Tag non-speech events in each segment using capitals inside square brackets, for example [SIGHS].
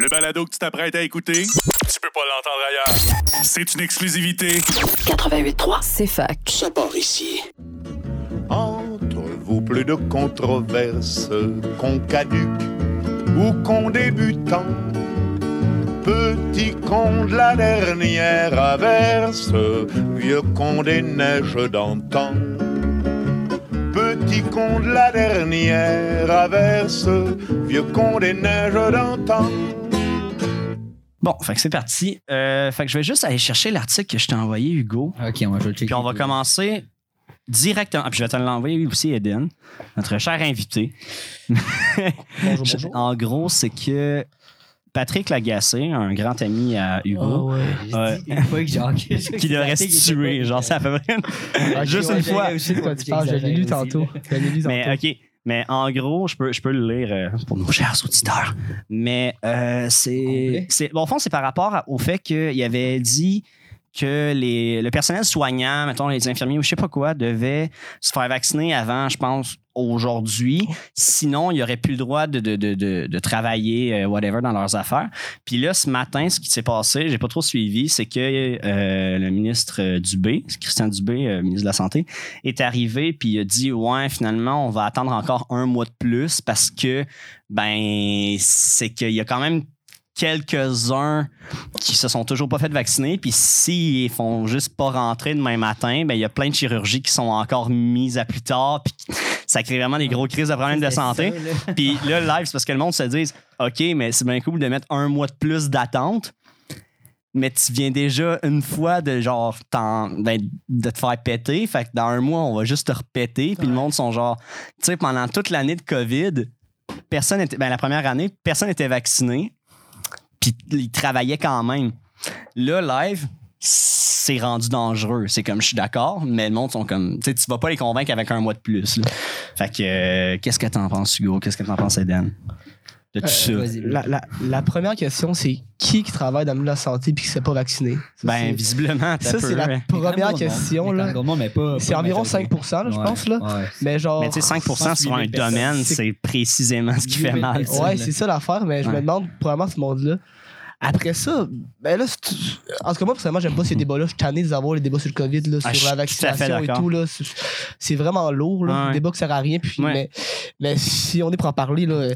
Le balado que tu t'apprêtes à écouter, tu peux pas l'entendre ailleurs. C'est une exclusivité. 88.3. C'est fac. Ça part ici. Entre vous, plus de controverses qu'on caduque ou qu'on débutant. Petit con de la dernière averse, vieux con des neiges d'antan. Petit con de la dernière averse, vieux con des neiges d'antan. Bon, fait que c'est parti. Euh, fait que je vais juste aller chercher l'article que je t'ai envoyé, Hugo. Ok, on va le checker. Puis on va commencer directement. Puis je vais te l'envoyer aussi, Eden, notre cher invité. Bonjour, [LAUGHS] bonjour. En gros, c'est que Patrick Lagacé, un grand ami à Hugo, J'ai dit une fois que [LAUGHS] genre, que- qui devrait se tuer, genre ça fait [LAUGHS] vraiment. Juste ouais, une fois. Je sais de quoi tu parles, je l'ai lu tantôt. Je l'ai lu Mais. OK. Mais en gros, je peux, je peux le lire euh, pour nos chers auditeurs. Mais euh, c'est. Bon, au fond, c'est par rapport au fait qu'il avait dit que les, le personnel soignant, mettons les infirmiers ou je sais pas quoi, devait se faire vacciner avant, je pense, aujourd'hui. Sinon, il n'y aurait plus le droit de, de, de, de, travailler, euh, whatever, dans leurs affaires. Puis là, ce matin, ce qui s'est passé, j'ai pas trop suivi, c'est que euh, le ministre Dubé, Christian Dubé, euh, ministre de la Santé, est arrivé puis il a dit ouais finalement on va attendre encore un mois de plus parce que ben c'est qu'il y a quand même quelques-uns qui se sont toujours pas fait vacciner puis s'ils font juste pas rentrer demain matin ben il y a plein de chirurgies qui sont encore mises à plus tard puis ça crée vraiment des gros crises de problèmes de santé puis là live c'est parce que le monde se dit ok mais c'est bien cool de mettre un mois de plus d'attente mais tu viens déjà une fois de genre ben, de te faire péter. Fait que dans un mois, on va juste te repéter. Puis le monde sont genre. Tu sais, pendant toute l'année de COVID, personne était. Ben, la première année, personne n'était vacciné. Puis ils travaillaient quand même. Là, live, c'est rendu dangereux. C'est comme je suis d'accord, mais le monde sont comme. Tu sais, tu vas pas les convaincre avec un mois de plus. là. Fait que euh, qu'est-ce que t'en penses, Hugo? Qu'est-ce que t'en penses, Eden? De tout ça. Vas-y. La, la, la première question, c'est qui qui travaille dans le milieu de la santé et qui ne s'est pas vacciné? Ça, Ben, c'est- visiblement, t'as ça, peu, c'est la ouais. première question. là. C'est environ 5 là, je pense. Là. Mais genre. Mais tu sais, 5 sur un domaine, personnes. c'est précisément ce qui fait mal. personnes. Ouais, c'est ça l'affaire, mais je me Ouais. demande probablement ce monde-là. Après ça, ben là, en tout cas, moi, personnellement, j'aime pas ces débats-là. Je suis tanné d'avoir les débats sur le COVID, là, Ah, sur la vaccination et tout. Là, c'est, vraiment lourd, là, Ouais. un débat qui sert à rien. Puis, Ouais. mais, mais si on est pour en parler, là, euh,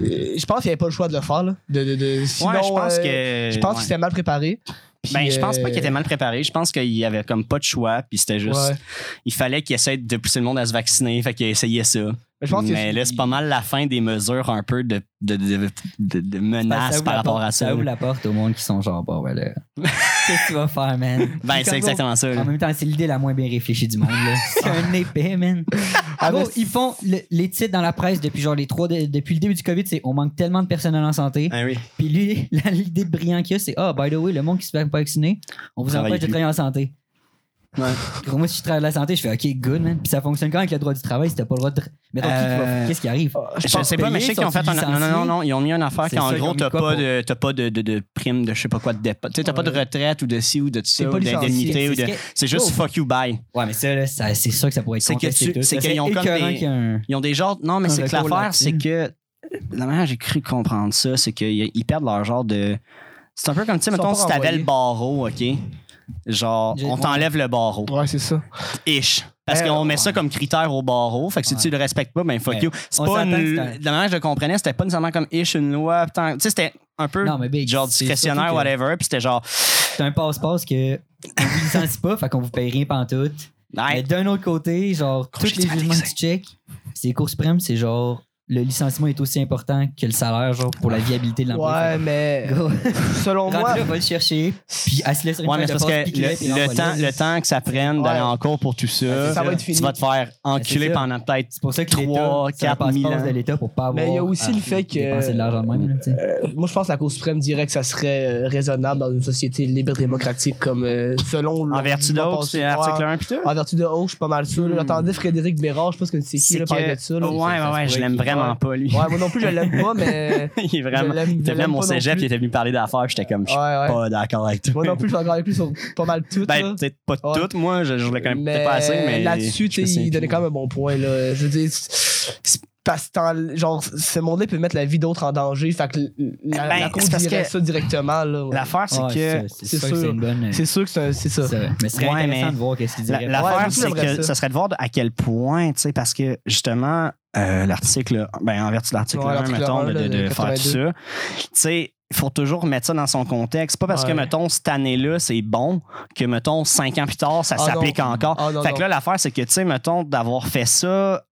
je pense qu'il n'y avait pas le choix de le faire. Là, de, de, de- sinon, ouais, je pense euh, que. je pense ouais. que c'était mal préparé. Puis, Ben, je pense pas euh, qu'il était mal préparé. Je pense qu'il y avait comme pas de choix. Puis c'était juste. Ouais. Il fallait qu'il essaie de pousser le monde à se vacciner. Fait qu'il essayait ça. Mais je pense que Mais là, c'est pas mal la fin des mesures un peu de, de, de, de- de menaces par rapport à ça. Ça ouvre la porte au monde qui sont genre, bon, voilà. [LAUGHS] Qu'est-ce que tu vas faire, man? Ben, c'est exactement ça. En là. même temps, c'est l'idée la moins bien réfléchie du monde. là. [LAUGHS] C'est un épais, man. Ah, Gros, ils font le- les titres dans la presse depuis genre les trois de- depuis le début du COVID, c'est on manque tellement de personnel en santé. Ah oui. Puis lui, [LAUGHS] l'idée brillante qu'il y a, c'est ah, by the way, le monde qui se fait pas vacciner, on vous empêche de travailler en santé. Ouais. Moi, si je travaille de la santé, je fais OK, good, man. Puis ça fonctionne quand avec le droit du travail, si t'as pas le droit de. Mettons, qui qui va- Euh, qu'est-ce qui arrive? Je, sais pas, mais je sais qu'ils ont fait un. Non, non, non, non. Ils ont mis une affaire ils ont gros, t'as pas, pour- de, t'as pas de, de, de prime de je sais pas quoi de dépôt. Tu sais, t'as pas de retraite ou de ci ou de ça, ou d'indemnité licencié. ou de. C'est juste fuck you bye. Ouais, mais ça, c'est sûr que ça pourrait être C'est que contesté c'est qu'ils ont comme des- Ils ont des genres. Non, mais c'est que l'affaire, c'est que. La manière dont j'ai cru comprendre ça, c'est qu'ils ils perdent leur genre de. C'est un peu comme, tu sais, mettons, si t'avais le barreau, OK? Genre, on t'enlève le barreau. Ouais, c'est ça. Ish. Parce Euh, qu'on met ça comme critère au barreau. Fait que si tu le respectes pas, ben fuck you. C'est pas une. la manière que je le comprenais, c'était pas nécessairement comme ish une loi. Tu sais, c'était un peu Non, mais big, genre discrétionnaire, whatever. Puis c'était genre. C'est un passe-passe que on vous licencie pas, fait qu'on vous paye rien pantoute. Mais Hey, d'un autre côté, genre, tous les jugements que tu check, c'est cours suprême, c'est genre, le licenciement est aussi important que le salaire, genre, pour la viabilité de l'emploi. Ouais, mais [LAUGHS] selon moi, là, va le chercher, puis elle se laisse une Ouais, mais de parce que le, temps, le temps que ça prenne d'aller Ouais. en cours pour tout ça, ça va être fini. tu vas te faire enculer c'est ça. pendant peut-être C'est pour ça que trois, l'État, c'est un quatre mille passe-passe ans. de l'État pour pas avoir. Mais il y a aussi à le fait que- de l'argent de même, là. Euh, moi, je pense que la Cour suprême dirait que ça serait euh, raisonnable dans une société libre démocratique comme euh, selon. En vertu d'autres, passé. c'est article Ouais, 1 puis tout. En vertu de haut, je suis pas mal sûr. là. J'attendais Frédéric Bérard, je ce que c'est qui, là, que- de ça. Ouais, ouais, ouais, je l'aime Ouais. Vraiment pas, lui. Ouais, moi non plus, je l'aime pas, mais. [LAUGHS] il est vraiment. Il était venu mon cégep, il était venu parler d'affaires, j'étais comme, je suis Ouais, ouais. pas d'accord avec toi. Moi non plus, je suis encore avec lui sur pas mal tout. Ben, peut-être pas Ouais. toutes, moi, je, je connais mais peut-être pas assez, mais. là-dessus, tu sais, il donnait quand même un bon point. Là. Je veux dire, parce que genre, ce monde-là peut mettre la vie d'autres en danger. Fait que la, Ben, la cause c'est parce dirait que ça directement. L'affaire, c'est Ouais, que. c'est c'est sûr c'est. C'est sûr que c'est un- c'est ça. c'est vrai. Mais ce serait Ouais, intéressant mais de voir qu'est-ce qu'il dirait. L'affaire, c'est que ça. ça serait de voir à quel point, tu sais, parce que justement, euh, l'article, ben, en vertu de l'article Ouais, 1, l'article mettons, 1, de, là, de- de de faire tout 82. ça, tu sais, il faut toujours remettre ça dans son contexte. Pas parce que, mettons, cette année-là, c'est bon que, mettons, cinq ans plus tard, ça Ah s'applique encore. Ah non, fait non. que là, l'affaire, c'est que, tu sais, mettons, d'avoir fait ça,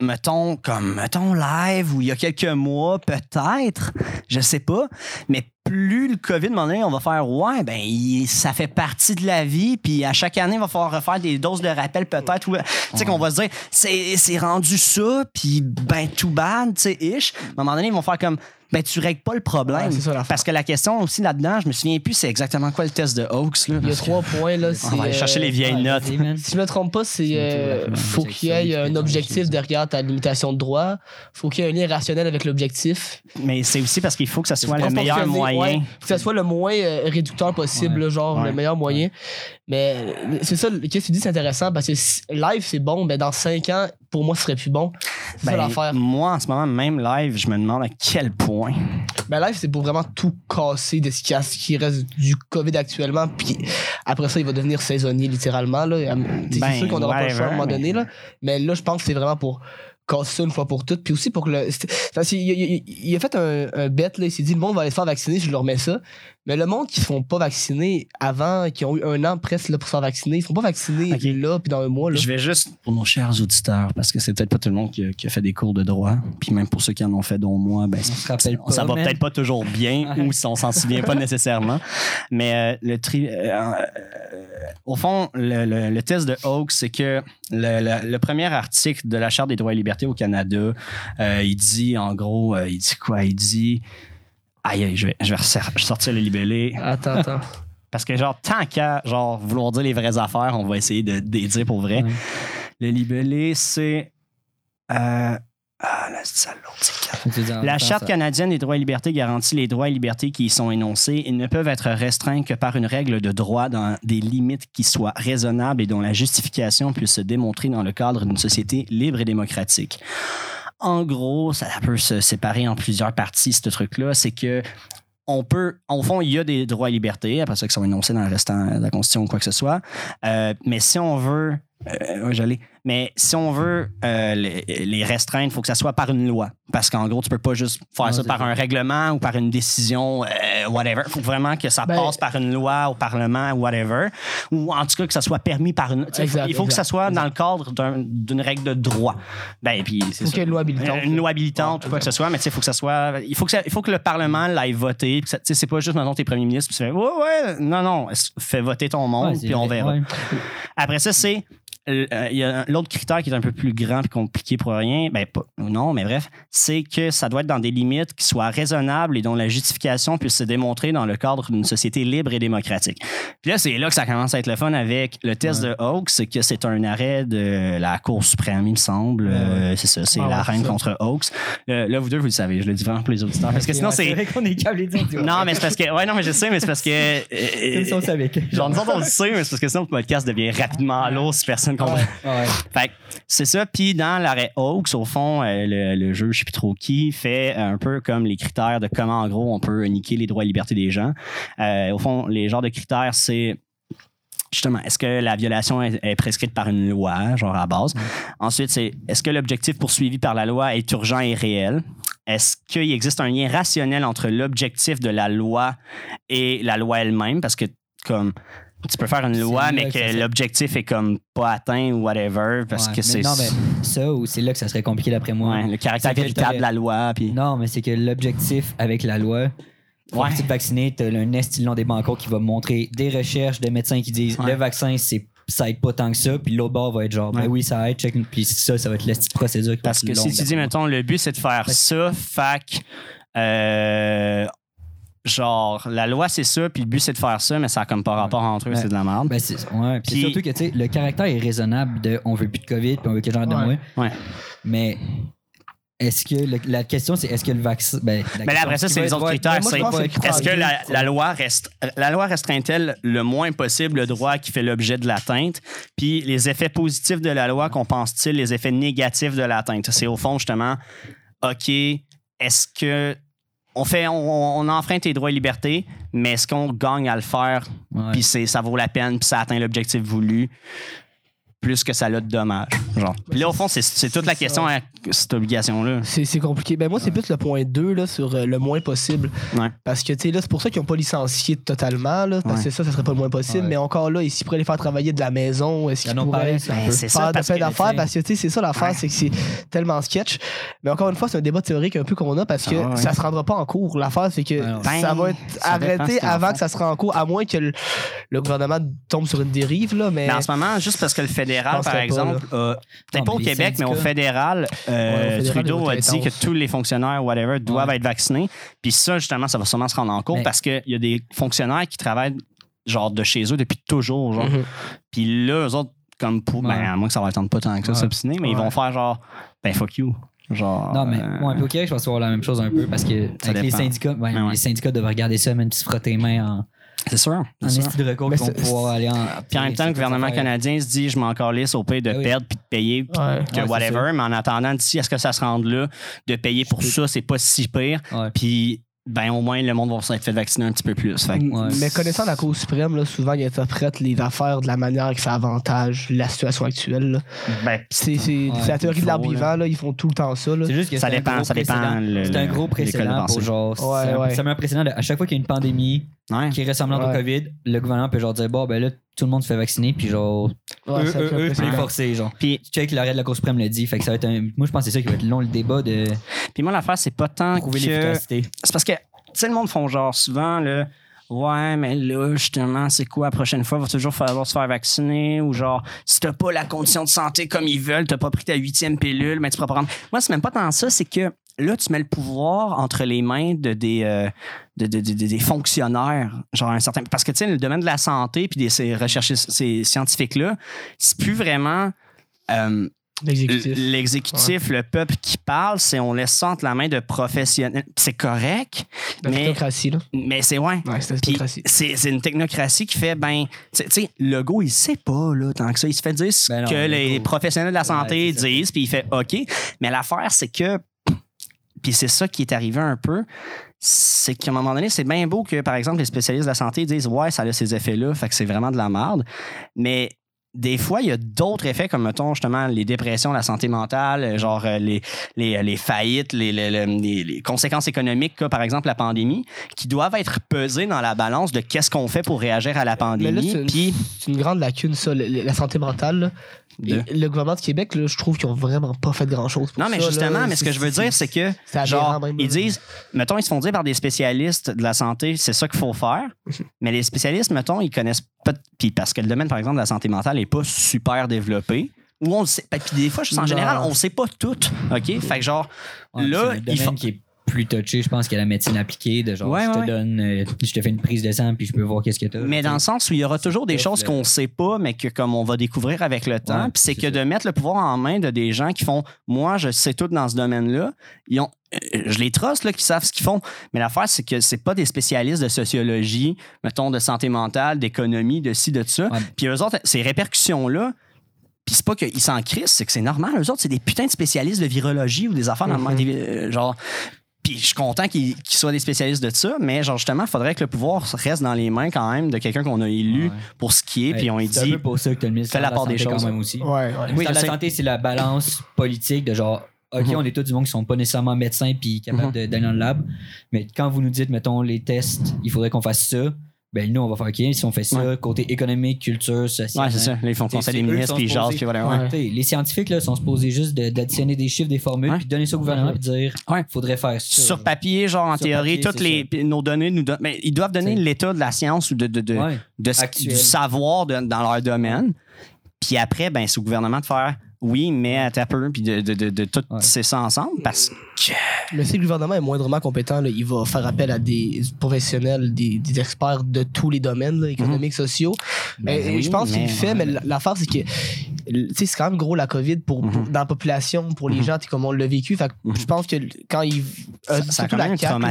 mettons, comme, mettons, live ou il y a quelques mois, peut-être, je sais pas, mais plus le COVID, à un moment donné, on va faire, ouais, ben, il- ça fait partie de la vie, puis à chaque année, il va falloir refaire des doses de rappel, peut-être, ou, tu sais, qu'on va se dire, c'est rendu ça, puis ben, too bad, tu sais, ish. À un moment donné, ils vont faire comme, ben, tu règles pas le problème. Ouais, ça. Parce que la question aussi là-dedans, je me souviens plus, c'est exactement quoi le test de Hawks, là. Il y a que- trois points. Là, On va aller chercher euh, les vieilles Ouais, notes. Si je me trompe pas, c'est euh, faut qu'il y ait un objectif derrière ta limitation de droit. Faut qu'il y ait un lien rationnel avec l'objectif. Mais c'est aussi parce qu'il faut que ça soit le meilleur moyen. ouais, faut que ça soit le moins euh, réducteur possible, Ouais. genre Ouais. le meilleur moyen. Mais c'est ça, qu'est-ce que tu dis, c'est intéressant? Parce que live, c'est bon, mais dans 5 ans, pour moi, ce serait plus bon. Ça Ben, moi, en ce moment, même live, je me demande à quel point. Ben live, c'est pour vraiment tout casser de ce qui, ce qui reste du COVID actuellement. Puis après ça, il va devenir saisonnier, littéralement. Là. C'est Ben, sûr qu'on n'aura pas le choix à un moment donné. mais- Là. Mais là, je pense que c'est vraiment pour casser ça une fois pour toutes. Puis aussi pour que le. il, il- il a fait un, un bet, là. Il s'est dit le monde va aller se faire vacciner, je leur remets ça. Mais le monde qui ne se font pas vacciner avant, qui ont eu un an presque là, pour se faire vacciner, ils ne se font pas vacciner Ok. là, puis dans un mois. Là. Je vais juste, pour nos chers auditeurs, parce que c'est peut-être pas tout le monde qui a, qui a fait des cours de droit, puis même pour ceux qui en ont fait dont moi, ben, On rappelle pas. ça va peut-être pas toujours bien ou si on s'en souvient pas [LAUGHS] nécessairement. Mais euh, le tri, euh, euh, au fond, le, le- le test de Hawke, c'est que le, premier article de la Charte des droits et libertés au Canada, euh, il dit, en gros, il dit quoi? Il dit... Aïe, aïe, je vais, je vais sortir le libellé. Attends, attends. [LAUGHS] Parce que, genre, tant qu'à genre, vouloir dire les vraies affaires, on va essayer de, de les dire pour vrai. Ouais. Le libellé, c'est. euh, ah, La même temps Charte ça. canadienne des droits et libertés garantit les droits et libertés qui y sont énoncés. Ils ne peuvent être restreints que par une règle de droit dans des limites qui soient raisonnables et dont la justification puisse se démontrer dans le cadre d'une société libre et démocratique. En gros, ça peut se séparer en plusieurs parties, ce truc-là. C'est que on peut, au fond, il y a des droits et libertés, après ça, qui sont énoncés dans le restant de la Constitution ou quoi que ce soit. Euh, mais si on veut, euh, j'allais. Mais si on veut euh, les, les restreindre, il faut que ça soit par une loi. Parce qu'en gros, tu peux pas juste faire Non, ça par un règlement ou par une décision, euh, whatever. Il faut vraiment que ça Ben- passe par une loi au Parlement, whatever. Ou en tout cas, que ça soit permis par une. il faut que ça exact, soit dans le cadre d'un- d'une règle de droit. Ben, puis c'est ça. une loi habilitante. Une loi habilitante Ouais, ou quoi que ce soit, mais tu sais, il faut que ça soit. Il faut que, ça- il faut que le Parlement l'aille voter. c'est pas juste, maintenant tes premiers ministres, puis tu fais, ouais, ouais, non, non, fais voter ton monde, puis on verra. ouais. Après ça, c'est. Euh, Il y a l'autre critère qui est un peu plus grand et compliqué pour rien, ben pas, non, mais bref, c'est que ça doit être dans des limites qui soient raisonnables et dont la justification puisse se démontrer dans le cadre d'une société libre et démocratique. Puis là, c'est là que ça commence à être le fun avec le test de Hawks, c'est que c'est un arrêt de la Cour suprême, il me semble. Euh, c'est ça, c'est Ah la ouais, reine ça. contre Hawks. Là, là, vous deux, vous le savez, je le dis vraiment pour les auditeurs. Parce que sinon, c'est. vrai qu'on est. Non, mais c'est parce que. Ouais, non, mais je sais, mais c'est parce que. Comme si on euh, savait Genre, nous autres, on le sait, mais c'est parce que sinon, le podcast devient rapidement lourd si personne Ouais. [LAUGHS] Fait c'est ça. Puis dans l'arrêt Hawks, au fond, euh, le, le juge, je sais plus trop qui, fait un peu comme les critères de comment, en gros, on peut niquer les droits et libertés des gens. Euh, au fond, les genres de critères, c'est justement, est-ce que la violation est, prescrite par une loi, genre à la base? Ensuite, c'est est-ce que l'objectif poursuivi par la loi est urgent et réel? Est-ce qu'il existe un lien rationnel entre l'objectif de la loi et la loi elle-même? Parce que, comme, tu peux faire une loi, mais que l'objectif est comme pas atteint ou whatever, parce Ouais, que c'est Non, mais ça, ou c'est là que ça serait compliqué d'après moi. ouais, le caractère véritable de la loi. Puis... Non, mais c'est que l'objectif avec la loi, pour Ouais. te vacciner, tu as un estillon des bancos qui va montrer des recherches de médecins qui disent le vaccin, c'est ça aide pas tant que ça, puis l'autre bord va être genre, ben oui, ça aide, check, puis ça, ça va être la petite procédure Parce que si tu dis, mettons, le but, c'est de faire ça, fac, euh, genre, la loi, c'est ça, puis le but, c'est de faire ça, mais ça a comme pas rapport entre eux, c'est de la merde. Ben, c'est ouais, puis surtout que tu sais, le caractère est raisonnable de on veut plus de COVID, puis on veut que les gens arrêtent de Ouais. mourir. Ouais. Mais est-ce que le- la question, c'est est-ce que le vaccin. Ben, Mais là, après ça, c'est les autres critères. moi, C'est est-ce que la, loi reste, la loi restreint-elle le moins possible le droit qui fait l'objet de l'atteinte? Puis les effets positifs de la loi compensent-ils les effets négatifs de l'atteinte? C'est au fond, justement, OK, est-ce que. On, fait, on, on enfreint tes droits et libertés, mais est-ce qu'on gagne à le faire? Puis ça vaut la peine, puis ça atteint l'objectif voulu, plus que ça l'a de dommages. Genre. Puis là, au fond, c'est- c'est toute la question à cette obligation-là. C'est c'est compliqué. Ben moi, c'est plus le point 2 là, sur euh, le moins possible. Ouais. Parce que, tu sais, là, c'est pour ça qu'ils n'ont pas licencié totalement, là, parce Ouais. que ça, ça serait pas le moins possible. Ouais. Mais encore là, ici, pourraient les faire travailler de la maison, est-ce Ils qu'ils pourraient un Ben, ça, faire de parce plein que, d'affaires? tu sais- Parce que, tu sais, c'est ça l'affaire, Ouais. c'est que c'est tellement sketch. Mais encore une fois, c'est un débat théorique un peu qu'on a parce que Ah ouais. ça se rendra pas en cours. L'affaire, c'est que Ouais, ça Ben, va être ça arrêté avant que ça se rende en cours, à moins que le, le gouvernement tombe sur une dérive, là, mais... Mais en ce moment, juste parce que le Je fédéral, par exemple, peut-être pas au Québec, mais au fédéral, euh, Ouais, au fédéral, Trudeau a dit que tous les fonctionnaires, whatever, doivent Ouais. être vaccinés. Puis ça, justement, ça va sûrement se rendre en cours Mais- parce qu'il y a des fonctionnaires qui travaillent genre de chez eux depuis toujours. Genre. Mhm. Puis là, eux autres, comme pour. Ouais. Ben, à moins que ça leur tente pas tant que ça, s'obstiner, mais ils vont faire genre, ben fuck you. Genre. Non, mais euh, moi, un peu au Québec, je pense qu'il va avoir la même chose un peu parce que avec les syndicats, ben, les syndicats devraient regarder ça, même si se frotter les mains en, C'est sûr. sûr. esti de recours Mais qu'ils vont c'est- pouvoir aller en. Puis en même temps, le gouvernement canadien se dit je m'en calisse au pays de oui. perdre puis de payer puis Ouais. que Ouais, whatever. Mais en attendant, d'ici à ce que ça se rende là, de payer pour ça, c'est pas si pire. Ouais. Puis ben au moins le monde va s'être fait vacciner un petit peu plus. Fait que- Ouais. Mais connaissant la Cour suprême, là, souvent, ils interprètent les affaires de la manière que ça avantage la situation actuelle. là. ben, C'est c'est- Ouais, c'est la théorie de l'arbre vivant, là, ils font tout le temps ça. là. C'est juste que Ça c'est un dépend, ça C'est un gros précédent pour genre. Ouais, un-. Ça met un précédent de à chaque fois qu'il y a une pandémie ouais. qui est ressemblante au. COVID, le gouvernement peut genre dire bon, ben là, tout le monde se fait vacciner, puis genre. Ouais, eux, ça eux, eux, c'est forcé, genre. Puis, Tu check l'arrêt de la Cour suprême le dit, fait que ça va être un. Moi, je pense que c'est ça qui va être long, le débat de puis moi l'affaire c'est pas tant prouver que l'efficacité. c'est parce que tu sais le monde font genre souvent le Ouais, mais là, justement, c'est quoi la prochaine fois? Va toujours falloir se faire vacciner ou genre, si t'as pas la condition de santé comme ils veulent, t'as pas pris ta huitième pilule, mais tu pourras prendre. Moi, c'est même pas tant ça, c'est que là, tu mets le pouvoir entre les mains de des, euh, de, de- de- de- des fonctionnaires, genre un certain. Parce que, tu sais, le domaine de la santé puis des ces recherches ces scientifiques-là, c'est plus vraiment. euh, L'exécutif. L'exécutif, le peuple qui parle, c'est on laisse ça entre la main de professionnels. C'est correct, La mais, technocratie, là. mais c'est ouais. Ouais, c'est une technocratie qui fait, ben, tu sais- le go, il sait pas, là, tant que ça. Il se fait dire ce Ben non, que le les go. professionnels de la santé Ouais, disent, puis il fait OK. Mais l'affaire, c'est que, puis c'est ça qui est arrivé un peu, c'est qu'à un moment donné, c'est bien beau que, par exemple, les spécialistes de la santé disent, ouais, ça a ces effets-là, fait que c'est vraiment de la merde. Mais des fois, il y a d'autres effets, comme mettons justement les dépressions, la santé mentale, euh, genre euh, les, les, les faillites, les, les- conséquences économiques, comme par exemple la pandémie, qui doivent être pesées dans la balance de qu'est-ce qu'on fait pour réagir à la pandémie. c'est une, Puis, c'est une grande lacune, ça, la santé mentale. là. De- Et Le gouvernement de Québec, là, je trouve qu'ils ont vraiment pas fait grand-chose. pour non, mais ça, justement, là. mais ce que je veux dire, c'est que, genre, même, ils disent, mettons, ils se font dire par des spécialistes de la santé, c'est ça qu'il faut faire. [LAUGHS] mais les spécialistes, mettons, ils connaissent pas. Puis parce que le domaine, par exemple, de la santé mentale n'est pas super développé. Ou on le sait. Puis des fois, en général, on sait pas tout. OK? Fait que genre, Ouais, là, il faut. qui est plus touché, je pense, que la médecine appliquée, de genre, Ouais, je te ouais. donne, euh, je te fais une prise de sang, puis je peux voir qu'est-ce que t'as. Mais dans le sens où il y aura toujours des choses qu'on sait pas, mais que comme on va découvrir avec le temps, Ouais, puis c'est que ça. de mettre le pouvoir en main de des gens qui font moi je sais tout dans ce domaine-là, ils ont euh, je les truste là qui savent ce qu'ils font, mais l'affaire c'est que c'est pas des spécialistes de sociologie, mettons de santé mentale, d'économie, de ci de ça. Puis eux autres ces répercussions là puis c'est pas qu'ils s'en crissent, c'est que c'est normal. Eux autres, c'est des putains de spécialistes de virologie ou des affaires dans le Mhm. des- euh, genre. Puis je suis content qu'ils soient des spécialistes de ça, mais genre justement, il faudrait que le pouvoir reste dans les mains quand même de quelqu'un qu'on a élu Ouais. pour ce qui est, puis on C'est un dit. peu pour ça que t'as le fais la de part des choses. quand même aussi. Ouais, ouais. Le Oui, la Santé, c'est la balance politique de genre, [LAUGHS] OK, on est tous du monde qui sont pas nécessairement médecins puis capables [LAUGHS] de- d'aller dans le lab. Mais quand vous nous dites, mettons, les tests, il faudrait qu'on fasse ça, ben nous, on va faire OK. Si on fait ça, côté économique, culture, social. Ouais, c'est ça. Là, ils font conseil des ministres, puis ils puis voilà. Ouais. ouais. T'sais, Les scientifiques là, sont supposés juste de- d'additionner des chiffres, des formules, puis donner ça au gouvernement, puis dire, Ouais. faudrait faire ça. Sur papier, genre en Sur théorie, papier, toutes les nos données nous donnent. Mais ils doivent donner l'état de la science ou de, de, de, ce- du savoir de- dans leur domaine. Puis après, ben, c'est au gouvernement de faire oui, mais à ta peu, puis de, de, de, de tout Ouais. c'est ça ensemble parce que. Mais si le gouvernement est moindrement compétent, là, il va faire appel à des professionnels, des, des experts de tous les domaines, là, économiques, sociaux. Ben oui, je pense qu'il le fait, mais l'affaire, c'est que tu sais, c'est quand même gros la COVID pour, pour- Mhm. dans la population, pour les Mhm. gens, tu sais, comme on l'a vécu. Fait que Mhm. je pense que quand ils. euh, Ça, ça a surtout même la CAQ,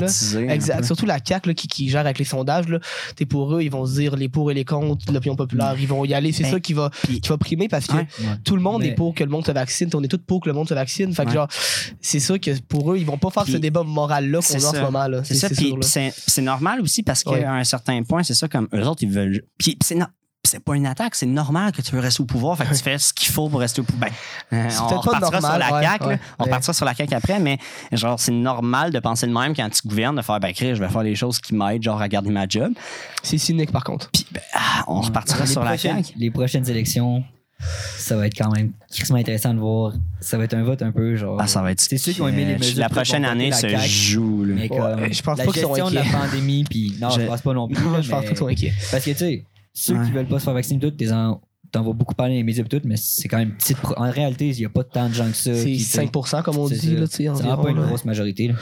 là, Exact. Surtout la CAQ là, qui, qui gère avec les sondages. Là. Pour eux, ils vont se dire les pour et les contre, l'opinion populaire. Ils vont y aller. C'est Ben, ça qui va, qui va primer parce que Ouais. tout le monde Mais- est pour que le monde se vaccine. On est tous pour que le monde se vaccine. Fait que Ouais. genre, c'est ça que pour eux, ils vont pas faire Puis- ce débat moral-là qu'on c'est a en ce ça. moment. là. C'est ça, puis c'est normal aussi parce qu'à Ouais. un certain point, c'est ça comme eux autres, ils veulent. Puis c'est no- c'est pas une attaque, c'est normal que tu veux rester au pouvoir, fait que tu fais ce qu'il faut pour rester au pouvoir. Ben, euh, on repartira normal, sur la ouais, CAQ, là. ouais, on ouais. repartira sur la CAQ après, mais genre, c'est normal de penser de même quand tu gouvernes, de faire, ben, je vais faire les choses qui m'aident, genre, à garder ma job. C'est cynique, par contre. Puis, ben, ah, on repartira les sur la CAQ. Les prochaines élections, ça va être quand même extrêmement intéressant de voir. Ça va être un vote un peu genre. Ah, ça va être. C'est ceux qui ont aimé les mesures. La prochaine année la se CAQ, joue, là. Mais Ouais, comme je pense la pas qu'ils sont gestion de la pandémie, puis non, je, Je- pense pas non plus. [LAUGHS] je pense pas mais- qu'ils sont inquiets. Parce que tu sais, ceux Ouais. qui veulent pas se faire vacciner tout, t'es en- t'en vas beaucoup parler dans les médias et tout, mais c'est quand même petite. pro- En réalité, il y a pas tant de gens que ça. C'est qui, tu sais, 5 comme on dit. ça. Là, tu sais, C'est pas une grosse majorité. là.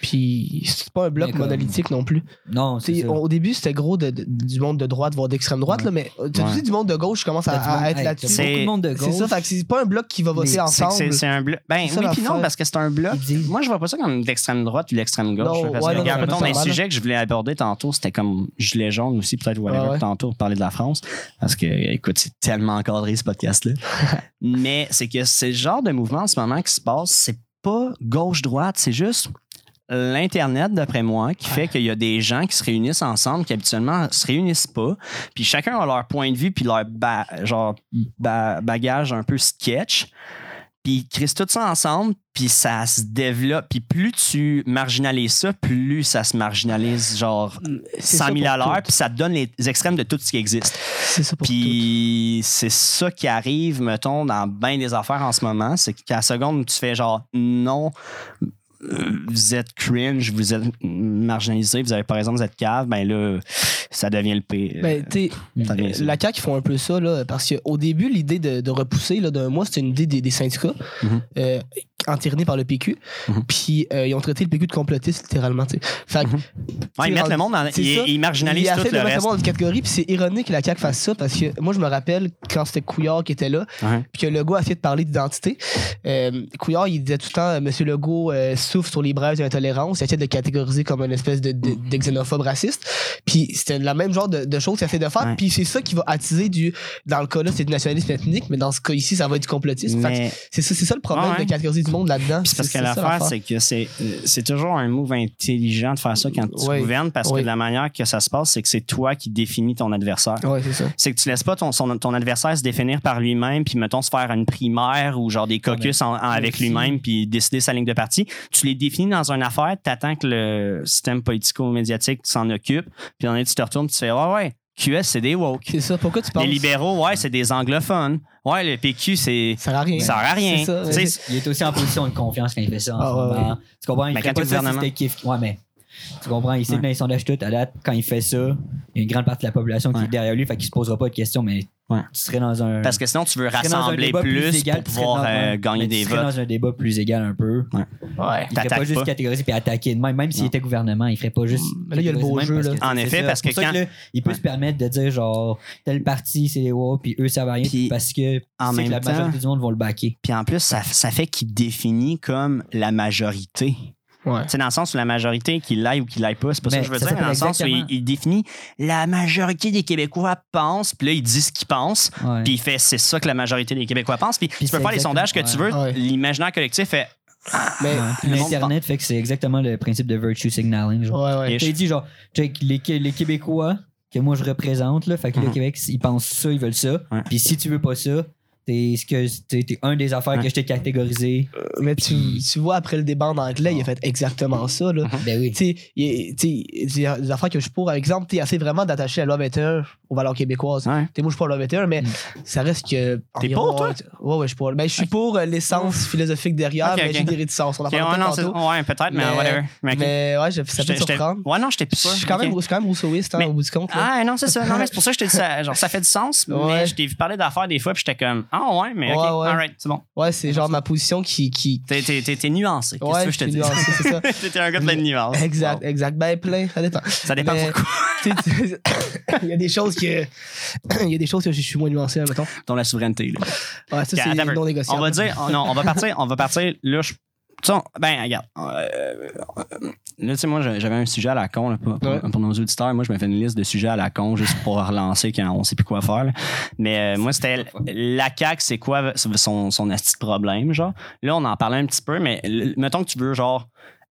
Puis c'est pas un bloc comme- monolithique non plus. Non, Tu c'est sais, ça. Au début, c'était gros de- de- du monde de droite, voire d'extrême droite, Ouais. là, mais t'as Ouais. aussi du monde de gauche qui commence à, être hey, là-dessus. C'est- beaucoup de monde de C'est gauche. ça, fait que c'est pas un bloc qui va voter Mais ensemble. c'est- c'est un bloc. Ben oui, puis non, parce que c'est un bloc. Moi, je vois pas ça comme l'extrême droite ou l'extrême gauche. Non, parce ouais, que, non, regarde, non, normal, sujets que je voulais aborder tantôt, c'était comme gilet jaune aussi, peut-être, whatever, Ah ouais. tantôt, pour parler de la France. Parce que, écoute, c'est tellement encadré, ce podcast-là. [LAUGHS] Mais c'est que c'est le genre de mouvement en ce moment qui se passe, c'est pas gauche-droite, c'est juste l'Internet, d'après moi, qui fait qu'il y a des gens qui se réunissent ensemble, qui habituellement se réunissent pas, puis chacun a leur point de vue, puis leur ba- genre, ba- bagage un peu sketch, puis ils créent tout ça ensemble, puis ça se développe. Puis plus tu marginalises ça, plus ça se marginalise, genre C'est 100 ça 000 à l'heure, puis ça te donne les extrêmes de tout ce qui existe. C'est ça pour. Puis c'est ça qui arrive, mettons, dans bien des affaires en ce moment. C'est qu'à la seconde où tu fais genre non, vous êtes cringe, vous êtes marginalisé, vous avez par exemple, vous êtes cave, ben là, ça devient le pire. Ben, tu ça. la CAQ, ils font un peu ça, là, parce qu'au début, l'idée de, de repousser là, d'un mois, c'était une idée des, des syndicats, Mhm. euh, entérinée par le PQ. Mhm. Puis, euh, ils ont traité le PQ de complotiste, littéralement. Fait que, Mhm. Ouais, ils mettent le monde. C'est Ils, ils marginalisent tout le mettre reste. le monde catégorie, puis c'est ironique que la CAQ fasse ça, parce que moi, je me rappelle quand c'était Couillard qui était là, Ouais. puis que Legault a essayé de parler d'identité. Euh, Couillard, il disait tout le temps, euh, Monsieur Legault souffle sur les braises de l'intolérance, il essayait de catégoriser comme une espèce de, de, de xénophobe raciste. Puis c'était le même genre de, de choses qu'il essaie de faire, Ouais. puis c'est ça qui va attiser du. Dans le cas là, c'est du nationalisme ethnique, mais dans ce cas ici, ça va être du complotisme. Fait Mais c'est ça, ça le problème de catégoriser du monde là-dedans. C'est parce que l'affaire, c'est que c'est, euh, c'est toujours un move intelligent de faire ça quand tu gouvernes parce que de la manière que ça se passe, c'est que c'est toi qui définis ton adversaire. Ouais, c'est ça. C'est que tu laisses pas ton, son- ton adversaire se définir par lui-même, puis mettons se faire une primaire ou genre des caucus en- en- avec lui-même, puis décider sa ligne de parti. Tu les définis dans une affaire, t'attends que le système politico-médiatique s'en occupe, puis en tu te retournes, tu fais Ouais, ouais, QS, c'est des woke. C'est ça. Pourquoi tu penses? Les libéraux, ouais, c'est des anglophones. Ouais, le PQ, c'est. Ça sert à rien. Ça sert à rien. Ça. Il est aussi en position de confiance quand il fait ça en ce ouais, moment. Tu comprends? Il Mais quand pas ça si kiff. Ouais, mais tu comprends? Il sait Ouais. que dans les sondages tout, à date, quand il fait ça, il y a une grande partie de la population qui Ouais. est derrière lui, fait qu'il se posera pas de questions, mais Ouais. tu serais dans un. Parce que sinon, tu veux rassembler plus, égal, pour pouvoir dans- euh, ouais, gagner mais des tu serais votes. dans un débat plus égal un peu. Ouais. Il ferait pas juste pas. catégoriser puis attaquer de même. Même s'il était gouvernement, il ferait pas juste. Mais là, il y a le beau jeu, là. En effet, ça. parce pour que ça là, il peut Ouais. se permettre de dire genre tel parti c'est les woke puis eux ça va rien Puis, parce que en la temps- majorité du monde vont le backer. Puis en plus, ça, ça fait qu'il définit comme la majorité. Ouais. C'est dans le sens où la majorité, qu'il l'aille ou qu'il l'aille pas, c'est pas ça Mais que je veux dire, mais dans le sens où il, définit la majorité des Québécois pensent, puis là, il dit ce qu'ils pensent, puis il fait c'est ça que la majorité des Québécois pensent, puis, tu peux faire les sondages que tu veux, l'imaginaire collectif fait Mais, le monde L'Internet fait que c'est exactement le principe de virtue signaling. Genre. ouais, ouais. T'as dit genre, les, les Québécois que moi je représente, là, fait que le Mhm. Québec, ils pensent ça, ils veulent ça. Puis si tu veux pas ça, t'es ce que t'es t'es un des affaires Ouais. que je t'ai catégorisé. Mais tu, tu vois, après le débat en anglais, il a fait exactement ça. Là. Ben oui. Tu sais, il- des affaires que je suis pour. Par exemple, tu essaies vraiment d'attacher la loi 21 aux valeurs québécoises. Ouais. T'es moi, je suis pour la loi 21, mais Mm. ça reste que. T'es pour, toi? Ouais, ouais, je suis pour. Ben, je suis pour euh, l'essence philosophique derrière, Ok, mais ok. j'ai des réticences. On en Ok, parlera ouais, non, peut-être c'est- tantôt. ouais, peut-être, mais, Mais- whatever. Mais. Mais ouais, je- ça peut surprendre. Ouais, non, j'étais plus Je suis quand, même, je quand même rousseauiste hein, Mais- au bout du compte. là. Ah non, c'est ça. Non, mais c'est pour ça que je te dis ça. Genre, ça fait du sens, mais je t'ai vu parler d'affaires des fois, puis j'étais comme, Ah ouais, mais ok, Ouais, ouais. alright, c'est bon. Ouais, c'est genre ma position qui. qui... T'es, t'es, t'es, t'es nuancé. Qu'est-ce Ouais, que je te dis? nuancé, c'est ça. [LAUGHS] T'es un gars plein de nuances. Exact, exact. Ben, plein, ça dépend. Ça dépend Mais- pourquoi. [COUGHS] Il y a des choses que. [COUGHS] Il y a des choses que je suis moins nuancé, mettons. Dans la souveraineté. Là. Ouais, ça, c'est non négociable. On va dire, oh non, on va partir, on va partir, là, je. Tu sais, ben, regarde. euh, là, tu sais, moi, j'avais un sujet à la con, là, pour, pour- Ouais. pour nos auditeurs. Moi, je me fais une liste de sujets à la con juste pour [LAUGHS] relancer quand on sait plus quoi faire. là. Mais euh, moi, c'était la CAQ, c'est quoi son, son asti de problème, genre? Là, on en parlait un petit peu, mais mettons que tu veux, genre,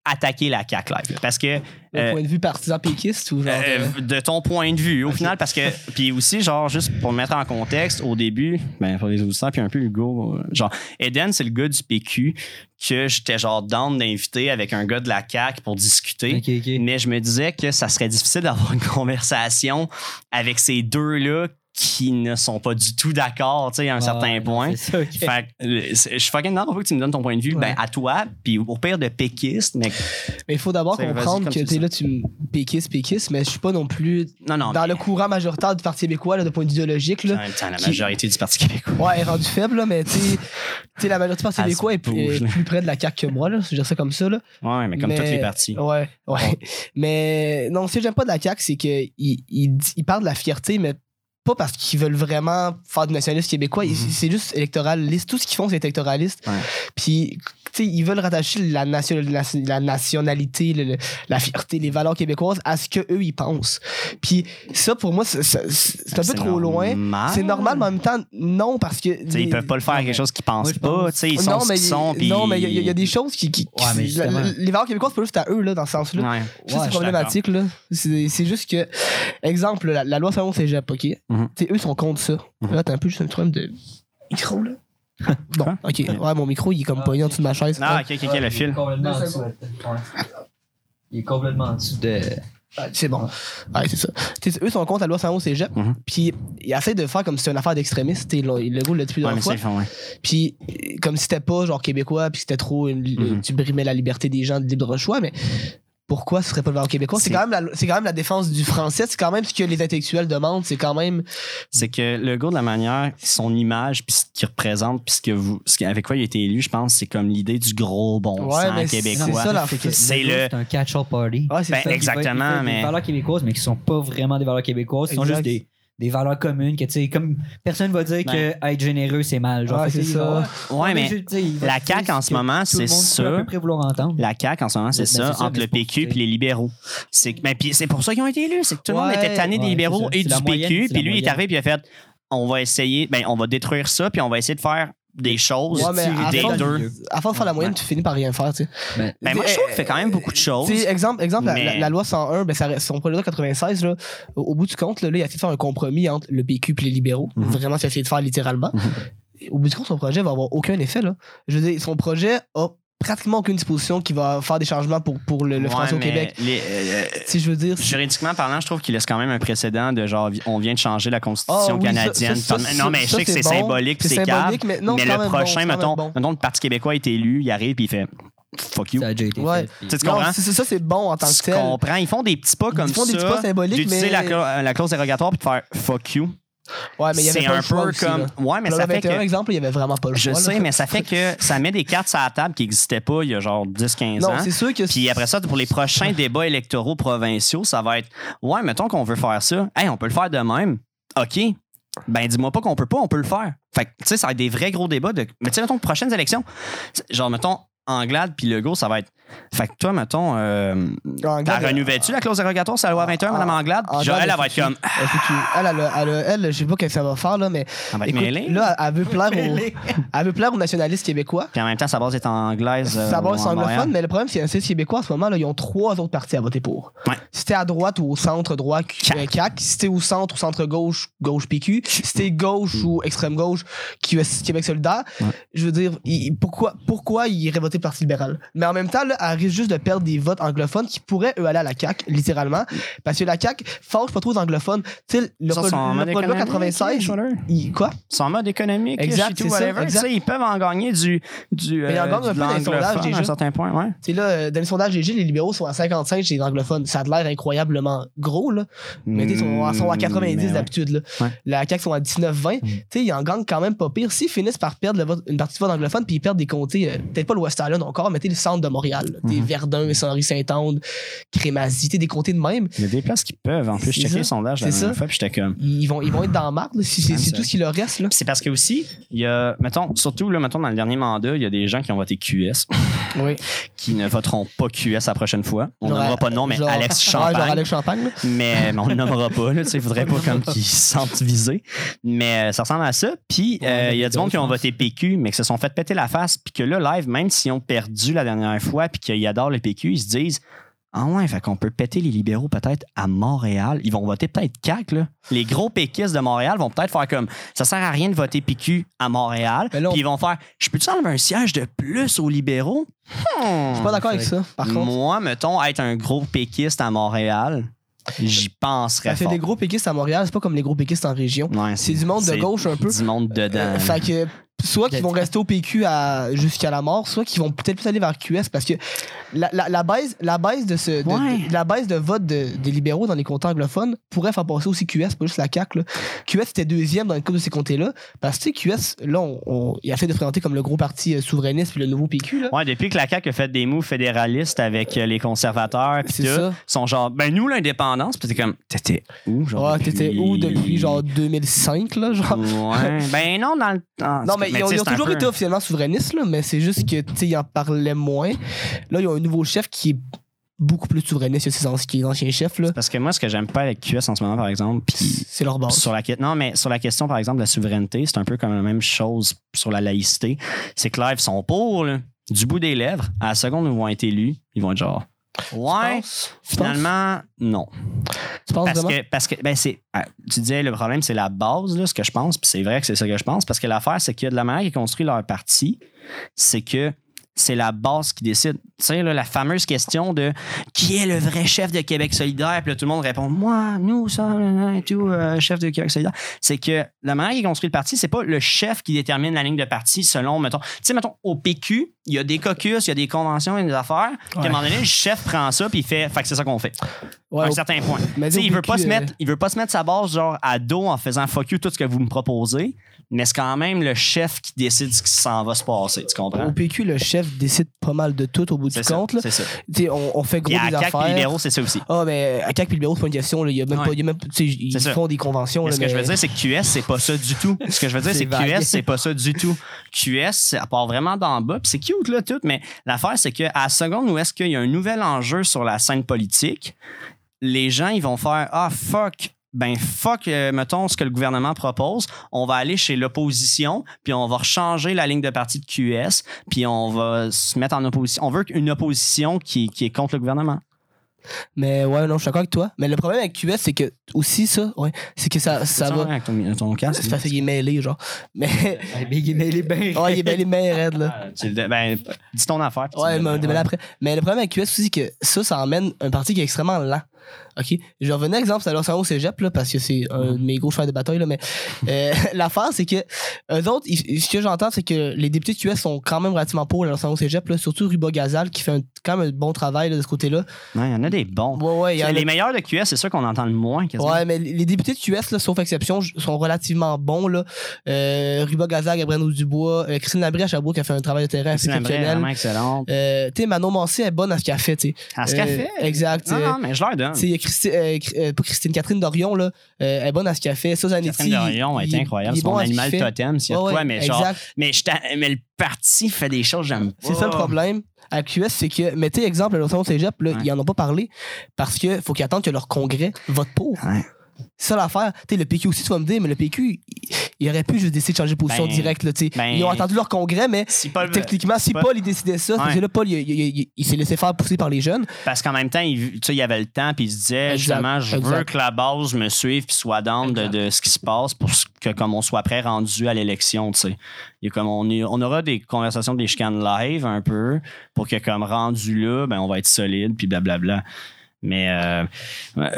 attaquer la CAQ live. Parce que. Euh, point de vue partisan péquiste ou genre. euh, euh, de ton point de vue, au final, parce que. Puis aussi, genre, juste pour le mettre en contexte, au début, ben, pour les auditeurs, puis un peu Hugo, genre, Eden, c'est le gars du PQ que j'étais, genre, down d'inviter avec un gars de la CAQ pour discuter. Mais je me disais que ça serait difficile d'avoir une conversation avec ces deux-là qui ne sont pas du tout d'accord, tu sais, à un Ah, certain point. ça, ok. Fait que, euh, je suis fucking d'accord pour que tu me donnes ton point de vue, ben, à toi, puis au pire de péquiste, mais Mais il faut d'abord comprendre que tu dis. là, tu me péquistes, péquistes, mais je suis pas non plus non, non. dans mais- le courant majoritaire du Parti québécois, là, de point de vue idéologique. Là. temps, la qui- majorité du Parti québécois. Ouais, est rendue faible, là, mais tu sais, tu sais, la majorité du Parti québécois est, plus- bouge, est là. plus près de la CAQ que moi, là. Je dirais ça comme ça. Là. Ouais, mais comme Mais- tous les partis. Ouais, ouais. Mais non, ce que j'aime pas de la CAQ, c'est qu'ils ils, ils parlent de la fierté, mais pas parce qu'ils veulent vraiment faire du nationalisme québécois. Mhm. C'est juste électoraliste. Tout ce qu'ils font, c'est électoraliste. Puis, ils veulent rattacher la, nation- la- la nationalité, le- le- la fierté, les valeurs québécoises à ce qu'eux, ils pensent. Puis, ça, pour moi, c'est un peu trop loin. C'est normal, mais en même temps, non, parce que. Sais, ils peuvent pas le faire à quelque chose qu'ils pensent pas. pense- Tu sais, ils sont non, ce mais, qu'ils sont. puis- non, mais il y, y a des choses qui. qui- Ouais, mais qui- la- justement. les valeurs québécoises, c'est pas juste à eux, là, dans ce sens-là. Ouais. Ça, Ouais, c'est problématique, là. C'est juste que, exemple, la, la loi 111 cégep, OK? Tu sais, eux, ils sont contre ça. Mhm. Là, t'as un peu juste un problème de micro, là. Bon? OK. Ouais, mon micro, il est comme pogné en dessous de ma chaise. Ah, ok, ok, ok, le fil. Complètement en Deux dessous. Ouais. Il est complètement en dessous de. Ah, C'est bon. Ouais, c'est ça. Eux sont contre la loi 111 cégep. Mhm. Puis, ils essaient de faire comme si c'était une affaire d'extrémiste. Sais, Le l'a dit Ouais, fois. Puis, comme si c'était pas genre québécois, puis c'était trop. une- Mhm. Tu brimais la liberté des gens de libre choix, mais pourquoi ce serait pas le valeur québécois? C'est quand, même la- c'est quand même la défense du français, c'est quand même ce que les intellectuels demandent, c'est quand même. C'est que le gars de la manière, son image, puis ce qu'il représente, puis ce que vous, ce avec quoi il a été élu, je pense, c'est comme l'idée du gros bon Ouais, sang québécois. c'est le un catch-all party. Ouais, Ben, ça. exactement, Il fait- il fait mais- Des valeurs québécoises, mais qui sont pas vraiment des valeurs québécoises. Ce sont juste des, des valeurs communes que, tu sais, comme personne va dire Ben. que être généreux, c'est mal. Genre, c'est va- ça. Ouais, mais la CAQ en ce moment, c'est ça. près vouloir entendre. La CAQ, en ce moment, c'est Ben, ça, ça, entre le PQ et les libéraux. C'est ben, puis c'est pour ça qu'ils ont été élus. C'est que tout le monde était tanné des libéraux ça. et du PQ. Puis lui, il est arrivé puis il a fait on va essayer, ben, on va détruire ça, puis on va essayer de faire des choses Ouais, mais à des force- deux. À force de faire la moyenne, Ouais. tu finis par rien faire, tu sais. Ben, Ben, moi, je trouve qu'il fait quand même beaucoup de choses. Tu sais, exemple, exemple la- Mais- la, la loi 101, ben, ça, son projet de loi 96, là, au, bout du compte, là, là, il a essayé de faire un compromis entre le PQ et les libéraux. Mhm. Vraiment, c'est essayé de faire littéralement. Mhm. Au bout du compte, son projet va avoir aucun effet. Là. Je veux dire, son projet a pratiquement aucune disposition qui va faire des changements pour, pour le, le Ouais, français au Québec. les- euh, Si je veux dire. Juridiquement parlant, je trouve qu'il laisse quand même un précédent de genre, on vient de changer la constitution Ah oui, ça- canadienne. ça- ça- non, mais je ça, sais que c'est bon. symbolique, C'est symbolique, mais non, mais le bon, prochain, mettons, bon. mettons, le Parti québécois est élu, il arrive, puis il fait fuck you. Ça a déjà été Ouais. fait. puis- Tu tu comprends? c'est- ça, c'est bon en tant que Tu tel. comprends? Ils font des petits pas comme Ils font ça. des petits pas symboliques, mais- la, cla- la clause dérogatoire puis de faire fuck you. Ouais, mais il y avait C'est pas un le choix peu aussi, comme. là. Ouais, mais Dans ça le fait 21 que. exemple, il y avait vraiment pas le Je choix. là. sais, mais ça fait que ça met des cartes sur la table qui n'existaient pas il y a genre 10-15 Non, ans. c'est sûr que. Puis après ça, pour les prochains [LAUGHS] débats électoraux provinciaux, ça va être Ouais, mettons qu'on veut faire ça. Hey, on peut le faire de même. OK. Ben, dis-moi pas qu'on peut pas, on peut le faire. Fait que, tu sais, ça va être des vrais gros débats. De... Mais tu sais, mettons, prochaines élections, genre, mettons, Anglade puis Legault, ça va être. Fait que toi, mettons, euh, Anglade, t'as renouvelles-tu la clause dérogatoire sur la loi 21, Mme Anglade? Puis genre, Anglade, elle, elle va elle être comme. Elle, est foutue. elle, elle, je sais pas ce que ça va faire, là, mais. Elle va être Écoute, mêlée. là, elle veut plaire [LAUGHS] aux, elle veut plaire aux nationalistes québécois. Puis en même temps, sa base est anglaise. euh, Ça va en être Montréal. anglophone, mais le problème, c'est que les québécois, en ce moment, là, ils ont trois autres partis à voter pour. Ouais. Si t'es à droite ou au centre droit, euh, CAQ. Si t'es au centre ou centre gauche, gauche PQ. Si t'es gauche ou extrême gauche, QS Québec solidaire. Ouais. Je veux dire, il- pourquoi, pourquoi ils iraient voter voter Parti libéral. Mais en même temps, là, elle risque juste de perdre des votes anglophones qui pourraient, eux, aller à la CAQ, littéralement. Parce que la CAQ fâche pas trop les anglophones. Tu sais, le, le économique, 96, Schroeder. il- quoi? Sont en mode économique, Exact, c'est whatever. exact. Ils peuvent en gagner du, du, Mais ils en gagnent un de peu dans les sondages, l'anglophone à déjà. un certain point. Ouais. Tu sais, là, euh, dans les sondages GG, les libéraux sont à 55 chez les anglophones. Ça a l'air incroyablement gros, là. Mais ils sont, sont à 90 Mm, mais ouais. d'habitude, là. Ouais. La CAQ sont à 19-20. Tu sais, ils en gagnent quand même pas pire. S'ils finissent par perdre le une partie du vote anglophone, puis ils perdent des comtés, euh, peut-être pas le West Island encore, sais, le centre de Montréal. là. Des Mhm. Verdun, Saint-Henri-Saint-Anne, Crémazie, des comtés de même. Il y a des places qui peuvent. En plus, je checkais ça. les sondages la dernière fois, puis j'étais comme. Ils vont, ils vont être dans si c'est tout ce qui leur reste, C'est parce que aussi, il y a, mettons, surtout là, mettons, dans le dernier mandat, il y a des gens qui ont voté QS, Oui. qui ne voteront pas QS la prochaine fois. On nommera pas de nom, mais genre- Alex genre Champagne. Alex Champagne, là. mais, mais on le nommera pas. Là, tu sais, il faudrait pas comme qu'ils se sentent visés. Mais euh, ça ressemble à ça. Puis Ouais, euh, il y a du monde qui ont voté PQ, mais qui se sont fait péter la face. Puis que là, live, même s'ils ont perdu la dernière fois, puis qu'ils adorent le PQ, ils se disent Ah ouais, fait qu'on peut péter les libéraux peut-être à Montréal. Ils vont voter peut-être CAC. Là. Les gros péquistes de Montréal vont peut-être faire comme Ça sert à rien de voter PQ à Montréal. Puis ils vont faire Je peux-tu enlever un siège de plus aux libéraux? Hmm. Je suis pas d'accord avec ça, par contre. Moi, mettons, être un gros péquiste à Montréal, j'y penserais que fort. des gros péquistes à Montréal, c'est pas comme les gros péquistes en région. Ouais, C'est du monde de gauche un peu. Du monde dedans. Euh, fait que soit qu'ils vont rester au PQ à- jusqu'à la mort, soit qu'ils vont peut-être plus aller vers QS parce que la, la, la baisse, la baisse de ce de- Ouais. de- la baisse de vote de- des libéraux dans les comtés anglophones pourrait faire passer aussi QS, pas juste la CAQ. Là. QS était deuxième dans le cas de ces comtés-là. Parce que QS, là, on, on- il a fait de se présenter comme le gros parti euh, souverainiste puis le nouveau PQ. Là. Ouais, depuis que la CAQ a fait des moves fédéralistes avec euh, les conservateurs, C'est tout, sont genre, ben nous, l'indépendance, pis t'es comme, t'étais où? Genre, Ouais, t'étais depuis- où depuis genre 2005, là, genre? Ouais. [LAUGHS] ben non, dans le temps. Non, mais, ils ont, ils toujours peu- été officiellement souverainistes, là, mais c'est juste que, ils en parlaient moins. Là, ils ont un nouveau chef qui est beaucoup plus souverainiste que ses anciens, anciens chefs, là. Parce que moi, ce que j'aime pas avec QS en ce moment, par exemple, C'est leur base. sur la non mais sur la question par exemple de la souveraineté c'est un peu comme la même chose sur la laïcité c'est que là ils sont pour là, du bout des lèvres à la seconde où ils vont être élus ils vont être genre ouais finalement non. Tu penses parce que parce que ben c'est ah, tu disais le problème c'est la base là ce que je pense puis c'est vrai que c'est ça que je pense parce que l'affaire c'est que de la manière qu'ils construit leur parti c'est que c'est la base qui décide. Tu sais, là, la fameuse question de qui est le vrai chef de Québec solidaire? Puis là, tout le monde répond Moi, nous, ça, et tout, euh, chef de Québec solidaire. C'est que la manière qu'il construit le parti, c'est pas le chef qui détermine la ligne de parti selon, mettons, tu sais, mettons, au PQ, il y a des caucus, il y a des conventions, il y a des affaires. Puis à un moment donné, le chef prend ça, puis il fait, fait que c'est ça qu'on fait. Ouais, à un certain point. mais il veut PQ, pas se euh, mettre, il veut pas se mettre sa base genre à dos en faisant fuck you tout ce que vous me proposez, mais c'est quand même le chef qui décide ce qui s'en va se passer, tu comprends? Au PQ, le chef décide pas mal de tout au bout du ça, compte. là. ça. On, on fait gros des CAQ, les affaires. libéraux, c'est ça aussi. Ah, mais à CAC puis libéraux, c'est pas une question. là. Il y a même Ouais. pas. il y a même- tu sais, ils ça. font des conventions. Mais là, ce que je veux dire, c'est que QS, c'est pas ça du tout. Ce que je veux dire, [LAUGHS] C'est que. QS, c'est pas ça du tout. QS, à part vraiment d'en bas, puis c'est cute, là, tout, mais l'affaire, c'est qu'à la seconde où est-ce qu'il y a un nouvel enjeu sur la scène politique, les gens, ils vont faire Ah, fuck. Ben, fuck, euh, mettons, ce que le gouvernement propose. On va aller chez l'opposition, puis on va changer la ligne de parti de QS, puis on va se mettre en opposition. On veut une opposition qui, qui est contre le gouvernement. Mais ouais, non, je suis d'accord avec toi. Mais le problème avec QS, c'est que aussi ça, ouais, c'est que ça, ça va. avec ton, ton casque? C'est parce qu'il est mêlé, genre. Mais. Il est bien. ouais, [LAUGHS] il est mêlé, mais raide, là. Ben, dis ton affaire. Ouais, mais après. Mais le problème avec QS aussi, c'est que ça, ça emmène un parti qui est extrêmement lent. OK? Je vais revenir à l'exemple, c'est à au cégep, là, parce que c'est un de mes gros chevaux de bataille, là, mais euh, [LAUGHS] l'affaire, c'est que eux autres, ils- ce que j'entends, c'est que les députés de QS sont quand même relativement pour au cégep, là, surtout Ruba Gazal, qui fait un- quand même un bon travail là, de ce côté-là. Ouais, il y en a des bons. Ouais, ouais, y en a- les meilleurs de QS, c'est ceux qu'on entend le moins. quasiment. Ouais, mais les députés de QS, là, sauf exception, sont relativement bons. Là. Euh, Ruba Gazal, Gabriel Dubois, euh, Christine Labrie à Sherbrooke qui a fait un travail de terrain assez exceptionnel. vraiment excellente. Euh, tu sais, Manon Mancé est bonne à ce qu'elle fait. À ce Euh, qu'elle fait? Exact. Non, euh, non, mais je leur donne. Il y a Christi- euh, euh, pas Christine, Catherine Dorion, là, euh, elle est bonne à ce qu'elle fait. Catherine Dorion est incroyable. C'est mon ce qu'il animal fait. totem, a Ouais, quoi, mais genre. exact. Mais, je mais le parti fait des choses j'aime pas. C'est ça le problème. À QS, c'est que, mettez exemple, le Cégep, là, Ouais. ils en ont pas parlé parce que faut qu'ils attendent que leur congrès vote pour. Ouais. C'est ça l'affaire. Le PQ aussi, tu vas me dire, mais le PQ, il, il aurait pu juste décider de changer de position Ben, directe. Là, ben, Ils ont attendu leur congrès, mais Si Paul- techniquement, si Paul- il décidait ça, Ouais. là Paul il, il- il- il s'est laissé faire pousser par les jeunes. Parce qu'en même temps, il, il avait le temps, puis il se disait Exact, justement, je veux que la base me suive puis soit down de, ce qui se passe pour que comme on soit prêt rendu à l'élection, tu sais. Y comme on, est- on aura des conversations, des chicanes live un peu pour que comme rendu là, ben on va être solide puis blablabla. Mais euh, euh,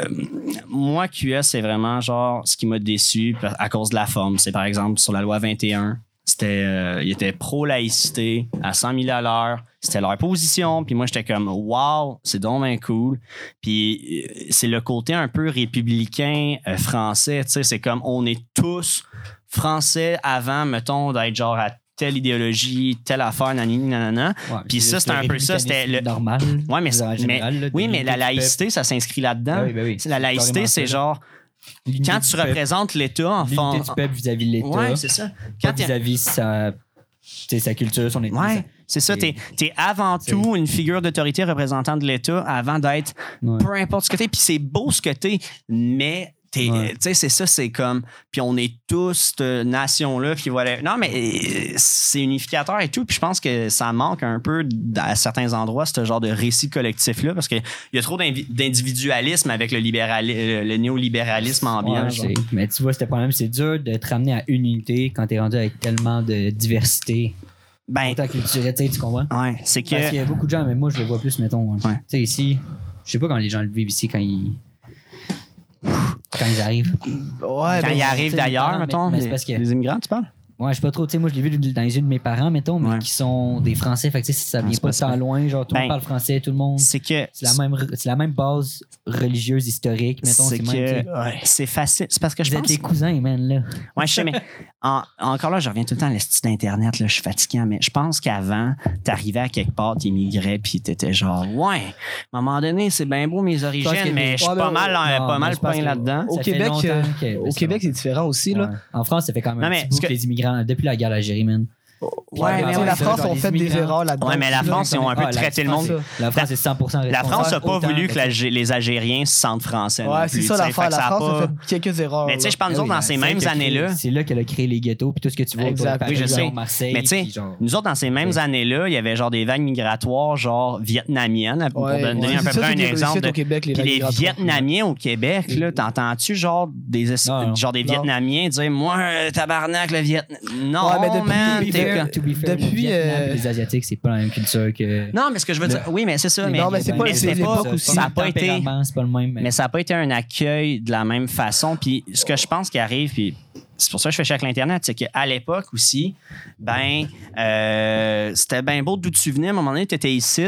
moi, QS, c'est vraiment genre ce qui m'a déçu à cause de la forme. C'est par exemple sur la loi 21. C'était, euh, il était pro-laïcité à 100 000 à l'heure. C'était leur position. Puis moi, j'étais comme, wow, c'est donc cool. Puis euh, c'est le côté un peu républicain français. Tu sais, c'est comme, on est tous français avant, mettons, d'être genre à telle idéologie, telle affaire, nanani, nanana. Ouais, Puis ça, c'était un peu ça, c'était le- normal. Ouais, mais, en mais- général, là, oui, mais la laïcité, ça s'inscrit là-dedans. Ah oui, ben oui. La laïcité, c'est genre, quand tu peuple. représentes l'État en fond. L'unité du peuple vis-à-vis de l'État. Ouais, c'est ça. Quand vis-à-vis sa, tu sa culture, son ethnie. Ouais, c'est ça. T'es es avant tout une figure d'autorité représentant de l'État avant d'être Ouais. peu importe ce que t'es. Puis c'est beau ce que t'es, mais Ouais. tu sais, c'est ça, c'est comme. Puis on est tous cette nation-là. Puis voilà. Non, mais euh, c'est unificateur et tout. Puis je pense que ça manque un peu à certains endroits, ce genre de récit collectif-là, parce qu'il y a trop d'individualisme avec le, le, néolibéralisme ambiant. Ouais, mais tu vois, c'était le problème, c'est dur de te ramener à une unité quand t'es rendu avec tellement de diversité. Ben, Autant culturelle, tu tu comprends? ouais, c'est que. Parce qu'il y a beaucoup de gens, mais moi, je le vois plus, mettons. Ouais. Tu sais, ici, je sais pas comment les gens le vivent ici quand ils. Quand ils arrivent. Ouais, Quand ben, ils arrivent d'ailleurs, mettons, mais c'est les, parce que- les immigrants, tu parles? Ouais, je sais pas trop, tu sais, moi, je l'ai vu dans les yeux de mes parents, mettons, mais Ouais. qui sont des Français. Fait que, tu sais, ça vient pas pas de tant loin. Genre, tout le Ben, monde parle français, tout le monde. C'est que. C'est la même, c'est la même base religieuse, historique, mettons. C'est C'est même, tu que c'est facile. C'est parce que je Vous pense. êtes les cousins, man, là. Ouais, je sais, mais en- encore là, je reviens tout le temps à l'estime d'Internet. là, Je suis fatiguant, mais je pense qu'avant, t'arrivais à quelque part, t'immigrais, puis t'étais genre, ouais, à un moment donné, c'est bien beau mes origines, mais je suis pas mal, euh, Non, pas mal peint là-dedans. Au Québec, euh, au ben, Québec, c'est différent aussi. Là. En France, ça fait quand même un petit bout que les immigrants, depuis la guerre d'Algérie, man. Ouais, mais la France les fait des erreurs là-dedans. Ouais, mais la France, ils ont un peu Ah, traité le monde. La France est 100% La France n'a pas autant- voulu que les Algériens se sentent français. Ouais, c'est ça l'affaire. que La France a fait quelques erreurs. Mais tu sais, je parle, nous Ah autres, oui, dans ces c'est mêmes années-là, C'est là qu'elle a créé les ghettos, puis tout ce que tu vois. Oui, je sais. Marseille, Mais tu sais, Nous autres, dans ces mêmes années-là, il y avait genre des vagues migratoires, genre vietnamiennes, pour donner à peu près un exemple. Puis les. Vietnamiens au Québec, là, t'entends-tu genre des. Vietnamiens dire Moi, euh, tabarnak, le Vietnam. Non, mais depuis- man, depuis- t'es depuis- comme- To be fair, Depuis, le Vietnam euh, les Asiatiques, c'est pas la même culture que. Non, mais ce que je veux dire, oui, mais c'est ça. Mais, Non, mais c'est pas- mais pas, aussi. ça n'a pas été. pas le même. Mais ça n'a pas été un accueil de la même façon. Puis ce que je pense qui arrive, puis c'est pour ça que je fais avec l'Internet, c'est qu'à l'époque aussi, ben, euh, c'était bien beau d'où tu venais. À un moment donné, tu étais ici,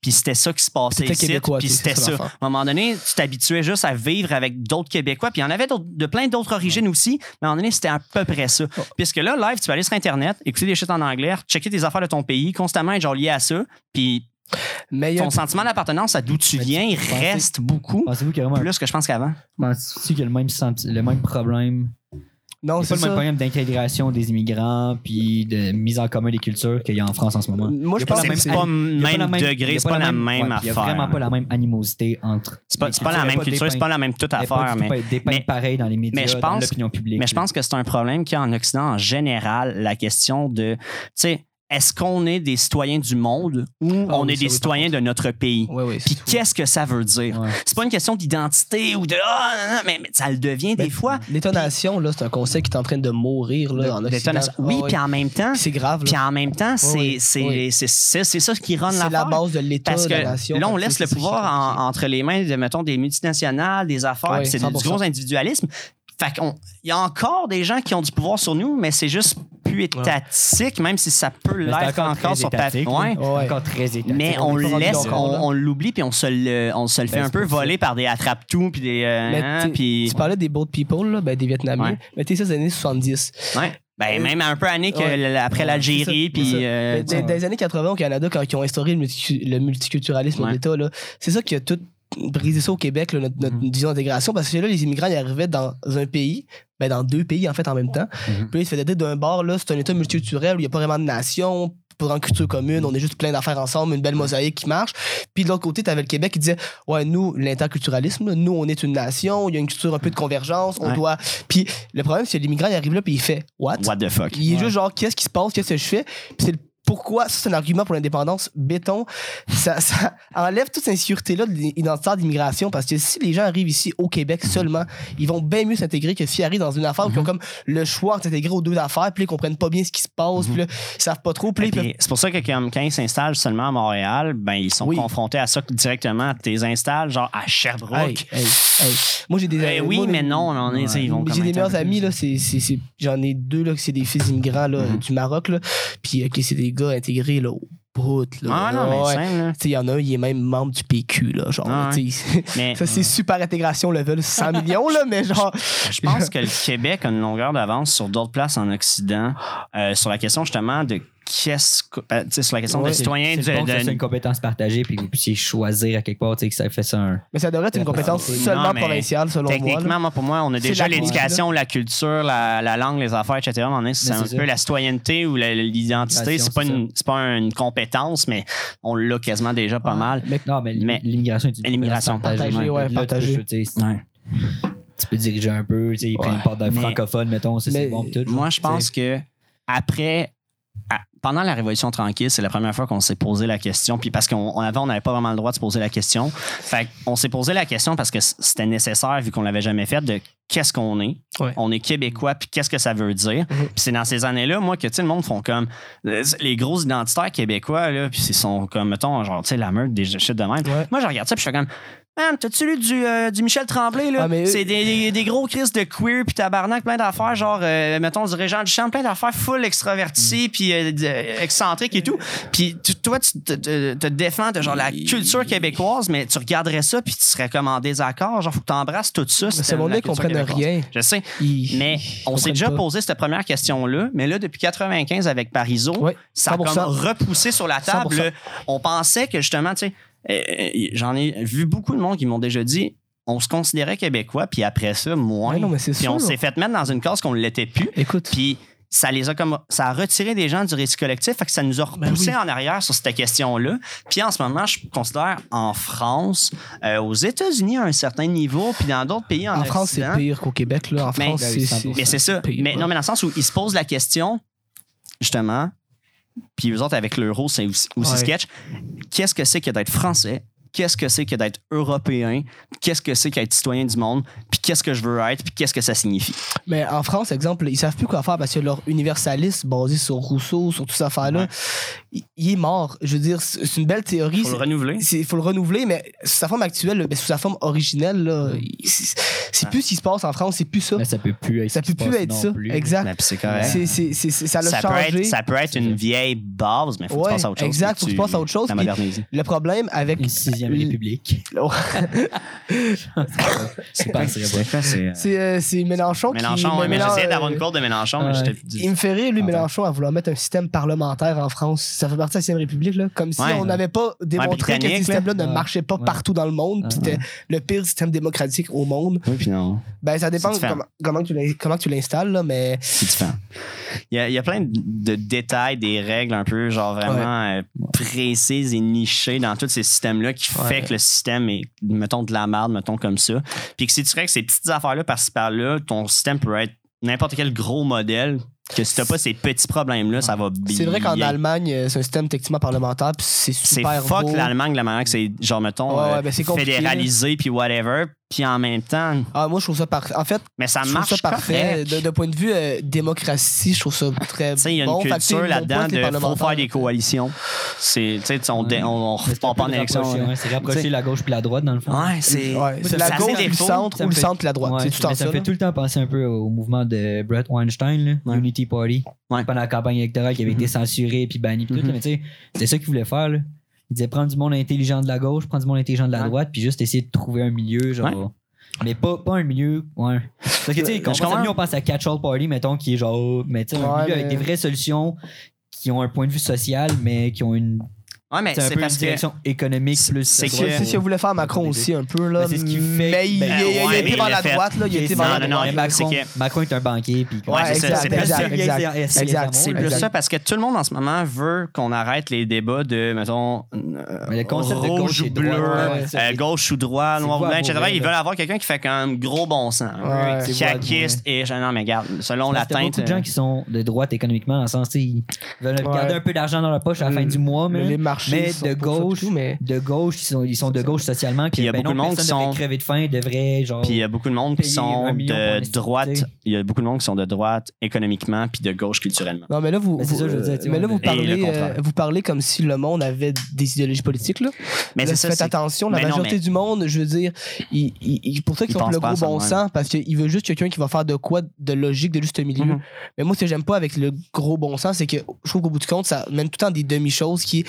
puis c'était ça qui se passait ici, puis c'était ça. À un moment donné, tu t'habituais juste à vivre avec d'autres Québécois, puis il y en avait de plein d'autres origines aussi, mais à un moment donné, c'était à peu près ça. Oh. Puisque là, live, tu peux aller sur Internet, écouter des shit en anglais, checker tes affaires de ton pays, constamment être genre lié à ça, puis Mais ton sentiment d'appartenance à d'où tu viens, il reste beaucoup Pensez-vous qu'il y a vraiment plus que je pense qu'avant. Penses-tu qu'il y a le même, le même problème Non, C'est pas le même problème d'intégration des immigrants puis de mise en commun des cultures qu'il y a en France en ce moment. Moi, je y pense que C'est pas y la même y degré, c'est pas la même ouais, Il n'y a affaire. vraiment pas la même animosité entre. C'est pas, la même y culture, c'est pas la même toute y affaire. Mais, pareils dans les médias, mais je dans pense- l'opinion publique. mais je pense que c'est un problème qu'il y a en Occident en général, la question de, tu sais, est-ce qu'on est des citoyens du monde ou Ah on oui, est des oui, citoyens de notre pays? Ouais, ouais, Puis qu'est-ce que ça veut dire? C'est pas une question d'identité ou de ah, non, non, mais, mais ça le devient des Mais fois. L'étonation, là, c'est un concept qui est en train de mourir là, en Occident. Oui, Ah, puis en même temps, c'est grave. puis en même temps, c'est oui, oui. ça qui run C'est la base de l'État, Parce de que la nation. là, on laisse le pouvoir en- entre les mains de, mettons, des multinationales, des affaires, c'est du 100%. gros individualisme. Fait il y a encore des gens qui ont du pouvoir sur nous, mais c'est juste plus étatique, même si ça peut l'être encore, sur papier. Ouais. Ouais. Encore très étatique. Mais on le laisse, on, l'oublie, puis on se le, on se le fait Ben, un peu voler par des attrape-tout, puis des. euh, hein, puis- Tu parlais des boat people, là, ben, des Vietnamiens. Mais tu sais, ça, c'est les années 70. ouais. Ben, Euh, même un peu année que ouais. après l'Algérie, puis. euh, les années 80 au Canada, quand ils ont instauré le, multi- le multiculturalisme Ouais. là, c'est ça qui a tout brisé ça au Québec, là, notre, notre Mhm. vision d'intégration, parce que là, les immigrants, ils arrivaient dans un pays, ben, dans deux pays, en fait, en même temps. Mhm. Puis ils se faisaient dire d'un bord, là, c'est un État multiculturel où il n'y a pas vraiment de nation, pour une culture commune, on est juste plein d'affaires ensemble, une belle mosaïque qui marche. Puis de l'autre côté, t'avais le Québec qui disait, ouais, nous, l'interculturalisme, nous, on est une nation, il y a une culture un peu de convergence, on Ouais. doit. Puis le problème, c'est que l'immigrant, il arrive là, puis il fait, what? What the fuck? Il est Ouais. juste genre, qu'est-ce qui se passe, qu'est-ce que je fais? Puis c'est le pourquoi, ça c'est un argument pour l'indépendance, béton, ça, ça enlève toute cette insécurité-là de l'identitaire d'immigration parce que si les gens arrivent ici au Québec seulement, ils vont bien mieux s'intégrer que s'ils arrivent dans une affaire où ils ont comme le choix de s'intégrer aux deux affaires, puis là, ils comprennent pas bien ce qui se passe, puis là, ils savent pas trop, puis là, puis, C'est pour ça que comme, quand ils s'installent seulement à Montréal, ben ils sont Oui. confrontés à ça directement. Tu les installes genre à Sherbrooke. Hey, hey, hey. Moi, j'ai des Ben oui, moi, mais non, on est, tu sais, ils vont J'ai des meilleurs amis, là, c'est, j'en ai deux, là, que c'est des fils immigrants, là, Mhm. du Maroc, là. Puis, OK, c'est des gars intégrés, là, au bout, là. Ah non, mais Ouais. là. Sais, il y en a un, il est même membre du PQ, là, genre, Ah. [LAUGHS] Mais Ça, c'est super intégration level 100 [LAUGHS] millions, là, mais genre. je pense que le Québec a une longueur d'avance sur d'autres places en Occident euh, sur la question justement de qu'est-ce que. tu sais, sur la question Ouais, de c'est- citoyen C'est bon de- une compétence partagée puis que vous puissiez choisir à quelque part, tu sais, que ça fait ça un. Mais ça devrait être une compétence Non, seulement provinciale, selon moi. Techniquement, moi, pour moi, on a déjà l'éducation, la culture, la, la langue, les affaires, etc. C'est un peu la citoyenneté ou l'identité. C'est pas, une, c'est pas une compétence, mais on l'a quasiment déjà pas Ouais. mal. Mais Non, mais, Mais- l'immigration est une L'immigration compétence partagée, ouais, partagée. tu peux diriger un peu, tu sais, puis Ouais. une porte de Mais- francophone, mettons, c'est bon. tout, Moi, je pense que après, à- pendant la Révolution tranquille, c'est la première fois qu'on s'est posé la question. Puis parce qu'on on avait, on n'avait pas vraiment le droit de se poser la question. Fait on s'est posé la question parce que c'était nécessaire, vu qu'on l'avait jamais fait, de qu'est-ce qu'on est. Ouais. On est québécois, puis qu'est-ce que ça veut dire. Mhm. Puis c'est dans ces années-là, moi, que le monde font comme euh, les gros identitaires québécois, là, puis ils sont comme, mettons, genre, tu sais, la meute, des shit de même. Ouais. Moi, je regarde ça, puis je fais comme. Man, t'as-tu lu du, euh, du Michel Tremblay, là? Ah, mais eux- c'est des, des, des gros crises de queer, puis tabarnak, plein d'affaires, genre, euh, mettons, du Régent du Champ, plein d'affaires full extravertis, puis euh, excentriques et tout. Puis toi, tu te, te- te défends de genre la culture québécoise, mais tu regarderais ça, puis tu serais comme en désaccord. Genre, faut que t'embrasses tout ça. Mais si ce t'aimes monde-là, la ils comprennent rien. Je sais. Ils- Mais on s'est déjà pas. posé cette première question-là, mais là, depuis 95 avec Parizeau, ça a comme 100%. repoussé sur la table. 100%. là. On pensait que justement, tu sais, euh, j'en ai vu beaucoup de monde qui m'ont déjà dit on se considérait québécois, puis après ça, moins. Ouais, non, mais c'est puis sûr. on s'est fait mettre dans une case qu'on ne l'était plus. Écoute. Puis ça les a comme ça a retiré des gens du récit collectif, fait que ça nous a Ben repoussé oui. en arrière sur cette question-là. Puis en ce moment, je considère en France, euh, aux États-Unis à un certain niveau, puis dans d'autres pays en, En France, c'est pire qu'au Québec. Là. En Mais- France, Ben c'est. mais c'est ça. pire, Mais non, mais dans le sens où ils se posent la question, justement, puis eux autres avec l'euro, c'est aussi, aussi Ouais. sketch. Qu'est-ce que c'est que d'être français? Qu'est-ce que c'est que d'être européen? Qu'est-ce que c'est qu'être citoyen du monde? Puis qu'est-ce que je veux être? Puis qu'est-ce que ça signifie? Mais en France, exemple, ils savent plus quoi faire parce que leur universalisme basé sur Rousseau, sur toute cette affaire-là, Ouais. il, il est mort. Je veux dire, c'est une belle théorie. Faut le renouveler. Il faut le renouveler, mais sous sa forme actuelle, ben, sous sa forme originelle, il- c'est plus ce qui se passe en France, c'est plus ça. Mais ça peut plus être Ça qui peut plus être ça. plus. Exact. C'est correct. Ça Ça peut, changé. être, ça peut être une vieille base, mais il faut que Ouais, tu passes à autre chose. exact, faut que tu passes à autre chose. Le problème avec. Sixième L- république. [LAUGHS] [LAUGHS] C'est pas vrai. C'est euh, c'est Mélenchon, Mélenchon, qui. ouais, mais j'essayais d'avoir une cour de Mélenchon, mais Ouais. j'étais. Il me fait rire, lui. Mélenchon, à vouloir mettre un système parlementaire en France. Ça fait partie de la 6 République, là. Comme si Ouais. on n'avait pas démontré que ce système-là ne marchait pas Ouais. partout dans le monde. puis C'était le pire système démocratique au monde. Oui, puis non. Ben, ça dépend comment, comment tu comment tu l'installes, là, mais. C'est différent. Il y, a, il y a plein de, détails, des règles un peu, genre vraiment euh, précises et nichées dans tous ces systèmes-là qui Ouais. fait que le système est, mettons, de la merde, mettons comme ça. Puis que si tu règles ces petites affaires-là par-ci par-là, ton système peut être n'importe quel gros modèle. Que si t'as pas ces petits problèmes-là, ça va bien. C'est vrai qu'en Allemagne, euh, c'est un système techniquement parlementaire, puis c'est C'est super fuck beau. l'Allemagne, la manière que c'est, genre, mettons, Ouais, ouais, euh, ben, c'est fédéralisé, puis whatever. Puis en même temps, Ah, moi, je trouve ça parfait. En fait, mais ça je trouve marche ça parfait. De, de point de vue euh, démocratie, je trouve ça très Tu sais, il y a une bon. Culture là-dedans de faut faire des coalitions. C'est, tu sais, on, Ouais. on, on pas peu en élection. ouais, C'est rapprocher T'sais. la gauche puis la droite, dans le fond. Ouais, c'est. Ouais, c'est la gauche, puis le centre ou le fait- centre puis la droite. Ouais, c'est tout en mais ça. ça fait tout le temps penser un peu au mouvement de Brett Weinstein, là. Unity Party, pendant la campagne électorale qui avait été Mhm. censurée puis bannie. Mhm. là, Mais tu sais, c'est ça qu'il voulait faire. Il disait prendre du monde intelligent de la gauche, prendre du monde intelligent de la Ouais. droite, puis juste essayer de trouver un milieu, genre. Ouais. Mais pas, pas un milieu. Ouais. Parce que tu sais, quand on pense à comprends. lui, on pense à Catch-All Party, mettons, qui est genre. Mais tu sais, un milieu mais- avec des vraies solutions qui ont un point de vue social, mais qui ont une Ouais, mais C'est un peu une parce que. direction économique plus. c'est ce que voulait faire Macron aussi un peu là. Ben, c'est ce qu'il fait. Mais il, Ben, il- il- il été il vers l'a droite là, il été vers Non, la non, non, droite. il- Macron, Macron est un banquier. Puis Ouais, c'est ça, c'est plus ça. exact. Exact. C'est plus exact. ça parce que tout le monde en ce moment veut qu'on arrête les débats de, mettons, euh, rouge gauche ou bleu, euh, c'est- gauche ou droit, noir ou blanc, etc. Ils veulent avoir quelqu'un qui fait quand même gros bon sens. Caquiste et non, mais regarde, selon la Parce qu'il y a teinte. beaucoup de gens qui sont de droite économiquement, dans le sens, ils veulent garder un peu d'argent dans leur poche à la fin du mois, mais, mais sont de gauche, tout, mais- de gauche, ils sont, ils sont de gauche socialement. Puis il y a ben beaucoup non, de monde qui sont- crever de faim, devrait genre. Puis il y a beaucoup de monde qui sont de droite. Il y a beaucoup de monde qui sont de droite économiquement puis de gauche culturellement. Non, mais là, vous, Ben, c'est vous- ça, je veux dire, mais là, vous parlez, euh, vous parlez comme si le monde avait des idéologies politiques. Là. Mais Là, c'est ça. faites attention, la Mais non, majorité mais- du monde, je veux dire, il, il- il- pour ça qu'ils pour le gros bon de sens, parce qu'il veut juste quelqu'un qui va faire de quoi de logique, de juste milieu. Mhm. Mais moi, ce que j'aime pas avec le gros bon sens, c'est que je trouve qu'au bout du compte, ça mène tout le temps des demi-choses qui.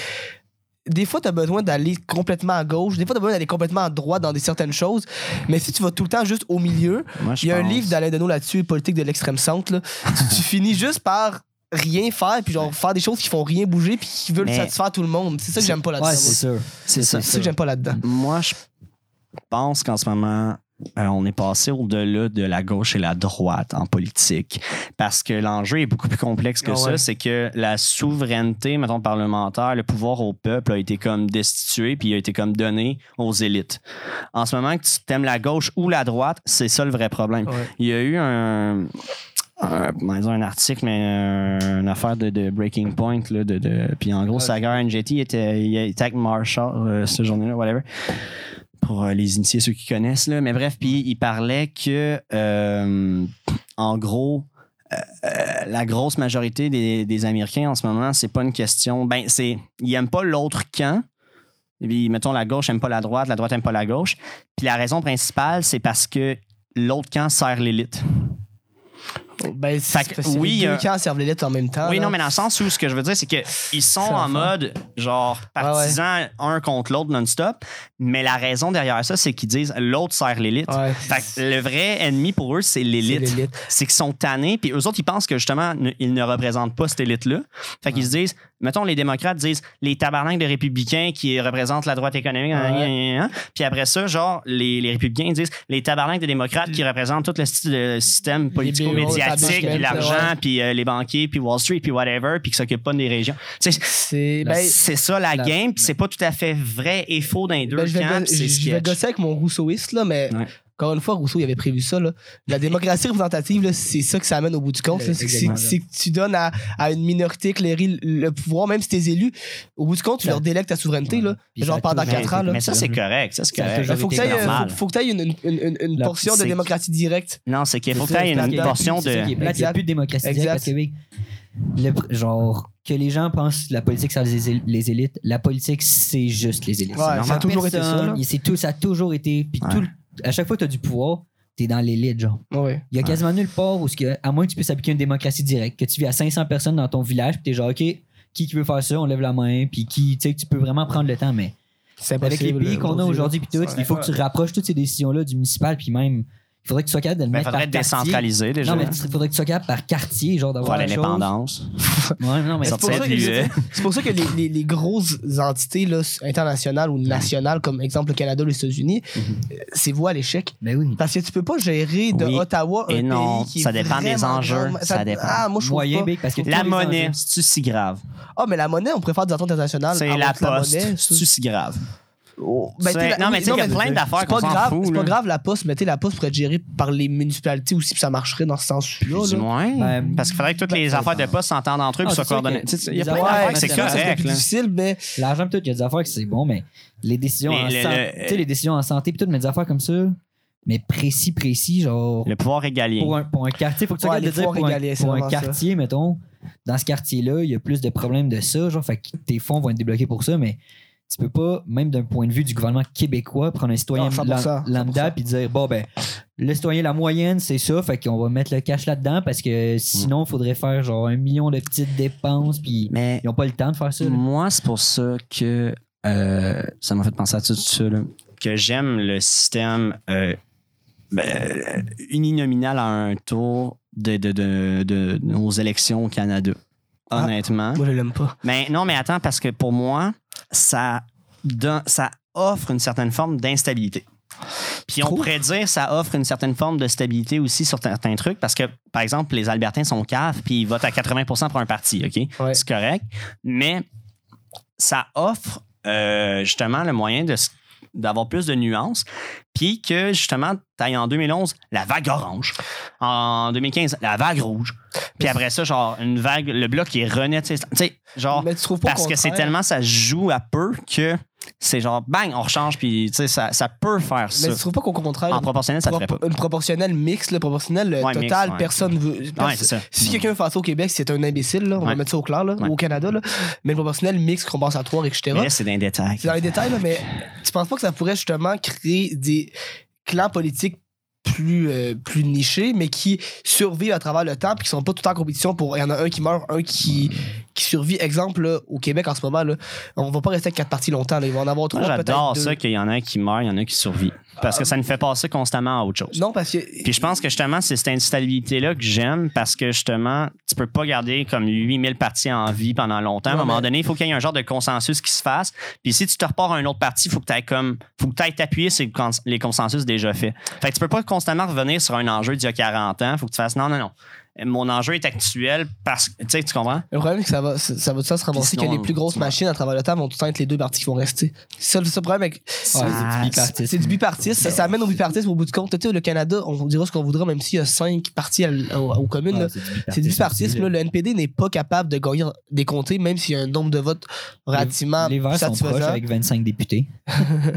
Des fois, tu as besoin d'aller complètement à gauche, des fois, tu as besoin d'aller complètement à droite dans des certaines choses, mais si tu vas tout le temps juste au milieu, il y a un livre d'Alain Deneau là-dessus, Politique de l'extrême centre. là. tu, tu [LAUGHS] finis juste par rien faire, puis genre faire des choses qui font rien bouger, puis qui veulent Mais- satisfaire tout le monde. C'est ça que j'aime pas là-dedans. ouais, c'est sûr. C'est ça. C'est ça que j'aime pas là-dedans. Moi, je pense qu'en ce moment, euh, on est passé au-delà de la gauche et la droite en politique. Parce que l'enjeu est beaucoup plus complexe que Ah ça. ouais. C'est que la souveraineté, mettons, parlementaire, le pouvoir au peuple a été comme destitué puis a été comme donné aux élites. En ce moment, que tu t'aimes la gauche ou la droite, c'est ça le vrai problème. Ouais. Il y a eu un. un, article, mais euh, une affaire de, de Breaking Point. Là, de, de- puis en gros, Sagar était, il était avec Marshall euh, cette journée-là, whatever. Pour euh, les initiés, ceux qui connaissent. Là. Mais bref, puis il parlait que, euh, en gros, euh, la grosse majorité des, des Américains en ce moment, c'est pas une question. Ben, c'est. Ils aiment pas l'autre camp. Puis, mettons, la gauche aime pas la droite, la droite aime pas la gauche. Puis la raison principale, c'est parce que l'autre camp sert l'élite. Ben, que, oui, les deux euh, camps servent l'élite en même temps. Oui, là. non, mais dans le sens où ce que je veux dire, c'est qu'ils sont en mode genre partisans un contre l'autre non-stop. Mais la raison derrière ça, c'est qu'ils disent l'autre sert l'élite. Ouais. Fait que le vrai ennemi pour eux, c'est C'est l'élite. C'est qu'ils sont tannés, puis eux autres, ils pensent que justement, ils ne représentent pas cette élite-là. Fait qu'ils se disent, mettons, les démocrates disent les tabarnaks de républicains qui représentent la droite économique, Ouais. gna, gna, gna. puis après ça, genre, les, les républicains disent les tabarnaks de démocrates qui représentent tout le, système politico-médiatique, puis l'argent, puis euh, les banquiers, puis Wall Street, puis whatever, puis qui s'occupent pas des régions. C'est. Ben, c'est ça la la- game, puis c'est pas tout à fait vrai et faux dans les deux ben, je vais, camps, go- puis c'est je vais gosser avec mon rousseauiste, là, mais Ouais. Encore une fois, Rousseau, il avait prévu ça. Là. La démocratie représentative, c'est ça que ça amène au bout du compte. C'est que c'est- c'est tu donnes à, à une minorité éclairée le, le pouvoir, même si t'es élu. Au bout du compte, tu Ça- leur délectes ta souveraineté. Là, genre pendant toujours 4 été ans. Là. Mais ça, c'est correct. Ça, c'est correct. Il faut que tu aies normal. faut, faut que t'ailles une, une, une, portion de c'est- démocratie directe. Non, c'est qu'il faut que C'est tu aies une c'est portion C'est de. Il n'y a plus de démocratie directe Exact. parce que, oui, genre, que les gens pensent que la politique, ça les, él- les élites. La politique, c'est juste les élites. Ouais, C'est ça a toujours été ça, là. c'est tout, ça a toujours été. Puis Ouais. tout à chaque fois que tu as du pouvoir, tu es dans l'élite, genre. Ouais. Il y a quasiment nulle part où, ce que, à moins que tu puisses appliquer une démocratie directe, que tu vis à 500 personnes dans ton village, puis tu es genre, OK, qui qui veut faire ça, on lève la main, puis qui, tu sais, tu peux vraiment prendre le temps, mais. C'est Avec les pays qu'on a aujourd'hui, puis tout, il faut que tu rapproches toutes ces décisions-là du municipal, puis même, il faudrait que tu sois capable de le Ben, mettre faudrait par quartier. décentraliser déjà. Non, mais il faudrait que tu sois capable par quartier, genre Pour d'avoir chose. l'indépendance. [LAUGHS] Ouais, non, mais C'est c'est pour, ça de que, l'UE. c'est pour ça que les, les- les grosses entités là, internationales ou nationales, comme exemple le Canada ou les États-Unis, Mhm. euh, c'est voué à l'échec. Mais oui. Parce que tu peux pas gérer de Oui. Ottawa un Et non, pays qui est ça dépend des enjeux, grand. ça dépend. Ah, moi, je Moyen, pas. big, parce que La monnaie, c'est-tu si grave? Ah, mais la monnaie, on préfère des attentes internationales. C'est la poste. C'est-tu si grave? Oh, la- non, mais tu sais, il y a mais plein d'affaires c'est qu'on pas s'en grave, fout, C'est pas grave, la poste, mettez la poste pourrait être gérée par les municipalités aussi, puis ça marcherait dans ce sens-là. Du là. moins. Ben, Parce qu'il faudrait que toutes ben, les affaires de poste s'entendent entre eux Ah, et soient coordonnées. que Tu sais, Il y a plein d'affaires que c'est correct. difficile, mais L'argent, tout, il y a des affaires que c'est bon, mais les décisions, Mais en, santé, le- tu sais, les décisions en santé, puis tout, mais des affaires comme ça, mais précis, précis, genre. Le pouvoir régalien. Pour un, pour un quartier, faut que tu Ouais, regardes dire pour, un, régaliens, c'est pour un ça. quartier, mettons, dans ce quartier-là, il y a plus de problèmes de ça, genre, fait que tes fonds vont être débloqués pour ça, mais tu peux pas, même d'un point de vue du gouvernement québécois, prendre un citoyen Non, 100%, lam- lambda 100%. puis dire, bon, ben, le citoyen, la moyenne, c'est ça, fait qu'on va mettre le cash là-dedans parce que sinon, il faudrait faire genre un million de petites dépenses, puis Mais ils ont pas le temps de faire ça. là. moi, c'est pour ça que euh, ça m'a fait penser à tout ça, là, que j'aime le système euh, ben, uninominal à un tour de, de, de- de nos élections au Canada. Honnêtement. Moi, je l'aime pas. Mais non, mais attends, parce que pour moi, ça, ça offre une certaine forme d'instabilité. Puis on pourrait dire ça offre une certaine forme de stabilité aussi sur certains trucs parce que, par exemple, les Albertains sont caves puis ils votent à 80 pour un parti, OK? Ouais. C'est correct. Mais ça offre euh, justement le moyen de d'avoir plus de nuances puis que justement tu en 2011 la vague orange en 2015 la vague rouge puis après ça genre une vague le bloc qui renaît tu sais genre Mais tu trouves pas au parce que c'est tellement ça joue à peu que c'est genre bang on rechange puis tu sais ça, ça peut faire ça Mais tu trouves pas qu'au contraire, en proportionnel ça ferait pas une proportionnelle mixte, le proportionnel Ouais, total, mixte, ouais. personne veut. ouais c'est ça Si quelqu'un fait ça au Québec, c'est un imbécile, là, on va mettre ça au clair, là, au Canada. Là. Mais le proportionnel mixte, compensatoire, etc. mais là c'est d'un détail C'est dans les détails, là, mais tu penses pas que ça pourrait justement créer des clans politiques plus, euh, plus nichés, mais qui survivent à travers le temps, puis qui sont pas tout le temps en compétition pour. Il y en a un qui meurt, un qui, qui survit. Exemple, là, au Québec en ce moment, là, on va pas rester avec quatre partis longtemps. Là. Il va en avoir trois, j'adore ça qu'il y en a un qui meurt, il y en a un qui survit. Parce que ça nous fait passer constamment à autre chose. Non, parce que. Puis je pense que justement, c'est cette instabilité-là que j'aime parce que justement, tu peux pas garder comme 8000 partis en vie pendant longtemps. à un moment mais- donné, il faut qu'il y ait un genre de consensus qui se fasse. Puis si tu te repars à un autre parti, il faut que tu comme faut que tu ailles t'appuyer sur les consensus déjà faits. Fait que tu peux pas constamment revenir sur un enjeu d'il y a 40 ans. faut que tu fasses non, non, non. Mon enjeu est actuel parce que, tu sais, tu comprends? Le problème, c'est que ça va, ça, ça va tout ça se ramasser que les plus grosses machines à travers le temps vont tout le temps être les deux partis qui vont rester. C'est ça, le- problème avec. Ouais, c'est du bipartisme. C'est du bipartisme. Ça, ça amène au bipartisme au bout du compte. Tu sais, le Canada, on dira ce qu'on voudra, même s'il y a cinq à- au- aux communes. Ouais, C'est du bipartisme. là. Le NPD n'est pas capable de gagner des comtés, même s'il y a un nombre de votes relativement Les Verts sont proches satisfaisant. avec 25 députés. [LAUGHS]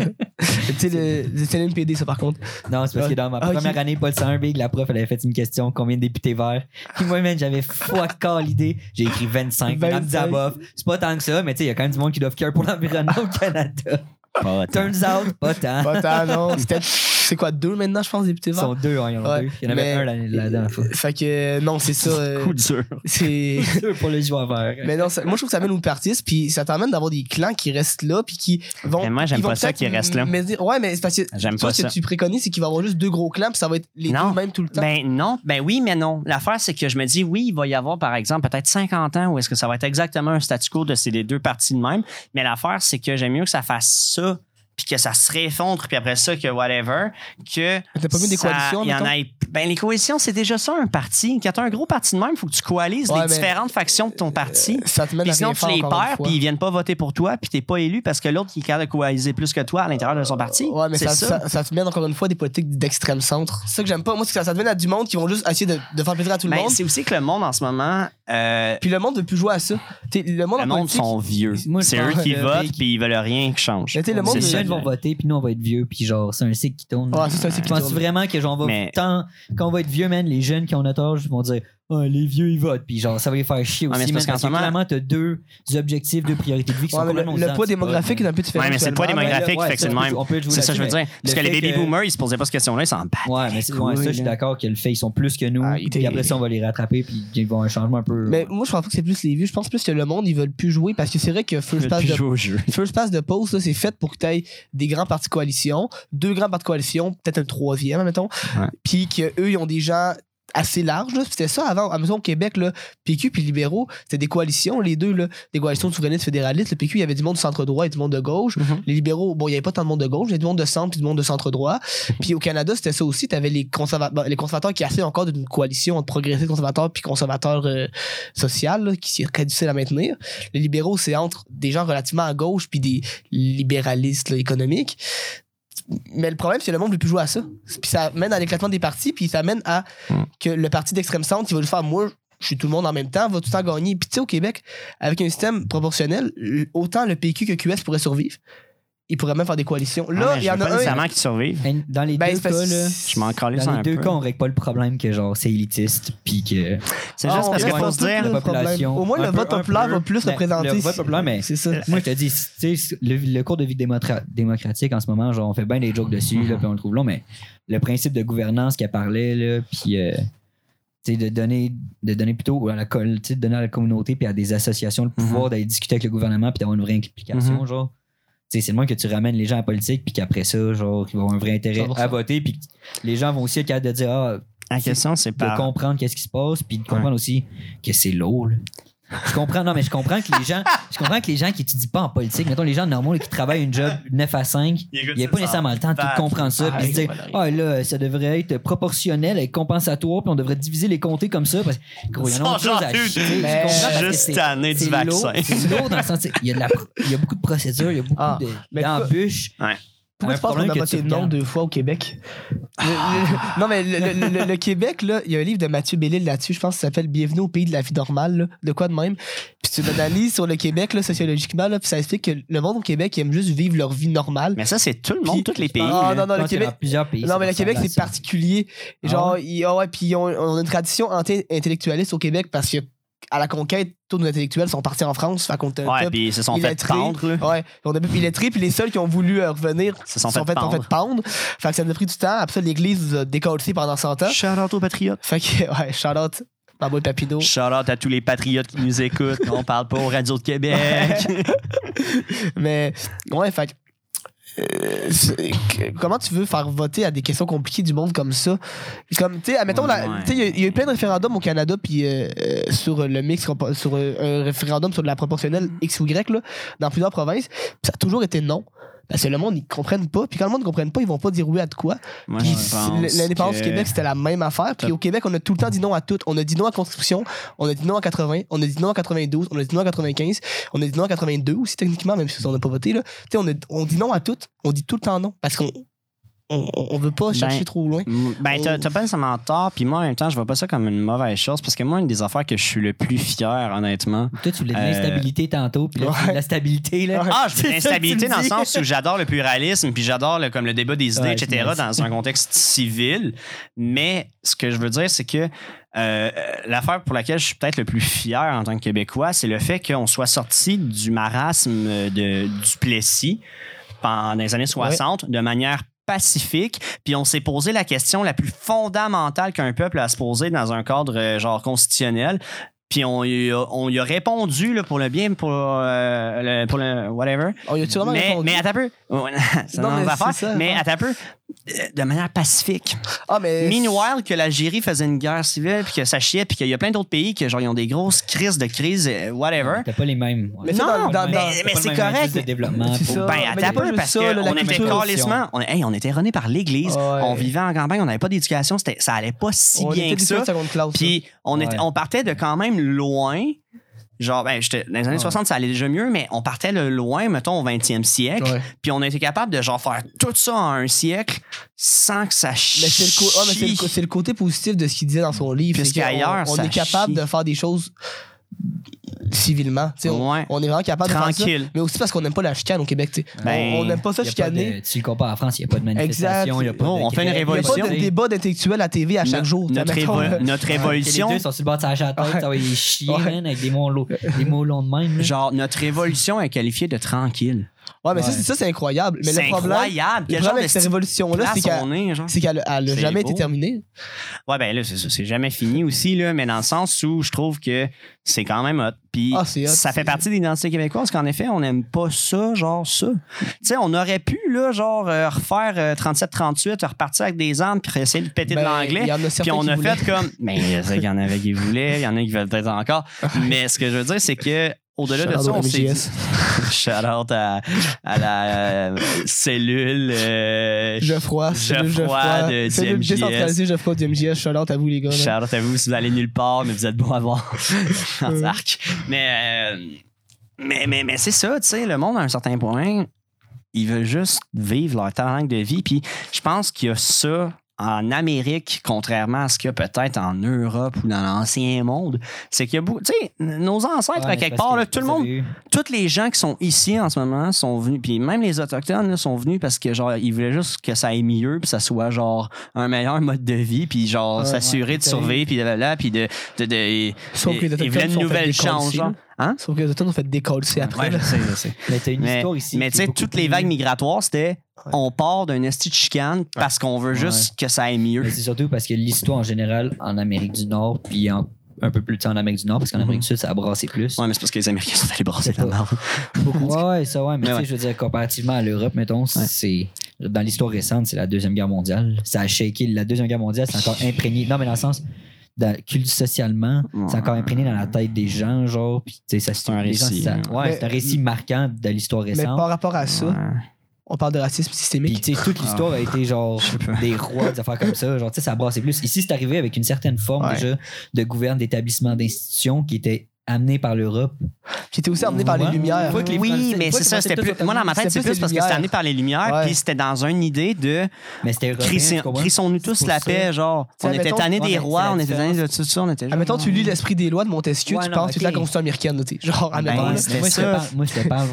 Tu sais, le- c'est le NPD, ça, par contre. Non, c'est parce que dans ma Ah, première année, Paul 101 Big, la prof, elle avait fait une question combien de députés verts? Puis moi, man, j'avais fuck all l'idée. J'ai écrit 25. Puis elle me dit, ah, 25. bof, c'est pas tant que ça, mais tu sais, il y a quand même du monde qui doit care pour l'environnement au Canada. Pas. Turns out, pas tant. Pas tant, non. C'était, c'est quoi, deux maintenant, je pense, députés Ils verts? sont deux, hein, il y en a Ouais, deux. Il y en avait mais- un l'année- la dernière fois. Fait que, non, c'est ça. euh, [LAUGHS] Coup dur. c'est. Deux pour les joueurs verts. Mais non, ça- moi je trouve que ça amène au bipartisme, puis ça t'amène d'avoir des clans qui restent là, puis qui vont. Mais moi, j'aime ils pas ça qu'ils restent là. dire- ouais, mais c'est parce que. J'aime ce que tu préconises, c'est qu'il va y avoir juste deux gros clans, puis ça va être les Non. deux mêmes tout le temps. Ben non, ben oui, mais non. L'affaire, c'est que je me dis, oui, il va y avoir, par exemple, peut-être 50 ans où est-ce que ça va être exactement un statu quo de ces deux parties de même. Mais l'affaire, c'est que j'aime mieux que ça fasse ça, puis que ça se réeffondre, puis après ça, que whatever, que. T'as pas mis des ça- coalitions, il y en a, Ben, les coalitions, c'est déjà ça, un parti. Quand t'as un gros parti de même, il faut que tu coalises Ouais, les mais- différentes factions de ton parti. ça te sinon, tu les perds, puis ils viennent pas voter pour toi, puis t'es pas élu parce que l'autre, il est capable de coaliser plus que toi à l'intérieur de son parti. Ouais, mais ça, ça. te mène encore une fois des politiques d'extrême centre. C'est ça que j'aime pas. Moi, c'est que ça, te mène à du monde qui vont juste essayer de, de faire plaisir à tout le Ben, monde. c'est aussi que le monde en ce moment, euh, Puis le monde veut plus jouer à ça. T'sais, le monde le monde politique. sont vieux. Je C'est pense eux qui votent, puis ils veulent rien qui change. Mais tu sais, le monde jeunes vont voter, puis nous, on va être vieux, puis genre, c'est un cycle qui tourne. Ouais, c'est ça, c'est qui Tu penses tourne. vraiment que genre, on va Mais- tant, quand on va être vieux, man, les jeunes qui ont notre âge vont dire Ah, les vieux ils votent, puis genre ça va les faire chier Ouais, mais aussi, c'est man, parce qu'en que moment- clairement t'as deux objectifs, deux priorités de vie qui Ouais, sont mais le, le poids démographique est un peu différent. Ouais, mais c'est le poids démographique, fait que c'est ça, le même. C'est ça, je veux dire. mais Parce que le les baby que- boomers, ils se posaient pas cette question-là, ils s'en battent. Ouais, mais ça, je suis d'accord que le fait, ils sont plus que nous. Ah, puis après ça, on va les rattraper, puis ils vont un changement un peu. Mais moi, je pense pas que c'est plus les vieux. Je pense plus que le monde, ils veulent plus jouer parce que c'est vrai que First Pass de. First Pass de là, c'est fait pour que tu aies des grands partis de coalition, deux grands partis de coalition, peut-être un troisième, mettons. Puis qu'eux, ils ont des gens assez larges. là. C'était ça avant. À au Québec, là, PQ puis libéraux, c'était des coalitions, les deux, là, des coalitions de souverainistes fédéralistes. Le PQ, il y avait du monde du centre-droit et du monde de gauche. Mhm. Les libéraux, bon, il n'y avait pas tant de monde de gauche, il y avait du monde de centre puis du monde de centre-droit. puis au Canada, c'était ça aussi. Tu avais les, conserva- les conservateurs qui essaient encore d'une coalition entre progressistes conservateurs puis conservateurs euh, social, là, qui est très difficile à maintenir. Les libéraux, c'est entre des gens relativement à gauche puis des libéralistes là, économiques. Mais le problème, c'est que le monde ne veut plus jouer à ça. Puis ça mène à l'éclatement des partis, puis ça mène à Hmm. que le parti d'extrême centre, il va le faire, moi, je suis tout le monde en même temps, va tout le temps gagner. Puis tu sais, au Québec, avec un système proportionnel, autant le PQ que QS pourraient survivre. Ils pourraient même faire des coalitions. Là, il y en a pas un. nécessairement qu'ils survivent. Mais Dans les Ben, deux c'est parce- cas, là. Je m'en calais ça Dans un les deux peu. cas, on règle pas le problème que genre c'est élitiste, puis que. C'est Ah, juste on parce qu'il répond faut se tout, dire. là. la problème. population. Au moins, le un vote un populaire va plus Ben, représenter. Le vote populaire, mais C'est ça. moi, je te dis, tu sais, le, le cours de vie démotra- démocratique en ce moment, genre, on fait bien des jokes dessus, Mhm. là, puis on le trouve long, mais le principe de gouvernance qu'elle parlait, là, puis euh, tu sais, de donner, de donner plutôt à la, co- tu sais, de donner à la communauté puis à des associations le pouvoir d'aller discuter avec le gouvernement puis d'avoir une vraie implication, Mhm. genre. C'est le moins que tu ramènes les gens à la politique puis qu'après ça, genre, qu'ils vont avoir un vrai intérêt 100%. à voter puis les gens vont aussi être capables de dire, ah, La question, c'est de par. comprendre qu'est-ce qui se passe puis de comprendre aussi que c'est lourd, là. Je comprends, non, mais je comprends que les gens, je comprends que les gens qui étudient pas en politique, mettons les gens normaux là, qui travaillent une job 9 à 5, Ils écoutent il n'y a pas nécessairement le temps de tout comprendre ça, Ah, puis se dire, ah là, ça devrait être proportionnel et compensatoire, puis on devrait diviser les comtés comme ça, parce que, gros, il y en a autre Ils sont chose à chier. juste c'est- tanné du vaccin. C'est lourd dans le sens, il y a beaucoup de procédures, il y a beaucoup Ah, d'embûches. Pourquoi tu penses qu'on a voté non deux fois au Québec? [LAUGHS] Le- le- non, mais le, le- le- le Québec, là, il y a un livre de Mathieu Bellil là-dessus, je pense, qui s'appelle Bienvenue au pays de la vie normale, là, de quoi de même? Puis tu l'analyses sur le Québec, là, sociologiquement, là, puis ça explique que le monde au Québec ils aime juste vivre leur vie normale. Mais ça, c'est tout le monde, Puis- tous les pays. Ah, non, non, le qu'il y a Québec. plusieurs pays. Non, mais le Québec, c'est particulier. Ah Genre, ouais? il- ah ouais, puis on, on a une tradition anti-intellectualiste au Québec parce que à la conquête, tous nos intellectuels sont partis en France. Fait qu'on était Ouais, puis ils se sont fait là. Ouais, on a illettrés, puis les seuls qui ont voulu euh, revenir Se sont se sont fait fait, pendre. fait pendre. Fait que ça nous a pris du temps. Après ça, l'Église nous a décalcé pendant 100 ans. Shout out aux patriotes. Fait que, [LAUGHS] ouais, shout out, ma boy Papineau. Shout out à tous les patriotes qui nous écoutent. On parle pas aux radios de Québec. [LAUGHS] Mais, ouais, fait que, euh, c'est- que- comment tu veux faire voter à des questions compliquées du monde comme ça? Comme, tu sais, admettons, Ouais. tu sais, il y a- il y, a eu plein de référendums au Canada, puis euh, euh, sur le mix, sur euh, un référendum sur la proportionnelle X ou Y, là, dans plusieurs provinces, ça a toujours été non. Parce que le monde, ils comprennent pas. Puis quand le monde ne comprenne pas, ils vont pas dire oui à de quoi. Moi, Puis l'indépendance que- du Québec, c'était la même affaire. Puis au Québec, on a tout le temps dit non à tout. On a dit non à la Constitution, on a dit non en 80, on a dit non en 92, on a dit non en 95, on a dit non en 82 aussi, techniquement, même si on n'a pas voté. Là. Tu sais, On, a- on dit non à tout. On dit tout le temps non. Parce qu'on on, veut pas chercher Ben, trop loin. Ben, t'as t'as pas nécessairement tort, puis moi, en même temps, je vois pas ça comme une mauvaise chose, parce que moi, une des affaires que je suis le plus fier, honnêtement. Toi, tu voulais de Euh, l'instabilité tantôt, puis là, de la stabilité, là. Ouais. Ah, je veux [LAUGHS] l'instabilité dans le sens où j'adore le pluralisme, puis j'adore le, comme le débat des idées, Ouais, etc., dans un contexte civil. Mais ce que je veux dire, c'est que euh, l'affaire pour laquelle je suis peut-être le plus fier en tant que Québécois, c'est le fait qu'on soit sorti du marasme de, du Plessis pendant les années 60 de manière pacifique, puis on s'est posé la question la plus fondamentale qu'un peuple a à se poser dans un cadre euh, genre constitutionnel. Puis on, y a, on y a répondu là, pour le bien, pour, euh, le, pour le whatever. On y a-tu vraiment mais, répondu? mais attends un peu. [LAUGHS] C'est Non, une mais autre affaire, c'est ça, mais attends un peu. De manière pacifique. Ah, mais. Meanwhile, que l'Algérie faisait une guerre civile, puis que ça chiait, puis qu'il y a plein d'autres pays qui genre, ils ont des grosses crises de crise, euh, whatever. T'as pas les mêmes. ouais. Mais ça, Non, dans- dans- T'as mais- c'est correct, de développement. Pour- ça. Ben, attends a un peu, parce ça, qu'on était. On, hey, on était erronés par l'Église. Ouais. On vivait en campagne, on n'avait pas d'éducation, c'était- ça allait pas si on bien était que ça. Puis on, on partait de quand même loin. Genre, ben, dans les années Ouais. 60, ça allait déjà mieux, mais on partait de loin, mettons, au 20e siècle. Puis on a été capable de genre faire tout ça en un siècle sans que ça chie. Mais c'est le, ah, le le côté positif de ce qu'il disait dans son livre. Puisque c'est qu'on- ailleurs, on, ça est capable chie. de faire des choses civilement. tu sais, On, Ouais. on est vraiment capable de faire Tranquille. ça. Mais aussi parce qu'on n'aime pas la chicane au Québec. tu sais. Ben, on n'aime pas ça chicaner. Tu le compares à France, il n'y a pas de manifestation. Exact. y a pas Oh, de on fait une grève, Il n'y a révolution. pas de débat d'intellectuel à TV à chaque No- jour. Notre, mettons, notre Ouais, révolution, Les deux sont sur le bord de sa tête, Ouais. Ouais. man, avec des mots longs, des mots longs de même. là. genre, notre révolution est qualifiée de tranquille. Ouais, mais ça, c'est- ça, c'est incroyable. Mais le problème, incroyable. le problème avec cette révolution-là, c'est qu'elle on est, genre? c'est qu'elle elle a C'est jamais beau. été terminée. Ouais, ben là, c'est ça. C'est jamais fini aussi, là, mais dans le sens où je trouve que c'est quand même hot. Puis Ah, c'est hot, ça fait partie de l'identité québécoise qu'en effet, on n'aime pas ça, genre ça. Tu sais, on aurait pu, là, genre, euh, refaire euh, 37-38, repartir avec des armes, puis essayer de péter Ben, de il l'anglais. Puis on a fait comme. Mais il y en avait qui voulaient, il y en a qui veulent peut-être encore. [LAUGHS] Mais ce que je veux dire, c'est que. Au-delà de ça, on s'est. Shout out à, à la euh, cellule. euh, Geoffroy, Geoffroy Geoffroy. de- Cellule MJS. décentralisée Geoffroy du MJS. Shout out à vous, les gars. Shout out à vous si vous allez nulle part, mais vous êtes beau à voir. [LAUGHS] en arc. Mais, euh, mais, mais, mais c'est ça, tu sais, le monde à un certain point, ils veulent juste vivre leur talent de vie. Puis je pense qu'il y a ça en Amérique, contrairement à ce qu'il y a peut-être en Europe ou dans l'ancien monde. C'est qu'il y a beaucoup. Tu sais, nos ancêtres, Ouais, à quelque part, là, tout le monde tous les gens qui sont ici en ce moment sont venus, puis même les autochtones là, sont venus parce que genre ils voulaient juste que ça aille mieux, puis ça soit genre un meilleur mode de vie, puis genre s'assurer ouais, de survivre, puis de là, là, puis de, de, de- ils voulaient une nouvelle chance, genre. Hein? Sauf que les Autochtones ont fait décoller après. Ouais, je sais, je sais. [LAUGHS] Mais t'as une Mais, histoire ici. mais tu sais, toutes les vagues migratoires, c'était on part d'un esti de chicane parce qu'on veut juste que ça aille mieux. Mais c'est surtout parce que l'histoire en général en Amérique du Nord, puis en- un peu plus en Amérique du Nord, parce qu'en Amérique du Sud, ça a brassé plus. Ouais, mais c'est parce que les Américains sont allés brasser la merde. [LAUGHS] Ouais, ouais, ça, ouais. Mais, Mais tu sais, je veux dire, comparativement à l'Europe, mettons, c'est. Dans l'histoire récente, c'est la Deuxième Guerre mondiale. Ça a shaké. La Deuxième Guerre mondiale, c'est encore imprégné. Non, mais dans le sens. Dans- socialement, c'est encore imprégné dans la tête des gens, genre. Puis, tu sais, ça C'est un les gens, récit, ça- ouais, Mais- c'est un récit marquant de l'histoire Mais récente. par rapport à ça, Ouais. on parle de racisme Puis, systémique. tu sais, toute l'histoire a été genre des rois, des affaires comme ça. Genre, tu sais, ça brassait plus. Ici, c'est arrivé avec une certaine forme Ouais. déjà de gouverne d'établissement d'institutions qui était amenée par l'Europe. Qui était aussi emmené par les. Lumières. Que les Oui, mais c'est que ça, c'était plus. Moi, dans ma tête, c'était c'est plus plus parce que c'était amené par les Lumières, Ouais. puis c'était dans une idée de Mais c'était crissons-nous tous C'est la paix, genre. T'sais, On était tannés des rois, c'est on était tannés de tout ça, on était. Admettons, tu lis l'esprit des lois de Montesquieu, tu penses mais toute la. Constitution américaine, tu sais. Genre, admettons. Moi, je te parle-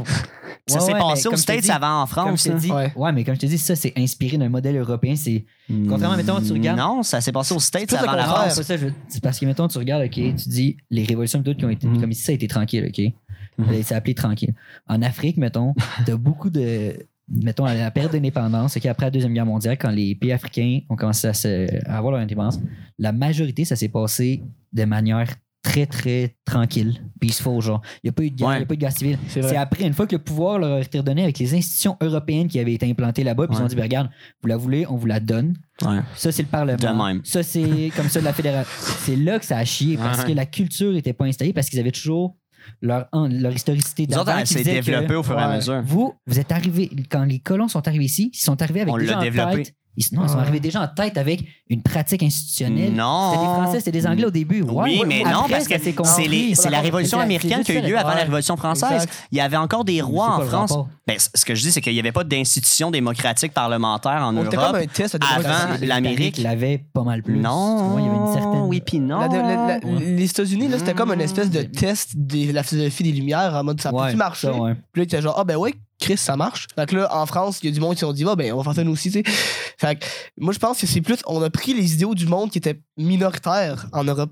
je. Ça s'est ouais, passé aux comme je te States avant en Comme France. je te hein. dis, Ouais. ouais. mais comme je te dis, ça, c'est inspiré d'un modèle européen. C'est Contrairement, mettons, tu regardes- Non, ça s'est passé aux States avant la. France. c'est ça, je- c'est parce que, mettons, tu regardes, OK, tu dis les révolutions toutes qui ont été Mhm. comme ici, ça a été tranquille, OK? Mhm. C'est appelé tranquille. En Afrique, mettons, [LAUGHS] t'as beaucoup de. Mettons, à la période d'indépendance, OK, après la Deuxième Guerre mondiale, quand les pays africains ont commencé à, se- à avoir leur indépendance, la majorité, ça s'est passé de manière très, très tranquille, peaceful, genre. Il n'y a pas eu de guerre, il n'y a pas eu de guerre civile. C'est après, une fois que le pouvoir leur a été redonné avec les institutions européennes qui avaient été implantées là-bas, puis ils ont dit, ben, regarde, vous la voulez, on vous la donne. Ouais. Ça, c'est le Parlement. De même. Ça, c'est comme ça de la fédération. C'est là que ça a chié parce que la culture n'était pas installée parce qu'ils avaient toujours leur, leur historicité d'avant s'est disait que au fur et à mesure. Vous, vous êtes arrivés, quand les colons sont arrivés ici, ils sont arrivés avec On déjà l'a en développé. tête. Ils, non, ils sont arrivés déjà en tête avec une pratique institutionnelle. Non. C'était des Français, c'était des Anglais au début. Ouais, Oui, ouais. mais Après, non, parce que c'est compris. les- c'est la. Révolution américaine qui a eu lieu avant la. Révolution française. Exact. Il y avait encore des rois en France. Ben, ce que je dis, c'est qu'il n'y avait pas d'institution démocratique parlementaire en On était comme Europe. un test de avant l'Amérique. Il l'avait pas mal plus. Non. Vois, il y avait une certaine. Oui, puis non. La- la- la- Ouais. Les États-Unis, là, c'était comme une espèce de test de la philosophie des Lumières en mode ça marcher? ça, ouais. Puis là, tu genre, ah ben ouais, Chris, ça marche. Fait que là, en France, il y a du monde qui se sont dit, ah ben, on va faire ça nous aussi, tu sais. Fait que moi, je pense que c'est plus, on a pris les idéaux du monde qui étaient minoritaires en Europe,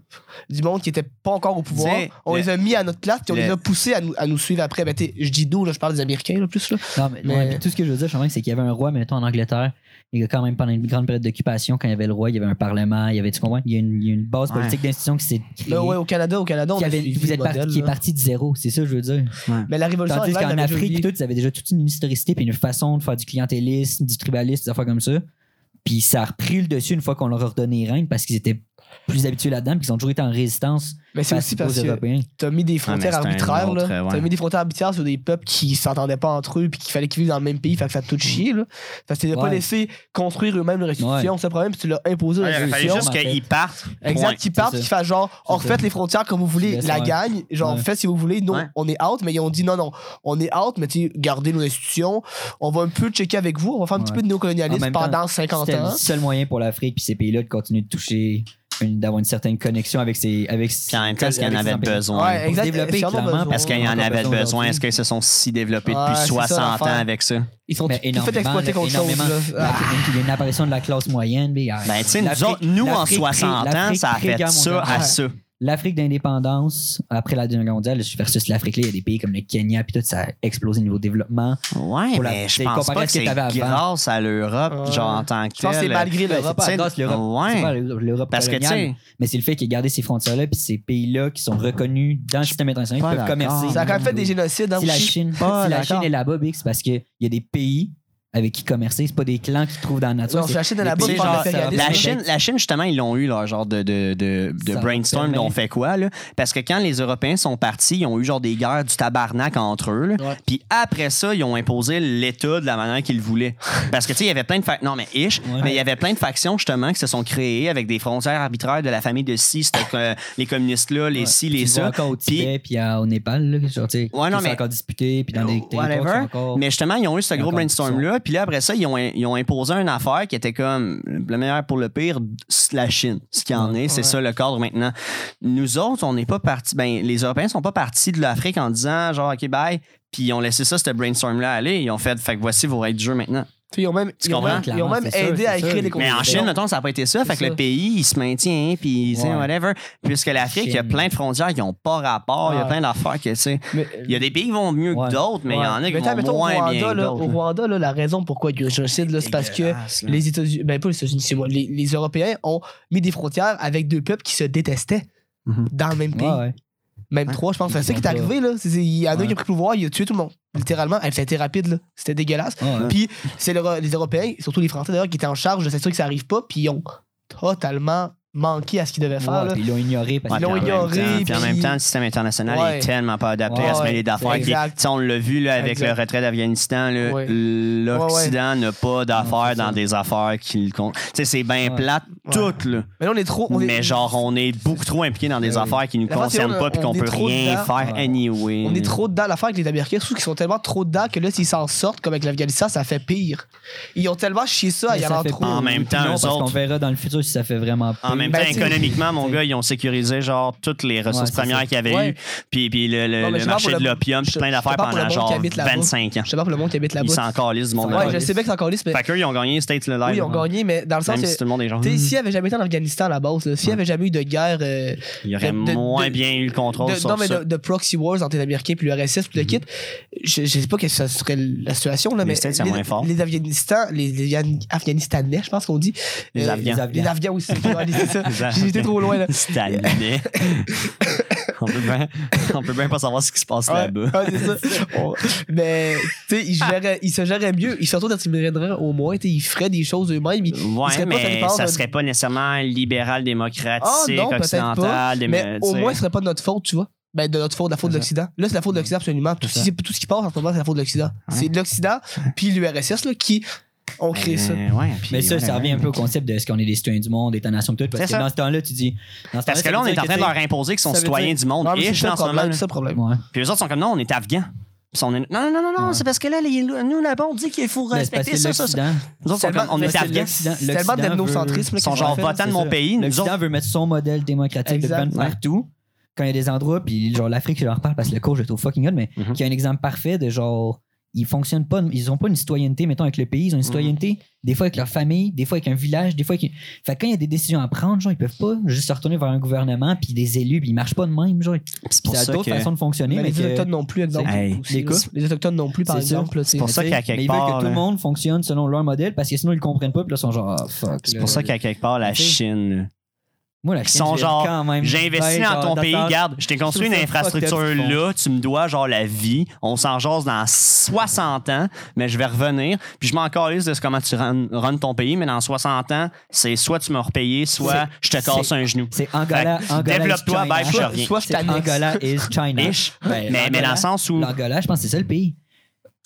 du monde qui était pas encore au pouvoir. On le- les a mis à notre place, puis on le- les a poussés à nous, à nous suivre après. Ben, je dis nous, là, je parle des Américains, là, plus, là. Non, mais, Mais- ouais, puis tout ce que je veux dire, c'est qu'il y avait un roi, mettons, en Angleterre. Il y a quand même pendant une grande période d'occupation, quand il y avait le roi, il y avait un parlement, il y avait, tu comprends? Il y a une, il y a une base Ouais. politique d'institution qui s'est créée. Là, ouais, au Canada, au Canada, on qui a avait- vous êtes parti- modèle, qui est là. parti de zéro, c'est ça que je veux dire. Mais la révolution Tandis qu'en Afrique, tout, ils avaient déjà toute une historicité puis une façon de faire du clientélisme, du tribalisme, des affaires comme ça. Puis ça a repris le dessus une fois qu'on leur a redonné règne parce qu'ils étaient plus habitués là-dedans puis qu'ils ont toujours été en résistance Mais c'est aussi parce que t'as mis des frontières mais c'est un arbitraires, autre, là. ouais. T'as mis des frontières arbitraires sur des peuples qui s'entendaient pas entre eux puis qu'il fallait qu'ils vivent dans le même pays, fait que ça a tout chié, là. Fait que as pas Ouais. laissé construire eux-mêmes leur institution, c'est le problème, puis tu l'as imposé Ouais, leur il fallait institution. juste en fait. qu'ils partent. Exact, qu'ils partent, c'est qu'ils ça. fassent genre, on C'est refait ça. les frontières comme vous voulez, la gagne, genre, Ouais. faites si vous voulez, nous, Ouais. on est out, mais ils ont dit non, non, on est out, mais tu sais, gardez nos institutions, on va un peu checker avec vous, on va faire un petit Ouais. peu de En néocolonialisme même temps, pendant 50 C'était ans. le seul moyen pour l'Afrique puis ces pays-là de continuer de toucher, d'avoir une certaine connexion avec ces. Avec Puis en même temps, est-ce qu'il y en avait besoin? Ouais, exact. développer, clairement. Parce qu'il y en avait besoin. Est-ce qu'ils se sont si développés depuis ça, 60 ans l'affaire. avec ça? Ils sont Ben, tout fait énormément, exploiter contre chose. énormément. là. Il y a une apparition de la classe moyenne. mais, Ben, tu sais, nous, l'Afrique- autres, nous en l'Afrique pré- 60 ans, ça a fait ça à ça. L'Afrique d'indépendance, après la Deuxième Guerre mondiale, versus l'Afrique, là, il y a des pays comme le Kenya, puis tout, ça a explosé au niveau développement. Ouais, Pour la- mais je pense pas que ce que c'est t'avais avant. grâce à l'Europe, Ouais. genre en tant que Je pense que c'est malgré l'Europe. c'est l'Europe. Parce que, tu coloniale, sais, mais c'est le fait qu'il a gardé ces frontières-là, puis ces pays-là qui sont reconnus dans le système international, qui peuvent commercer. Ça a quand même fait des génocides, hein, Si la. Chine, si la. Chine est là-bas, Big, c'est parce qu'il y a des pays avec qui commercer. C'est pas des clans qui trouvent dans la nature. Non, c'est la Chine. La Chine, la Chine, justement, ils l'ont eu, leur genre de, de, de, de brainstorm permet- dont on fait quoi, là? Parce que quand les Européens sont partis, ils ont eu genre des guerres du tabarnak entre eux, là. Ouais. Puis après ça, ils ont imposé l'État de la manière qu'ils voulaient. Parce que, tu sais, il y avait plein de factions. Non, mais ish, Ouais. mais il y avait plein de factions, justement, qui se sont créées avec des frontières arbitraires de la famille de ci, c'était que les communistes-là, les Ouais. ci, les ça. encore au Tibet, puis à- au Népal, là, genre, tu sais, Ouais, non, mais- encore disputés, puis dans des Whatever. encore... Mais justement, ils ont eu ce gros brainstorm-là. Puis là, après ça, ils ont, ils ont imposé une affaire qui était comme le meilleur pour le pire, la Chine. Ce qu'il y en est, c'est Ouais. ça le cadre maintenant. Nous autres, on n'est pas partis. Ben, les Européens sont pas partis de l'Afrique en disant genre, OK, bye. Puis ils ont laissé ça, ce brainstorm-là aller. Ils ont fait, fait que voici vos règles du jeu maintenant. Ils ont même, Tu ils ont comprends? même, ils ont même Clairement, c'est aidé sûr, à écrire sûr. des Mais en. Chine, mettons, ça n'a pas été ça. Fait que le pays, il se maintient, puis, tu sais, Ouais. whatever. Puisque l'Afrique, il y a plein de frontières qui n'ont pas rapport. Il y a plein d'affaires que, tu sais. Il y a des pays qui vont mieux Ouais. que d'autres, mais il y en a qui Mais vont mettons, au moins Rwanda, bien que là, d'autres. au Rwanda, là, la raison pourquoi il y a eu un génocide, là, c'est parce que les États-Unis, ben pas les États-Unis, c'est moi, les, les Européens ont mis des frontières avec deux peuples qui se détestaient Mhm. dans le même pays. Même trois, je pense. C'est ça qui est arrivé, là. C'est- c'est- Il y en a Ouais. qui ont pris le pouvoir, il a tué tout le monde. Littéralement, elle ça a été rapide, là. C'était dégueulasse. Ouais. Puis c'est le- les Européens, surtout les Français d'ailleurs, qui étaient en charge de s'assurer que ça arrive pas, puis ils ont totalement manqué à ce qu'ils devaient faire. Ouais, là. puis ils l'ont ignoré parce Ils l'ont puis en même ignoré, temps- Puis en puis- même temps, le système international Ouais. est tellement pas adapté à se Ouais, mêler d'affaires. qui- exact. Tu sais, On l'a vu là, avec Exact. le retrait d'Afghanistan. là, Ouais. L'Occident n'a pas d'affaires dans des affaires qu'il compte. Tu sais, c'est bien Ouais. plate, Ouais. tout. Là. Mais là, on est trop. on est- Mais genre, on est beaucoup trop impliqué dans des Ouais. affaires qui nous La face, c'est concernent on- pas puis on qu'on est peut trop rien dedans. faire Ouais. anyway. On est trop dedans. L'affaire avec les Américains, je trouve qu'ils sont tellement trop dedans que là, s'ils s'en sortent, comme avec l'Afghanistan, ça fait pire. Ils ont tellement chié ça à y en trop. En même temps, eux parce qu'on autres- verra dans le futur si ça fait vraiment En pire. même Ben, temps, sais, économiquement, mon [LAUGHS] gars, ils ont sécurisé genre toutes les ressources c'est premières ça. qu'il y avait Ouais. eu, puis, puis le, le- Non, mais le je sais pas marché pour de le- l'opium, puis je- plein je d'affaires pas pour le pendant monde genre qui habite là-bas. 25 ans. Je sais pas pour le monde qui habite là-bas. Ils s'en calissent du monde Ouais, là je sais bien que c'est encore lisse, mais. Fait qu'eux, ils ont gagné States le live. Oui, ils ont gagné, mais dans le sens. Même que- si tout le monde est genre. Tu sais, s'il n'y avait jamais été en Afghanistan à la base, s'il n'y avait jamais eu de guerre. euh, il y aurait de- moins de- bien eu le contrôle de, sur non, mais ça. de, proxy wars entre les Américains puis le RSS puis le kit, je, sais pas que ça serait la situation, là, Les mais States, les, moins fort. les Afghanistan, les, les Yan- Afghanistanais, je pense qu'on dit. Les euh, Afghans. Les Afghans aussi. [LAUGHS] J'ai été trop loin, là. Stalinais. [LAUGHS] on, peut bien, on peut bien pas savoir ce qui se passe Ouais, là-bas. ouais, [LAUGHS] mais, tu sais, ils, ils se géraient mieux. Ils s'auto-détermineraient au moins. tu sais, Ils feraient des choses eux-mêmes. Ouais, pas mais ça serait pas nécessairement libéral, démocratique, Ah, non, peut-être occidental. des- Mais au moins, ce serait pas de notre faute, tu vois. Ben, de notre faute, de la faute de l'Occident. Là, c'est la faute de l'Occident, absolument. Tout, C'est ce qui- tout ce qui passe en ce moment, c'est la faute de l'Occident. C'est l'Occident, puis l'URSS, là, qui ont créé ça. Euh, ouais, puis Mais ça, ouais, ça revient un peu au concept de ce qu'on est des citoyens du monde, État-nation, tout. Parce C'est que ça. dans ce temps-là, tu dis. dans ce Parce que ça là, on est en train de leur imposer qu'ils sont ça citoyens dire- du monde. C'est ça le problème. Ça. Puis les autres sont comme non, on est afghans. Puis on est- Non, non, non, non, c'est parce que là, les- nous, là-bas, on dit qu'il faut parce respecter ça, ça, ça. Nous autres, on est l'Occident- C'est tellement d'ethnocentrisme. Ils sont genre votants de mon pays. L'Occident veut mettre son modèle démocratique de gouvernement partout. Quand il y a des endroits, puis genre l'Afrique, je leur parle parce que le coach, je le trouve fucking good, mais Mhm. qui a un exemple parfait de genre. Ils fonctionnent pas, ils ont pas une citoyenneté, mettons, avec le pays, ils ont une citoyenneté, des fois avec leur famille, des fois avec un village, des fois avec. Fait que quand il y a des décisions à prendre, genre, ils peuvent pas juste se retourner vers un gouvernement, puis des élus, puis ils marchent pas de même, genre. c'est pour ça d'autres que. façons de fonctionner, Mais mais, les que- Autochtones non plus, exemple. Hey. Les Autochtones non plus, par exemple. C'est pour ça qu'à quelque mais ils veulent part, que tout le monde fonctionne selon leur modèle parce que sinon ils comprennent pas puis là ils sont genre ah, fuck. C'est pour ça qu'à quelque part, la Chine. Moi la sont genre, quand même J'ai investi dans genre, ton pays, garde, je t'ai construit une infrastructure là, tu me dois genre la vie, on s'en jase dans 60 ans, mais je vais revenir, puis je m'en calisse de comment tu run, run ton pays, mais dans 60 ans, c'est soit tu m'as repayé, soit je te casse un genou. C'est Angola, Angola développe-toi, bye, je reviens. Soit je. Angola is China. Ish. Ben, mais, mais dans le sens où. L'Angola, je pense que c'est ça le pays.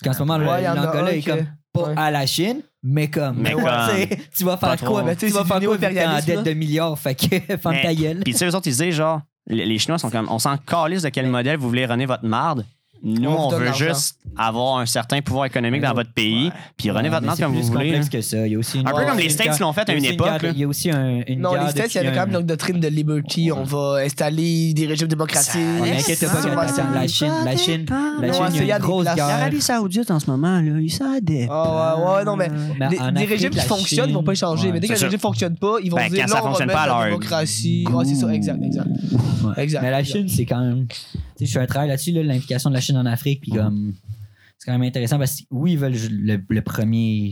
Parce qu'en ce moment, Ouais, l'Angola est comme pas à la Chine, mais comme. Mais [LAUGHS] Ouais, comme. tu sais, Tu vas faire quoi? Mais tu vas faire du quoi en dette de milliards? Fait que [LAUGHS] ferme ta gueule. Puis tu sais, eux autres, ils disaient genre, les les Chinois sont comme, on s'en calisse de quel modèle vous voulez runner votre marde. Nous, On veut juste avoir un certain pouvoir économique dans votre pays, puis Ouais, votre c'est comme vous voulez. complexe là. que ça. Il y a aussi une- Un peu comme les States l'ont fait à une époque. Il y a aussi un- une Non, les States, il y avait quand même un- une doctrine de liberty. On va installer des régimes démocratiques. Ouais, mais inquiète pas, la Chine, la Chine, la Chine, il y a une des grosse guerre. L'Arabie Saoudite en ce moment, là, ils s'adaptent. Ah ouais, ouais, non, mais Mais des, régimes qui fonctionnent, ils vont pas changer. Mais dès qu'un C'est régime fonctionne pas, ils vont Ben, dire ça on va fonctionne mettre pas à la leur démocratie. Ouais, c'est ça, exact. Exact. Mais la Chine, c'est quand même. Tu sais, je fais un travail là-dessus, là, l'implication de la Chine en Afrique, puis comme. C'est quand même intéressant parce que oui, ils veulent le, le premier.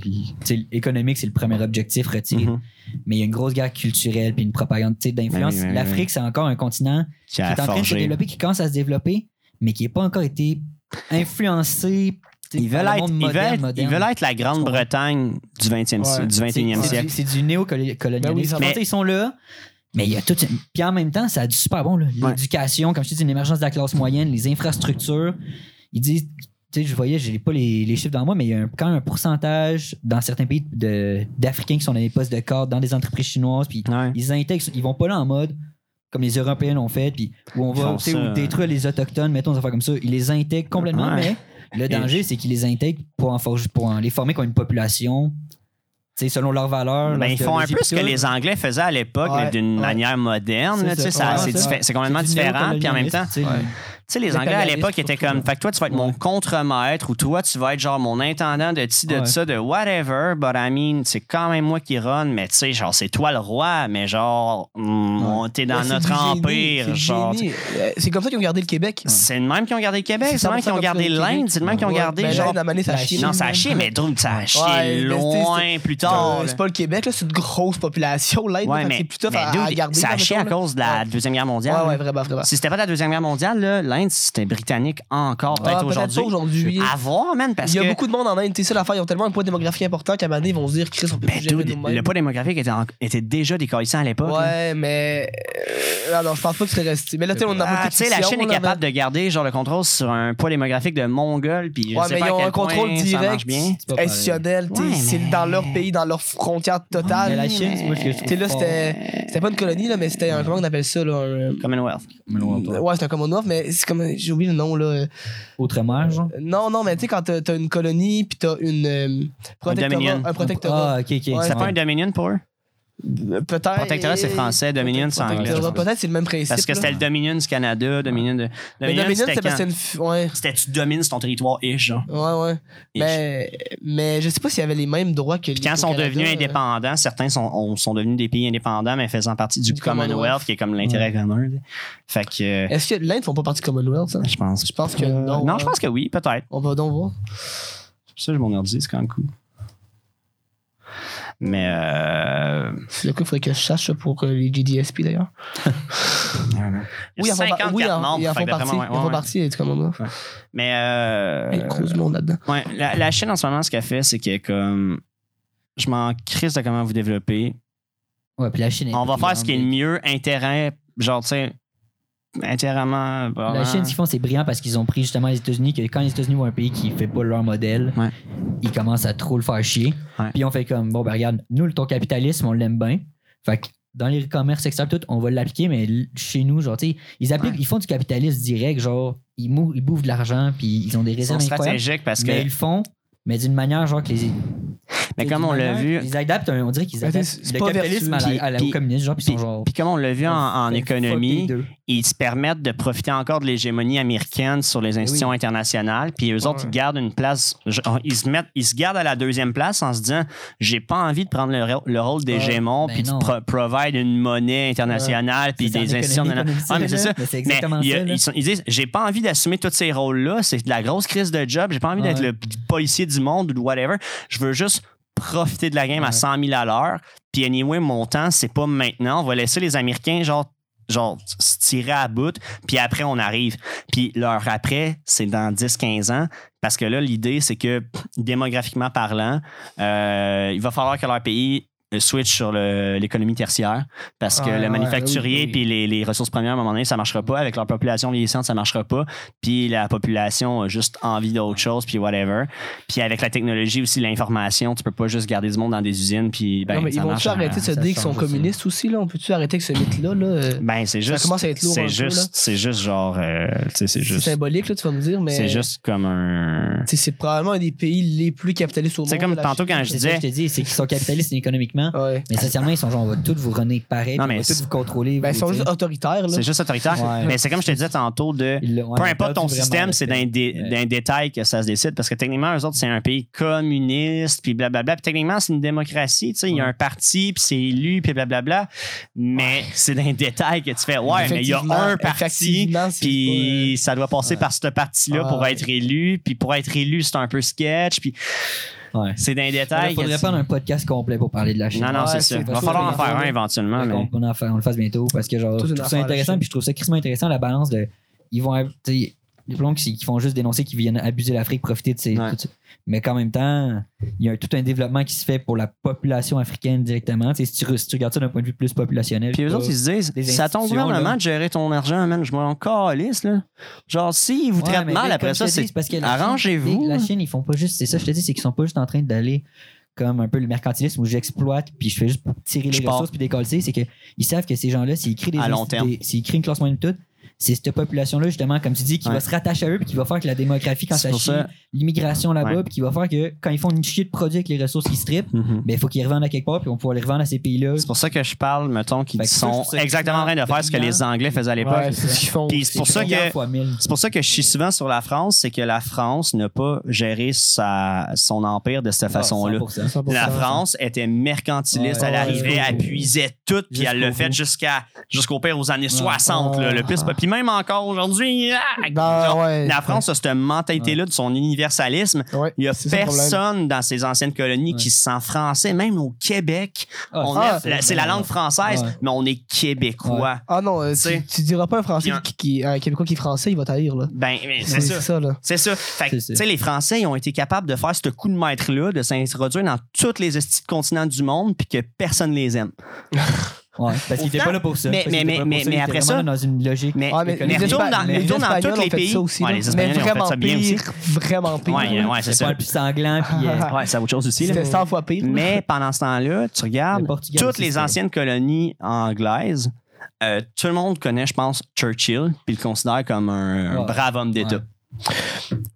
Économique, c'est le premier objectif retiré. Mhm. Mais il y a une grosse guerre culturelle, puis une propagande tu sais, d'influence. Ben oui, ben oui, L'Afrique, c'est encore un continent Qui est en train de se développer, qui commence à se développer, mais qui n'a pas encore été influencé. Ils par veulent, le être, monde ils, moderne, veulent être, moderne. ils veulent être la Grande-Bretagne du 20e, Ouais. du 21e C'est- siècle. C'est c'est du néocolonialisme. Ben oui, ils sont là, mais il y a tout. une- Puis en même temps, ça a du super bon. Ouais. L'éducation, comme je te dis, une émergence de la classe moyenne, les infrastructures. Ils disent. Tu sais, je voyais, j'ai pas les, les chiffres dans moi, mais il y a un- quand même un pourcentage dans certains pays d'Africains qui sont dans des postes de cadre, dans des entreprises chinoises, puis Ouais. ils intègrent, ils vont pas là en mode comme les Européens l'ont fait, puis où on va ça, où détruire les autochtones, mettons des affaires comme ça. Ils les intègrent complètement, Ouais. mais le danger, c'est qu'ils les intègrent pour en, forger- pour en les former comme une population, selon leurs valeurs. Ben, ils font un peu ce que les Anglais faisaient à l'époque, Ouais, mais d'une ouais. manière moderne. C'est Ouais, diffé- complètement différent. Puis en même temps, sais. Tu sais, les Anglais à l'époque étaient comme, fait que toi, tu vas être mon contremaître ou toi, tu vas être genre mon intendant de ci, de Ouais. ça, de whatever. But I mean, c'est quand même moi qui run, mais tu sais, genre, c'est toi le roi, mais genre, mm, t'es dans notre empire. genre. Euh, C'est comme ça qu'ils ont gardé le Québec. C'est le même qui ont gardé le Québec, C'est le même qui ont 100% gardé l'Inde, c'est le même qui ont gardé genre. Non, ça a chié, mais drôle, ça a loin plus tard. C'est pas le Québec, là, c'est une grosse population. L'Inde, c'est mais à, garder. ça a chié à cause de la. Deuxième Guerre mondiale. Ouais, ouais, vraiment, vraiment. Si c'était pas la Deuxième Guerre mondiale, là, l'Inde, c'était britannique encore, Ah, peut-être aujourd'hui. À voir, man, parce Il y a que. beaucoup de monde en Inde. Tu sais, ça l'affaire, ils ont tellement un poids démographique important qu'à un moment donné, ils vont se dire, Chris, on peut Ben, plus le poids démographique était, en- était déjà décollissant à l'époque. là. Ouais, mais. euh, ah non, je pense pas que c'est resté. Mais là, tu sais, on a Ah, tu sais, la Chine est capable de garder genre le contrôle sur un poids démographique de Mongol, puis je Ouais, sais mais pas ils à ont quel un contrôle point direct, institutionnel. tu sais, Ouais, C'est dans leur pays, dans leur frontière totale. Mais la Chine, c'est moi, ce que je Tu sais, là, c'était c'était pas une colonie, là, mais c'était un. Comment on appelle ça, là? Commonwealth. Ouais, c'est un Commonwealth, mais c'est comme. J'ai oublié le nom, là. Outre-mer, genre? Non, non, mais tu sais, quand t'as une colonie, puis t'as une. euh, protectorat- dominion. Un protectorat. Ah, ok, ok. Ouais, c'est pas un Dominion pour eux? Euh, Peut-être. Protectorat, c'est français, Dominion, c'est anglais. Peut-être c'est le même principe. Parce que c'était le Dominion du Canada, Dominion de. Mais Dominion, Dominion, c'était c'était parce que quand? c'est une. f- Ouais. C'était tu domines ton territoire ish, genre? Ouais, ouais. Mais, mais je sais pas s'il y avait les mêmes droits que les. Puis quand ils sont devenus indépendants, certains sont, ont- sont devenus des pays indépendants, mais faisant partie du, Du Commonwealth, Commonwealth. qui est comme l'intérêt commun. Fait que. euh, Est-ce que l'Inde font pas partie du Commonwealth, ça? je pense. Je pense que non. Non, hein. je pense que oui, peut-être. On va donc voir. Ça, je mon ordi, c'est quand même cool. Mais. Euh... C'est le coup, il faudrait que je sache ça pour euh, les GDSP d'ailleurs. [LAUGHS] Il y a Oui, 54 oui, membres, ils en font partie. moi, Ils en ouais, font ouais. partie du Commonwealth. Mais. Euh... Il y a gros du monde là-dedans. Ouais, la, la Chine en ce moment, ce qu'elle fait, c'est que comme. Je m'en crisse de comment vous développer. Ouais, puis la Chine est On va faire ce qui est le mieux, intérêt, genre, tu sais, intérêmment. La Chine, ce qu'ils font, c'est brillant parce qu'ils ont pris justement les États-Unis, que quand les États-Unis voient un pays qui fait pas leur modèle, Ouais. ils commencent à trop le faire chier. Ouais. Puis on fait comme, bon, ben regarde, nous, ton capitalisme, on l'aime bien. Fait que dans les commerces externes, tout, on va l'appliquer, mais chez nous, genre, tu sais, ils appliquent, Ouais. ils font du capitalisme direct, genre, ils, mou- ils bouffent de l'argent, puis ils ont des réserves incroyables. parce mais que. ils le font, mais d'une manière, genre, que les. Mais comme on l'a vu. Ils adaptent, on dirait qu'ils adaptent le pas capitalisme à la, à la- Puis- au communisme, genre, puis ils Puis, sont genre. puis comme on l'a vu en, économie, ils se permettent de profiter encore de l'hégémonie américaine sur les institutions internationales. Puis eux autres, Ouais. ils gardent une place. ils, se mettent, ils se gardent à la deuxième place en se disant j'ai pas envie de prendre le, le rôle d'hégémon ben puis de pro- provide une monnaie internationale puis des institutions. économie, mais c'est ça. Mais il ils, sont- ils disent j'ai pas envie d'assumer tous ces rôles-là. C'est de la grosse crise de job. J'ai pas envie d'être le policier du monde ou whatever. Je veux juste profiter de la game à Ouais. 100 000 à l'heure. Puis anyway, mon temps, c'est pas maintenant. On va laisser les Américains, genre, genre se tirer à bout, puis après, on arrive. Puis leur après, c'est dans 10-15 ans, parce que là, l'idée, c'est que démographiquement parlant, euh, il va falloir que leur pays euh, switch sur l'économie tertiaire parce que Ouais, le manufacturier oui, oui. puis les, les ressources premières à un moment donné ça marchera pas avec leur population vieillissante ça marchera pas puis la population a juste envie d'autre chose puis whatever puis avec la technologie aussi l'information tu peux pas juste garder du monde dans des usines puis ben non, mais ils ça vont-tu arrêter de se ça dire qu'ils sont aussi. communistes aussi, là? On peut-tu arrêter avec ce mythe-là, là? Ben, c'est Ça juste. commence à être lourd un C'est juste, c'est juste genre. euh, c'est C'est juste. symbolique, là, tu vas me dire, mais. C'est juste comme un. C'est probablement un des pays les plus capitalistes au monde. C'est comme tantôt quand je C'est ça que disais. je te dis, c'est qu'ils sont capitalistes [LAUGHS] économiquement, Ouais. mais socialement, ils sont genre, on va tout vous runner pareil, Non, puis on mais va tout c'est- vous contrôler. Ben, ils sont juste autoritaires, là. C'est juste autoritaire. Ouais. Mais c'est comme je te disais tantôt de. Peu importe ton système, c'est d'un dé- Ouais. d'un détail que ça se décide. Parce que techniquement, eux autres, c'est un pays communiste, puis blablabla. Puis techniquement, c'est une démocratie. Tu sais, il y a un parti, puis c'est élu, puis blablabla. Mais c'est d'un détail que tu fais. Ouais, mais il y a un parti. Puis ça doit passer par ce parti-là Ouais. pour être élu. Puis pour être élu, c'est un peu sketch. Puis Ouais. c'est d'un Il détail. faudrait que- prendre un podcast complet pour parler de la Chine. Non, non, c'est ça. Il va falloir en faire un éventuellement. Mais... qu'on- qu'on en fait- on le fasse bientôt parce que genre, je trouve ça intéressant puis je trouve ça crissement intéressant la balance de ils vont les plombs qui, qui font juste dénoncer qu'ils viennent abuser l'Afrique profiter de ces Ouais. tout ça. mais qu'en même temps il y a tout un développement qui se fait pour la population africaine directement si tu, si tu regardes ça d'un point de vue plus populationnel Puis eux autres, ils se disent, c'est à ton gouvernement là. de gérer ton argent, man. Je m'en calisse, là. Genre, s'ils vous Ouais, traitent mal après je ça, c'est arrangez-vous. la Chine ils font pas juste c'est ça je te dis c'est qu'ils sont pas juste en train d'aller comme un peu le mercantilisme où j'exploite puis je fais juste tirer Je les pars. ressources puis décoller c'est que ils savent que ces gens-là s'ils créent des À long terme. s'ils créent une classe moyenne de tout c'est cette population-là, justement, comme tu dis, qui Ouais. va se rattacher à eux puis qui va faire que la démographie, quand ça chie, ça. l'immigration là-bas, Ouais. puis qui va faire que quand ils font une chier de produits avec les ressources qui strippent, Mhm. ben, il faut qu'ils revendent à quelque part, puis on pouvoir les revendre à ces pays-là. C'est pour ça que je parle, mettons, qu'ils sont ça exactement en train de faire ce que les Anglais faisaient à l'époque. Ouais, c'est pour ça que pour ça que je suis souvent sur la France, c'est que la France n'a pas géré sa, son empire de cette façon-là. 100%. 100%. La France était mercantiliste, elle arrivait, elle puisait tout, puis elle l'a Jusqu'au fait jusqu'à jusqu'au pire aux années Ouais. 60, là, le plus. Puis même encore aujourd'hui. ah, Ben, ouais. la France a cette mentalité-là de son universalisme. Ouais, Il y a personne dans ces anciennes colonies qui se sent français, même au Québec. Ah, on ah, c'est la langue française, Ouais. mais on est québécois. Ah non, euh, tu, tu diras pas un Français Puis un- qui, qui- un Québécois qui est français, il va t'haïr, là. Ben, c'est ça. ça, là. C'est ça. Fait que, C'est tu ça. sais, les Français, ils ont été capables de faire ce coup de maître-là, de s'introduire dans tous les continents du monde, puis que personne les aime. [LAUGHS] Ouais, parce qu'il était Autant- pas là pour ça. mais- mais- mais- mais- mais après ça- dans une logique. Mais, Ah, mais mais les dans, les dans tous les pays. ça aussi, Ouais, mais Espagnols ont fait vraiment ça bien aussi. pire, vraiment pire. Ouais, ouais, c'est C'est ça. pas le plus sanglant. Puis, euh, Ouais, c'est autre chose aussi. là. C'était 100 fois pire. Mais pendant ce temps-là, tu regardes toutes aussi, les anciennes colonies anglaises. euh, tout le monde connaît, je pense, Churchill, puis le considère comme un, Ouais. brave homme d'État.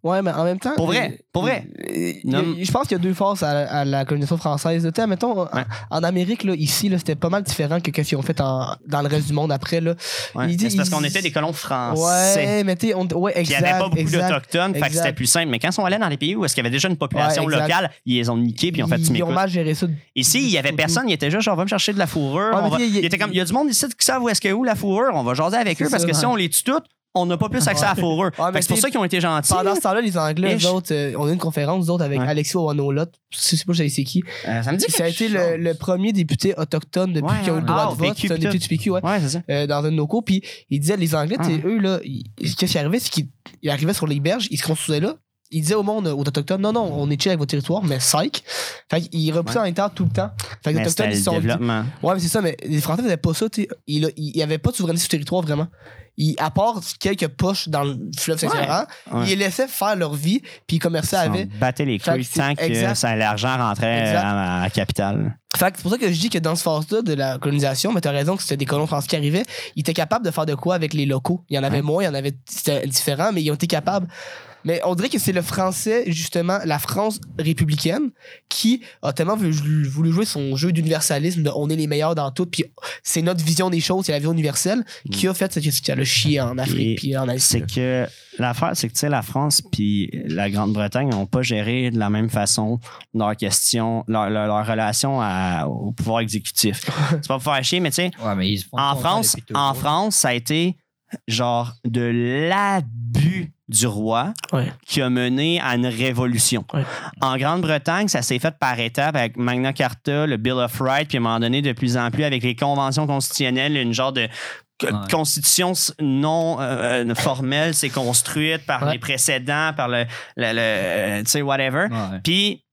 Ouais. Mais en même temps. Pour vrai, euh, pour vrai. euh, y Non. je pense qu'il y a deux faces à, à la colonisation française. Tu mettons, en- Ouais. en Amérique, là, ici, là, c'était pas mal différent que ce qu'ils ont fait en- dans le reste du monde après. Là. Ouais. C'est parce qu'on était des colons français. Ouais, mais tu sais, on- ouais, Puis il exact. n'y avait pas beaucoup exact. d'Autochtones, fait que exact. c'était plus simple. Mais quand ils sont allés dans les pays où est-ce qu'il y avait déjà une population Ouais, exact. locale, ils les ont niqués puis ils ont fait tu Ils ont mal géré ça. Ici, il y avait personne, il était juste genre, va me chercher de la fourrure. On sais, il- était comme, il y a du monde ici qui savent où est-ce que où la fourrure, on va jaser avec eux parce que si on les tue toutes, on n'a pas plus accès à la fourrure. Fait Ouais, que mais c'est pour ça qu'ils ont été gentils. Pendant ce temps-là, les Anglais, eux autres, euh, on a eu une conférence, nous autres, avec Ouais. Alexis Owanolot. Je sais pas si c'est qui. Euh, ça me dit Ça a quelque été le, chose. le premier député autochtone depuis Ouais, qu'ils ont eu le droit Ah, de vote. PQ, C'est un député du PQ, ouais. Ouais, c'est ça. euh, dans un de nos cours, puis il disait les Anglais, tu sais, Ah. eux, là, ils- qu'est-ce qui arrivait, c'est qu'ils ils arrivaient sur les berges, ils se construisaient là. Ils disaient au monde, aux Autochtones, non, non, on est chill avec votre territoire, mais psych. Fait qu'ils repoussaient en temps tout le temps. Fait que les Mais c'était Autochtones, ils se sont dit- développement. Ouais, mais c'est ça, mais les Français faisaient pas ça, tu sais. Il n'y avait pas de souveraineté sur le territoire, vraiment. Ils, à part quelques poches dans le fleuve Saint-Laurent, Ouais. ils les laissaient faire leur vie, puis ils commerçaient Ils avec. s'en battaient les couilles tant que l'argent rentrait Exact. à, la capitale. Fait c'est pour ça que je dis que dans ce phase-là de la colonisation, mais t'as raison que c'était des colons français qui arrivaient, ils étaient capables de faire de quoi avec les locaux? Il y en avait Ouais. moins, il y en avait c'était différent, mais ils ont été capables. Mais on dirait que c'est le français, justement, la France républicaine, qui a tellement voulu, voulu jouer son jeu d'universalisme, de on est les meilleurs dans tout, puis c'est notre vision des choses, c'est la vision universelle, qui a fait ce qui a le chier en Afrique, puis en Asie. C'est que l'affaire, c'est que tu sais, la France puis la Grande-Bretagne n'ont pas géré de la même façon leur question, leur, leur, leur relation à- au pouvoir exécutif. [LAUGHS] c'est pas pour faire chier, mais tu sais, Ouais, en France, en France, ça a été genre de l'abus du roi Ouais. qui a mené à une révolution. Ouais. En Grande-Bretagne, ça s'est fait par étapes avec Magna Carta, le Bill of Rights, puis à un moment donné, de plus en plus avec les conventions constitutionnelles, une genre de Ouais. constitution non euh, euh, formelle s'est construite par Ouais. les précédents, par le, le- le, euh, tu sais, whatever. Ouais. Puis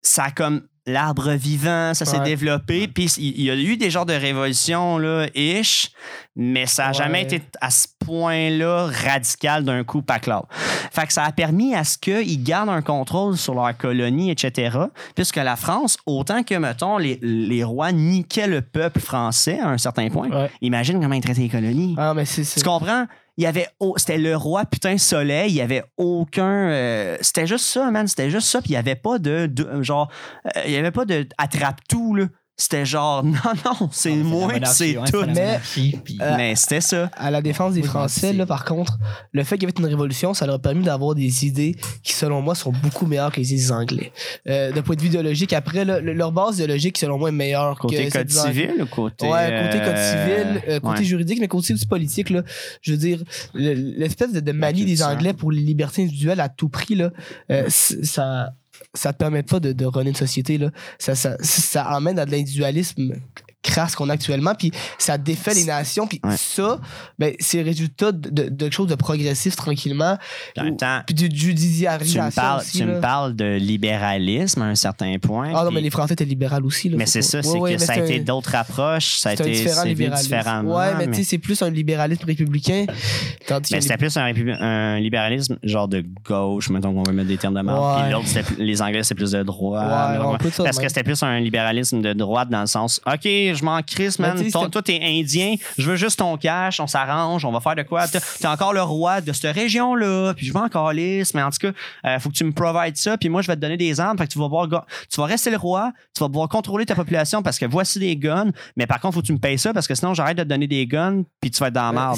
ça a comme l'arbre vivant, ça s'est Ouais. développé. Puis il y a eu des genres de révolutions, là, ish, mais ça n'a Ouais. jamais été à ce point-là radical d'un coup paclave. Fait que ça a permis à ce qu'ils gardent un contrôle sur leur colonie, etc. Puisque la France, autant que, mettons, les, les rois niquaient le peuple français à un certain point, Ouais. imagine comment ils traitaient les colonies. Ah, mais c'est c'est- Tu comprends? Il y avait c'était le roi putain soleil, il y avait aucun euh, c'était juste ça man, c'était juste ça puis il y avait pas de, de- genre euh, il y avait pas de attrape tout là. C'était genre [LAUGHS] non non, c'est la moi monarchie, c'est tout. la Mais- puis- Euh, Mais c'était ça. à la défense des Oui, Français, là, par contre, le fait qu'il y avait une révolution, ça leur a permis d'avoir des idées qui, selon moi, sont beaucoup meilleures que les idées des Anglais. Euh, D'un point de vue idéologique, après, là, leur base idéologique, selon moi, est meilleure Côté que code civil ou côté Ouais, côté code euh, civil, euh, côté ouais. juridique, mais côté aussi politique, là, je veux dire, le- l'espèce de, de manie des. Anglais pour les libertés individuelles à tout prix, là, euh, ça ça te permet pas de, de runner une société. Là. Ça, ça, ça amène à de l'individualisme crasse qu'on a actuellement, puis ça défait les nations, puis Ouais. ça, ben, c'est le résultat de, de, de quelque chose de progressif tranquillement, puis de tu judiciarisation me parles aussi. tu me parles de libéralisme à un certain point. Ah non, puis- mais les Français étaient libérales aussi. Là, mais c'est ça, c'est ouais, que ça a été un- d'autres approches, ça a été différent différemment. Ouais, mais, mais- tu sais, c'est plus un libéralisme républicain. Tandis Mais que c'était plus un, républi- un libéralisme genre de gauche, mettons qu'on va mettre des termes de marque. Ouais. Puis l'autre, les Anglais, c'est plus de droite. Ouais, Parce que c'était plus un libéralisme de droite dans le sens OK, je m'en crisse, man. Ton- c'était- toi, t'es indien, je veux juste ton cash, on s'arrange, on va faire de quoi. T'es encore le roi de cette région-là, puis je m'en calisse, mais en tout cas, euh, faut que tu me provides ça, puis moi, je vais te donner des armes, fait que tu vas ga- tu vas rester le roi, tu vas pouvoir contrôler ta population parce que voici des guns, mais par contre, faut que tu me payes ça parce que sinon, j'arrête de te donner des guns, puis tu vas être dans la Ouais, merde.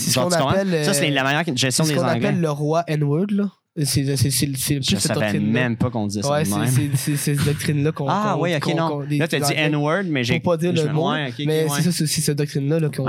Ça, c'est euh, la meilleure gestion c'est ce des qu'on appelle le roi N-word, là. C'est Je savais même pas qu'on disait ça Ouais, c'est- cette doctrine-là qu'on. Ah oui, ok, non. Là, t'as des dit N-word, mais j'ai. Pas dire le mot. mais c'est ça, c'est cette doctrine-là là, qu'on.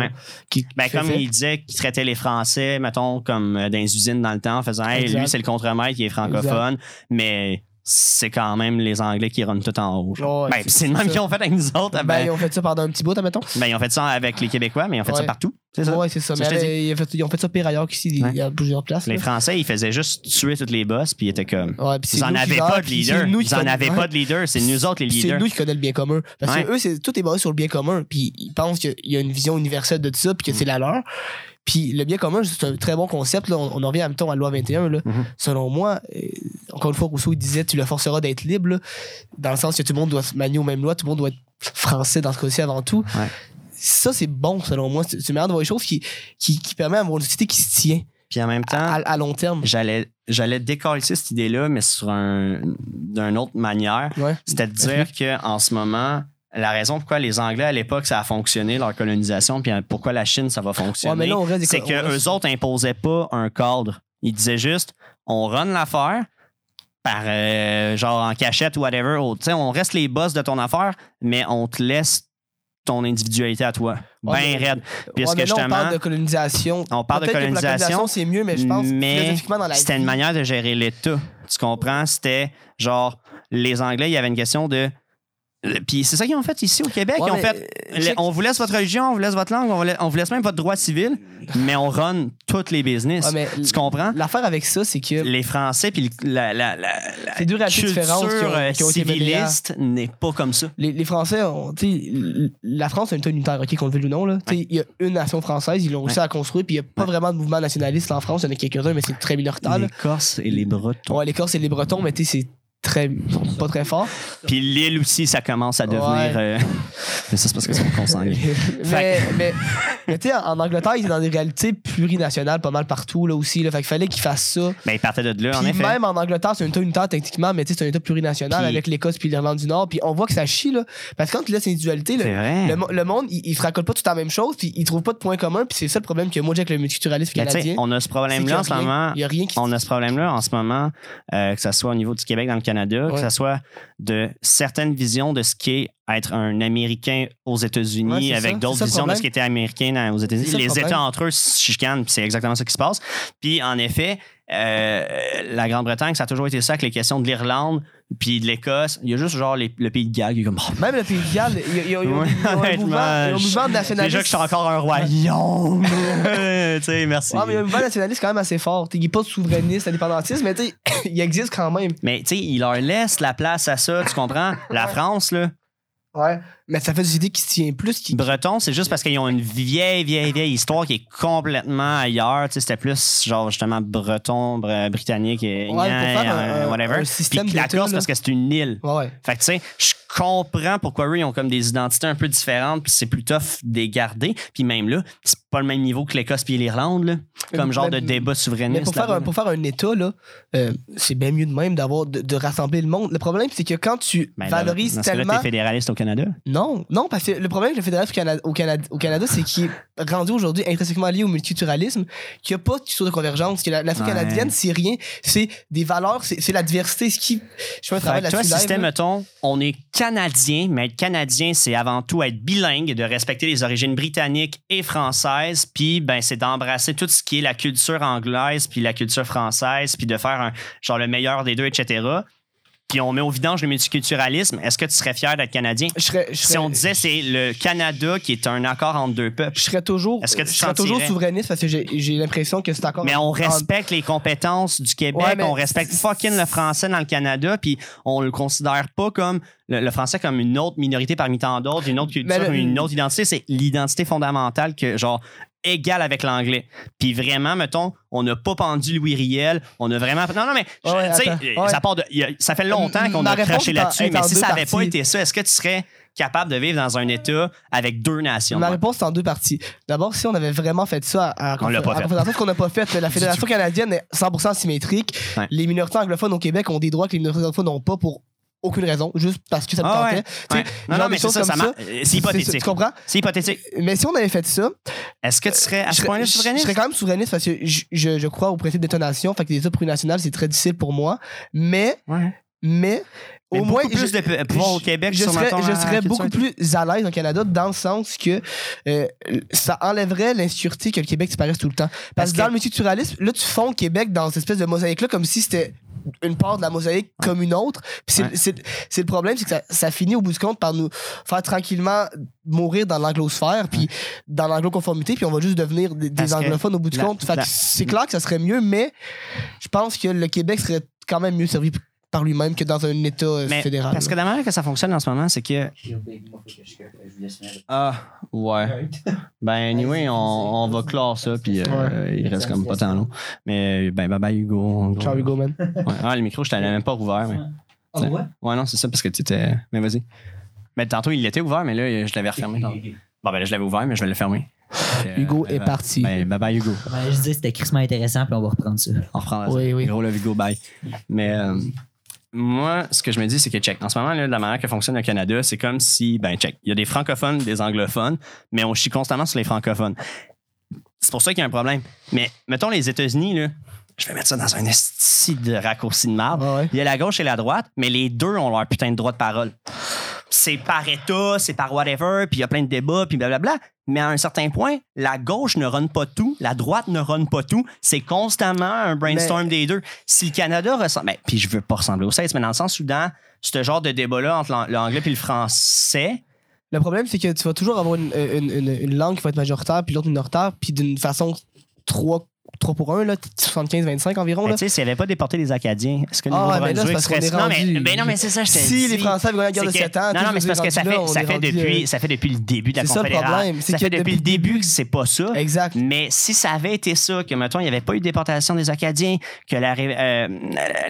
Qui, qui Ben, comme il disait qu'il traitait les Français, mettons, comme euh, dans les usines dans le temps, en faisant Hey, lui, c'est le contremaître, il est francophone, mais c'est quand même les Anglais qui runnent tout en haut. Ouais, ben, c'est- c'est le c'est même qu'ils ont fait avec nous autres. Ben, Ben, ils ont fait ça pendant un petit bout, admettons. ben, ils ont fait ça avec les Québécois, mais ils ont fait ça partout. C'est ça? Ouais, c'est ça. Mais ils, ont fait, ils ont fait ça pire ailleurs qu'ici. Il y a plusieurs places. Les là. Français, ils faisaient juste tuer toutes les boss, puis ils étaient comme. Ouais, puis c'est Ils en avaient pas de c'est leader. Ils en avaient pas de leader. C'est nous autres les C'est leaders. nous qui connaissons le bien commun. Parce que eux, c'est, tout est basé sur le bien commun. Puis ils pensent qu'il y a une vision universelle de ça, puis que c'est la leur. Puis le bien commun, c'est un très bon concept. Là. On, on en revient à, mettons, à la loi 21. Là. Mhm. Selon moi, euh, encore une fois, Rousseau disait tu le forceras d'être libre, là, dans le sens que tout le monde doit se manier aux mêmes lois, tout le monde doit être français dans ce cas-ci avant tout. Ouais. Ça, c'est bon, selon moi. C'est une manière de voir les choses qui, qui, qui permet d'avoir une société qui se tient Puis en même temps, à, à long terme. j'allais j'allais décoller cette idée-là, mais sur un d'une autre manière. Ouais. C'était de dire qu'en ce moment, la raison pourquoi les Anglais à l'époque ça a fonctionné, leur colonisation, puis pourquoi la Chine ça va fonctionner, c'est que reste- eux autres imposaient pas un cadre. Ils disaient juste, on run l'affaire par euh, genre en cachette ou whatever. tu sais, on reste les boss de ton affaire, mais on te laisse ton individualité à toi. Ben raide. Puisque là, on justement, parle de colonisation. on parle de colonisation, c'est mieux, mais je pense mais c'était une manière de gérer l'État. Tu comprends? C'était genre, les Anglais, il y avait une question de. Euh, Puis c'est ça qu'ils ont fait ici au Québec. Ouais, ils ont mais, fait. euh, on vous laisse votre religion, on vous laisse votre langue, on vous laisse, on vous laisse même votre droit civil, mais on run toutes les business. Ouais, mais tu comprends? L'affaire avec ça, c'est que Les Français puis la, la, la, la deux réalités culture qui ont- civiliste n'est pas comme ça. les, les Français, ont- la France a une unitaire, ok, qu'on le veuille ou non. là. Il y a une nation française, ils l'ont réussi à construire, puis il n'y a pas vraiment de mouvement nationaliste en France. Il y en a quelques-uns, mais c'est très minoritaire. là. Les Corses et les Bretons. Ouais, les Corses et les Bretons, mais tu sais, c'est très, pas très fort. Puis l'île aussi, ça commence à devenir. Ouais. euh, Mais ça, c'est parce que c'est consanguin. [LAUGHS] mais mais, mais tu sais, en Angleterre, ils sont dans des réalités plurinationales pas mal partout là aussi. Là. Fait qu'il fallait qu'ils fassent ça. Ben, ils partaient de là, en Puis effet. même en Angleterre, c'est un état unitaire techniquement, mais tu sais, c'est un état plurinational Puis- avec l'Écosse puis l'Irlande du Nord. Puis on voit que ça chie, là. Parce que quand tu laisses l'individualité, C'est le, le, mo- le monde, il, il se raccole pas tout à la même chose, puis il trouve pas de point commun, puis c'est ça le problème que moi j'ai avec le multiculturalisme tu sais, canadien. on a ce problème-là en ce moment. Il y a rien qui On a ce problème-là en ce moment, euh, que ce soit au niveau du Québec dans le Canada, que ce soit de certaines visions de ce qu'est être un Américain aux États-Unis Ouais, avec d'autres visions de ce qui était américain aux États-Unis. Le Les. États entre eux se chicanent, c'est exactement ça qui se passe. Puis en effet, euh, la Grande-Bretagne, ça a toujours été ça avec les questions de l'Irlande puis de l'Écosse. Il y a juste genre les- le pays de Galles qui est comme. oh, Même le Pays de Galles, il y a, un mouvement, nationaliste. Déjà que je suis encore un royaume. [LAUGHS] [LAUGHS] tu sais, merci. Ouais, mais il y a un mouvement nationaliste quand même assez fort. Il n'est pas souverainiste, indépendantiste, mais tu sais, [LAUGHS] il existe quand même. Mais tu sais, il leur laisse la place à ça, tu comprends? La France, là, Ouais. Mais ça fait des idées qui se tient plus. Qui... Breton, c'est juste parce qu'ils ont une vieille, vieille, vieille histoire qui est complètement ailleurs. Tu sais, c'était plus genre justement breton, br- britannique et Ouais, faire un- whatever. un système Puis la Corse là. parce que c'est une île. Ouais, ouais. Fait que tu sais, je comprends pourquoi eux ils ont comme des identités un peu différentes, puis c'est plus tough de les garder. Puis même là, c'est pas le même niveau que l'Écosse puis l'Irlande, là. Comme Mais- genre de débat souverainiste. Mais pour faire, un, pour faire un État, là, euh, c'est bien mieux de même d'avoir de, de rassembler le monde. Le problème, c'est que quand tu Ben là, valorises cas-là, tellement. t'es fédéraliste au Canada. Non, non, parce que le problème avec le fédéralisme au Canada, au Canada, au Canada c'est qu'il est rendu aujourd'hui intrinsèquement lié au multiculturalisme, qu'il n'y a pas de culture de convergence, que la nation Ouais. canadienne, c'est rien, c'est des valeurs, c'est c'est la diversité, ce qui. Je fais un travail là-dessus. système, mettons, on est Canadien, mais être Canadien, c'est avant tout être bilingue, de respecter les origines britanniques et françaises, puis ben, c'est d'embrasser tout ce qui est la culture anglaise, puis la culture française, puis de faire un, genre le meilleur des deux, etc. Puis on met au vidange le multiculturalisme. Est-ce que tu serais fier d'être Canadien? Je serais, je Si serais- on disait c'est le Canada qui est un accord entre deux peuples, je serais toujours, Est-ce que tu je serais toujours souverainiste parce que j'ai l'impression que c'est encore. mais on en- respecte les compétences du Québec, Ouais, on respecte fucking le français dans le Canada, puis on le considère pas comme le, le français comme une autre minorité parmi tant d'autres, une autre culture, le- une autre identité. C'est l'identité fondamentale que, genre, égale avec l'anglais. Puis vraiment, mettons, on n'a pas pendu Louis Riel, on a vraiment. Non, non, mais, je- Ouais, attends, ça, part de- ça fait longtemps qu'on a craché là-dessus, mais si ça n'avait pas été ça, est-ce que tu serais capable de vivre dans un État avec deux nations? Ma réponse est en deux parties. D'abord, si on avait vraiment fait ça à, à, On l'a pas à fait. Ce qu'on n'a pas fait, la [LAUGHS] Fédération canadienne est 100% symétrique. Ouais. Les minorités anglophones au Québec ont des droits que les minorités anglophones n'ont pas pour aucune raison, juste parce que ça me Ah ouais. tentait. Ouais. Non, non, mais des c'est ça, ça comme marche. C'est hypothétique. Tu comprends? C'est hypothétique. Mais si on avait fait ça, Est-ce que tu serais à je ce serais, point-là je- je souverainiste? serais quand même souverainiste parce que je, je, je crois au principe d'étonation. Fait que les États plurinationaux, c'est très difficile pour moi. Mais, Ouais. mais, Mais au moins. plus je- de p- pouvoir au Québec je serais, je beaucoup plus à l'aise au Canada dans le sens que euh, ça enlèverait l'insécurité que le Québec disparaisse tout le temps. Parce, Parce que dans le multiculturalisme, là, tu fonds le Québec dans cette espèce de mosaïque-là comme si c'était une part de la mosaïque comme une autre. C'est, Ouais. le problème, c'est que ça, ça finit au bout du compte par nous faire tranquillement mourir dans l'anglosphère, puis dans l'angloconformité, puis on va juste devenir des, anglophones au bout du la- compte. C'est clair que ça serait mieux, mais je pense que le Québec serait quand même mieux servi par lui-même que dans un État euh, Mais fédéral. parce que la manière que ça fonctionne en ce moment, c'est que. Ah, ouais. Ben, anyway, on, on va clore ça, puis euh, il reste comme pas tant long. Mais, ben, bye bye, Hugo. Ciao, Hugo, man. Ouais. Ah, le micro, je t'avais même pas ouvert. Mais... Ah ouais? Ouais, non, c'est ça, parce que tu étais. Mais vas-y. Mais tantôt, il était ouvert, mais là, je l'avais refermé. [LAUGHS] Bon, ben là, je l'avais ouvert, mais je vais le fermer. Que, [LAUGHS] Hugo euh, est parti. Ben, bye bye, Hugo. Ben, je disais c'était crissement intéressant, puis on va reprendre ça. On reprendra ça. Oui, oui. Gros love, Hugo, bye. Mais euh, moi, ce que je me dis, c'est que check. En ce moment, là, la manière que fonctionne le Canada, c'est comme si, ben, check. Il y a des francophones, des anglophones, mais on chie constamment sur les francophones. C'est pour ça qu'il y a un problème. Mais mettons les États-Unis, là. Je vais mettre ça dans un esti de raccourci de marbre. Ouais. Il y a la gauche et la droite, mais les deux ont leur putain de droit de parole. C'est par État, c'est par whatever, puis il y a plein de débats, puis blablabla. Mais à un certain point, la gauche ne run pas tout, la droite ne run pas tout. C'est constamment un brainstorm des deux. Si le Canada ressemble. Ben, puis je veux pas ressembler aux States, mais dans le sens où dans ce genre de débat-là entre l'an- l'anglais et le français, Le problème, c'est que tu vas toujours avoir une, une, une, une langue qui va être majoritaire, puis l'autre minoritaire, puis d'une façon 3, 3 pour 1, là, 75-25 environ. ben, tu sais, s'il n'y avait pas déporté les Acadiens, est-ce que le Ah ouais, Nouveau-Brunswick qu'on serait. est Non, mais, rendu- ben non, mais c'est ça, je te Si les Français avaient la guerre de C'est que- 7 ans, non, non, mais c'est parce que ça là, fait, ça fait, depuis, euh, ça fait depuis le début de la C'est ça, le Confédération. problème, Ça que fait depuis le début que c'est pas ça. Exact. Mais si ça avait été ça, que, mettons, il n'y avait pas eu de déportation des Acadiens, que la, ré- euh,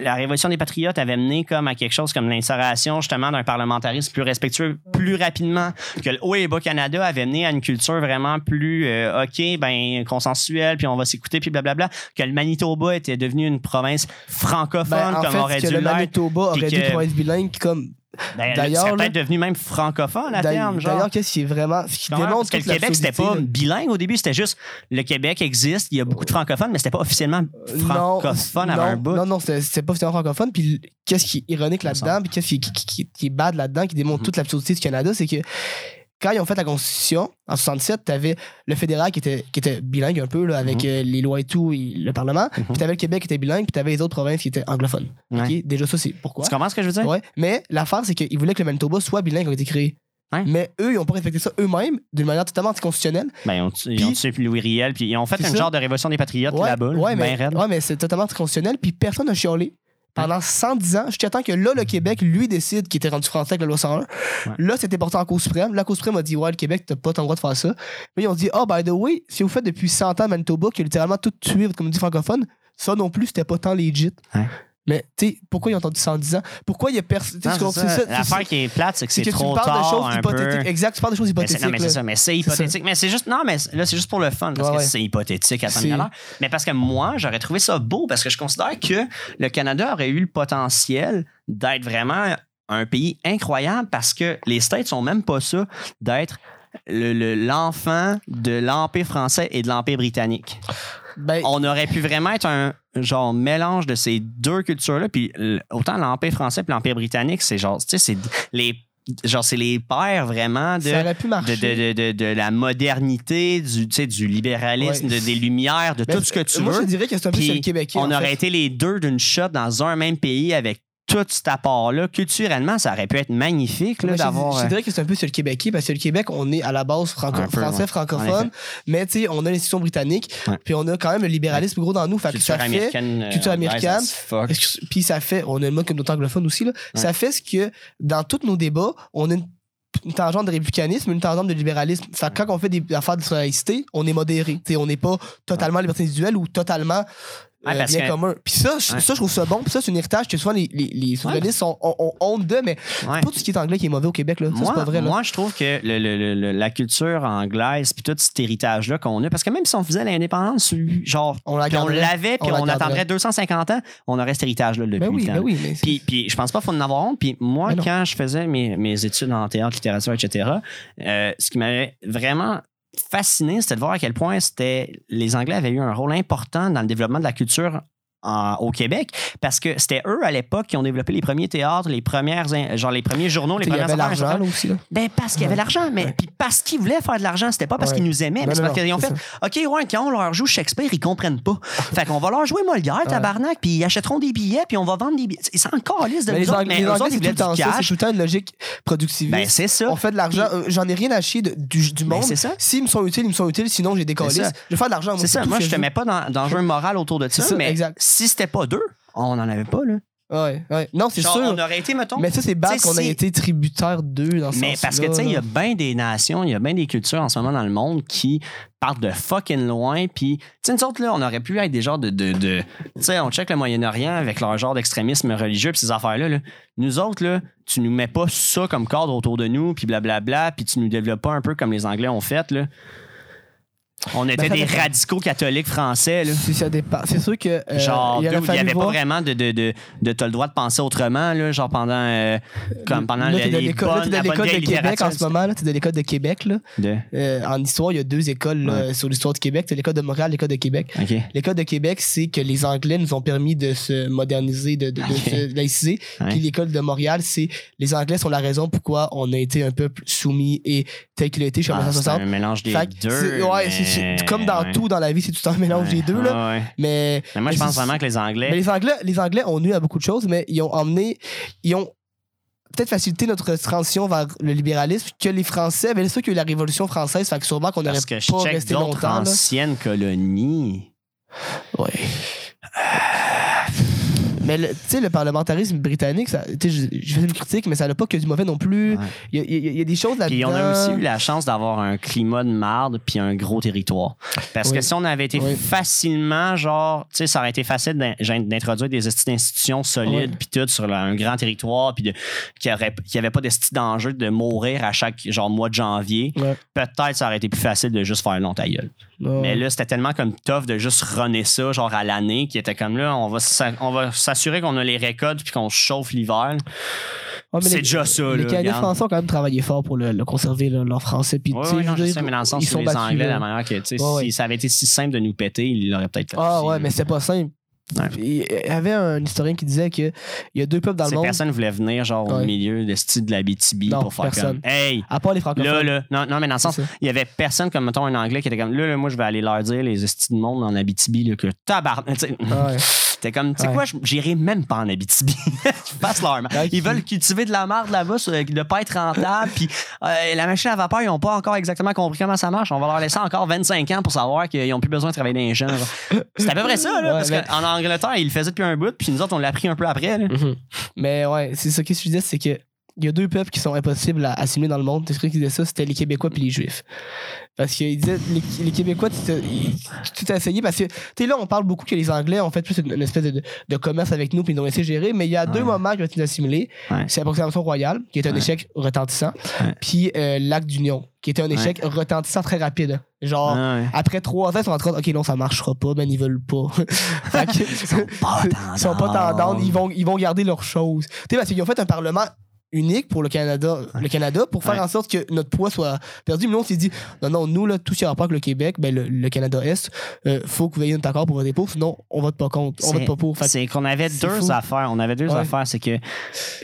la Révolution des Patriotes avait mené comme à quelque chose comme l'instauration, justement, d'un parlementarisme plus respectueux plus rapidement, que le Haut et Bas Canada avait mené à une culture vraiment plus, euh, OK, ben, consensuelle, puis on va s'écouter, puis blablabla, que le Manitoba était devenu une province francophone, Ben, en comme fait, aurait que dû le. Manitoba aurait dû que- être province bilingue, comme. Ben, D'ailleurs, peut-être devenu même francophone à terme, d'ailleurs, qu'est-ce qui est vraiment. Ce qui démontre Parce que le Québec, c'était pas bilingue au début, c'était juste le Québec existe, il y a beaucoup de francophones, mais c'était pas officiellement francophone non, avant un non, bout. Non, non, c'était pas finalement francophone. Puis qu'est-ce qui est ironique là-dedans, puis qu'est-ce qui, qui, qui- qui est bad là-dedans, qui démontre Mhm. toute l'absurdité du Canada, c'est que quand ils ont fait la Constitution, en 67, t'avais le fédéral qui était, qui était bilingue un peu, là, avec Mhm. euh, les lois et tout, et le Parlement. Mhm. Puis t'avais le Québec qui était bilingue, puis t'avais les autres provinces qui étaient anglophones. Ouais. Déjà, ça, c'est pourquoi. Tu comprends ce que je veux dire? Ouais. Mais l'affaire, c'est qu'ils voulaient que le Manitoba soit bilingue quand il a été créé. Mais eux, ils n'ont pas respecté ça eux-mêmes d'une manière totalement anticonstitutionnelle. Ben, ils ont, tu- ils Puis- ont tué Louis Riel, puis ils ont fait un genre de révolution des patriotes Ouais, là-bas, ouais, ben mais, ouais, mais c'est totalement anticonstitutionnel. Puis personne n'a chiolé. Pendant 110 ans, jusqu'à temps que là, le Québec, lui, décide qu'il était rendu français avec la loi 101. Là, c'était porté en Cour suprême. La Cour suprême a dit Ouais, le Québec, t'as pas ton droit de faire ça. Mais ils ont dit Oh, by the way, si vous faites depuis 100 ans Manitoba, qui a littéralement tout tué votre communauté francophone, ça non plus, c'était pas tant legit. Ouais. Mais, tu sais, pourquoi ils ont attendu 110 ans Pourquoi il y a personne. Ça. L'affaire qui est plate, c'est que c'est que tu trop parles de tard choses hypothétiques. Exact, tu parles de choses hypothétiques. non, mais c'est ça, mais c'est ça. hypothétique. Mais c'est juste, non, mais là, c'est juste pour le fun, parce que c'est hypothétique à l'heure. Mais parce que moi, j'aurais trouvé ça beau, parce que je considère que le Canada aurait eu le potentiel d'être vraiment un pays incroyable, parce que les States sont même pas ça, d'être le- le- l'enfant de l'Empire français et de l'Empire britannique. Ben, On aurait pu vraiment être un genre mélange de ces deux cultures-là. Puis autant l'Empire français et l'Empire britannique, c'est genre, tu sais, c'est les. Genre, c'est les pères vraiment de, la modernité, du, libéralisme, Ouais. des lumières, de Ben, tout ce que tu moi, veux. je dirais que c'est un peu Puis le Québec. On aurait été les deux d'une shot dans un même pays avec tout cet apport-là. Culturellement, ça aurait pu être magnifique là, je, d'avoir. je euh, dirais que c'est un peu sur le Québec, parce que le Québec, on est à la base franco- Un peu, français, ouais. En francophone, mais tu sais, on a l'institution britannique, Ouais. puis on a quand même le libéralisme gros dans nous. Fait que culture ça fait, américaine. euh, culture américaine. puis ça fait, on a le mode communauté anglophone aussi, là, ça fait ce que dans tous nos débats, on a une, une tangente de républicanisme, une tangente de libéralisme. Fait que quand on fait des affaires de laïcité, on est modéré. Tu sais, on n'est pas totalement liberté individuelle ou totalement Ouais, euh, bien que- commun. Puis ça, je- Ouais. ça, je trouve ça bon. Puis ça, c'est un héritage que souvent les, les, les souverainistes sont- ont, ont honte de, mais Ouais. pas tout ce qui est anglais qui est mauvais au Québec. Là. Ça, Moi, c'est pas vrai. Là. moi, je trouve que le- le- le- la culture anglaise puis tout cet héritage-là qu'on a, parce que même si on faisait l'indépendance, genre, on puis l'avait, puis On attendrait 250 ans, on aurait cet héritage-là depuis Ben oui, le temps. ben oui. Mais c'est- Puis, puis je pense pas qu'il faut en avoir honte. Puis moi, non. quand je faisais mes, mes études en théâtre, littérature, etc., euh, ce qui m'avait vraiment fasciné, c'était de voir à quel point les Anglais avaient eu un rôle important dans le développement de la culture en- au Québec parce que c'était eux à l'époque qui ont développé les premiers théâtres, les premières genre les premiers journaux, les il y premières avait l'argent aussi. Là. Ben parce qu'il y avait l'argent, mais Ouais. puis parce qu'ils voulaient faire de l'argent, c'était pas parce Ouais. qu'ils nous aimaient, mais c'est parce qu'ils ont fait OK, ouais, quand on leur joue Shakespeare, ils comprennent pas. [LAUGHS] Fait qu'on va leur jouer Molière, tabarnak, puis ils achèteront des billets, puis on va vendre des billets. C'est encore liste de Mais les Anglais, mais les Anglais, autres, ils tout voulaient ça. C'est tout le temps une logique productiviste. Ben c'est ça. on fait de l'argent. Euh, J'en ai rien à chier de- du, du Ben, monde. c'est ça. S'ils me sont utiles, ils me sont utiles. Sinon, j'ai des ça. Je vais faire de l'argent. C'est ça. Moi, je te mets pas dans, un moral autour de ça, ça, mais. Si c'était pas d'eux, on n'en avait pas, là. Ouais, ouais. Non, c'est sûr. on aurait été, mettons. Mais ça, c'est bad qu'on ait si- été tributaire d'eux dans ce Mais parce que, tu sais, il y a bien des nations, il y a bien des cultures en ce moment dans le monde qui partent de fucking loin. Puis, tu sais, nous autres, là, on aurait pu être des genres de. de, de- tu sais, on check le Moyen-Orient avec leur genre d'extrémisme religieux, puis ces affaires-là. là. Nous autres, là, tu nous mets pas ça comme cadre autour de nous, puis blablabla, puis tu nous développes pas un peu comme les Anglais ont fait, là. On était ça des dépend. radicaux catholiques français, là. Si ça dépend. C'est sûr que. euh, Genre, il n'y avait voir- pas vraiment de, de, de, de t'as le droit de penser autrement, là, genre pendant, euh, comme pendant Là, les bonnes, bonne l'école de Québec en ce moment. là. T'es dans l'école de Québec. Là. De- Euh, en histoire, il y a deux écoles là, sur l'histoire du Québec. T'as l'école de Montréal, l'école de Québec. L'école de Québec, c'est que les Anglais nous ont permis de se moderniser, de, de, de se laïciser. Ouais. Puis l'école de Montréal, c'est les Anglais sont la raison pourquoi on a été un peuple soumis et tel qu'il a été jusqu'à Ah, c'est 1960. un mélange des Fait deux. ouais, c'est comme dans ouais. tout dans la vie, c'est tout un mélange Ouais, des deux. Là. ouais. Mais, Mais moi, je pense vraiment que les Anglais. mais les Anglais, les Anglais ont nu à beaucoup de choses, mais ils ont emmené, ils ont peut-être facilité notre transition vers le libéralisme que les Français. Mais c'est sûr qu'il y a eu la Révolution française, fait que sûrement qu'on n'aurait Parce que je pas check resté longtemps. anciennes colonies. Mais le- tu sais, le parlementarisme britannique, je, je fais une critique, mais ça n'a pas que du mauvais non plus. Ouais. Il y, a- y y des choses là-dedans. Puis on a aussi eu la chance d'avoir un climat de marde puis un gros territoire. Parce que si on avait été Oui. facilement, genre, tu sais, ça aurait été facile d'in- d'introduire des esti d'institutions solides puis tout sur un grand territoire puis qu'il n'y avait pas de d'enjeu de mourir à chaque genre mois de janvier. Ouais. Peut-être ça aurait été plus facile de juste faire long ta gueule. Ouais. Mais là, c'était tellement comme tough de juste runner ça, genre à l'année, qui était comme là, on va s'assurer qu'on a les récoltes puis qu'on se chauffe l'hiver. C'est déjà ça, Les Canadiens français ont quand même travaillé fort pour le, le conserver, leur français. Puis, Oui, oui, je non, veux je dire, sais, mais dans le sens ils sont les battus, Anglais, là. la manière que, tu sais, si ouais. ça avait été si simple de nous péter, ils l'auraient peut-être fait. Ah aussi, ouais, mais c'était pas simple. Ouais. Il y avait un historien qui disait qu'il y a deux peuples dans le monde, personnes voulaient venir, genre, au milieu de style de la BTB pour faire personne. comme, hey, à part les francophones. là, là, non, non, mais dans le sens, il y avait personne comme, mettons, un Anglais qui était comme, là, là, moi, je vais aller leur dire, les estis de monde en Abitibi, là, que tabarnak, ouais. [LAUGHS] T'es comme, tu sais Ouais. quoi, je- j'irai même pas en Abitibi. [LAUGHS] Passe leur Ils veulent cultiver de la marde là-bas, de pas être rentable. Puis euh, la machine à vapeur, ils ont pas encore exactement compris comment ça marche. On va leur laisser encore 25 ans pour savoir qu'ils ont plus besoin de travailler dans les champs. C'est à peu près ça, là, Ouais, parce mais- qu'en Angleterre, ils le faisaient depuis un bout, puis nous autres, on l'a appris un peu après. là. Mhm. Mais ouais, c'est ça que je disais, c'est que il y a deux peuples qui sont impossibles à assimiler dans le monde. C'est ce qui disait ça, c'était les Québécois puis les Juifs. Parce qu'il disait, les, les Québécois, tu t'as- essayé parce que, tu sais, là, on parle beaucoup que les Anglais ont fait plus une, une espèce de, de commerce avec nous puis ils ont essayé de gérer, mais il y a deux moments qui ont été assimilés. Ouais. C'est la proclamation royale, qui est un Ouais. échec retentissant, puis euh, l'acte d'union, qui était un échec retentissant très rapide. Genre, Ah après trois ans, ils sont en train de OK, non, ça marchera pas, ben ils veulent pas. [LAUGHS] Que- Ils sont pas [LAUGHS] ils sont pas tendance, ils vont, ils vont garder leurs choses. Tu sais, parce qu'ils ont fait un parlement unique pour le Canada, le Canada pour faire Ouais. en sorte que notre poids soit perdu. Mais nous, on s'est dit, non, non, nous, là, tout ce qui a rapport avec le Québec, ben, le, le Canada-Est, euh, faut que vous ayez notre accord pour voter pour, sinon, on vote pas contre, on vote pas pour. C'est qu'on avait deux fou. affaires. On avait deux Ouais. affaires. C'est que,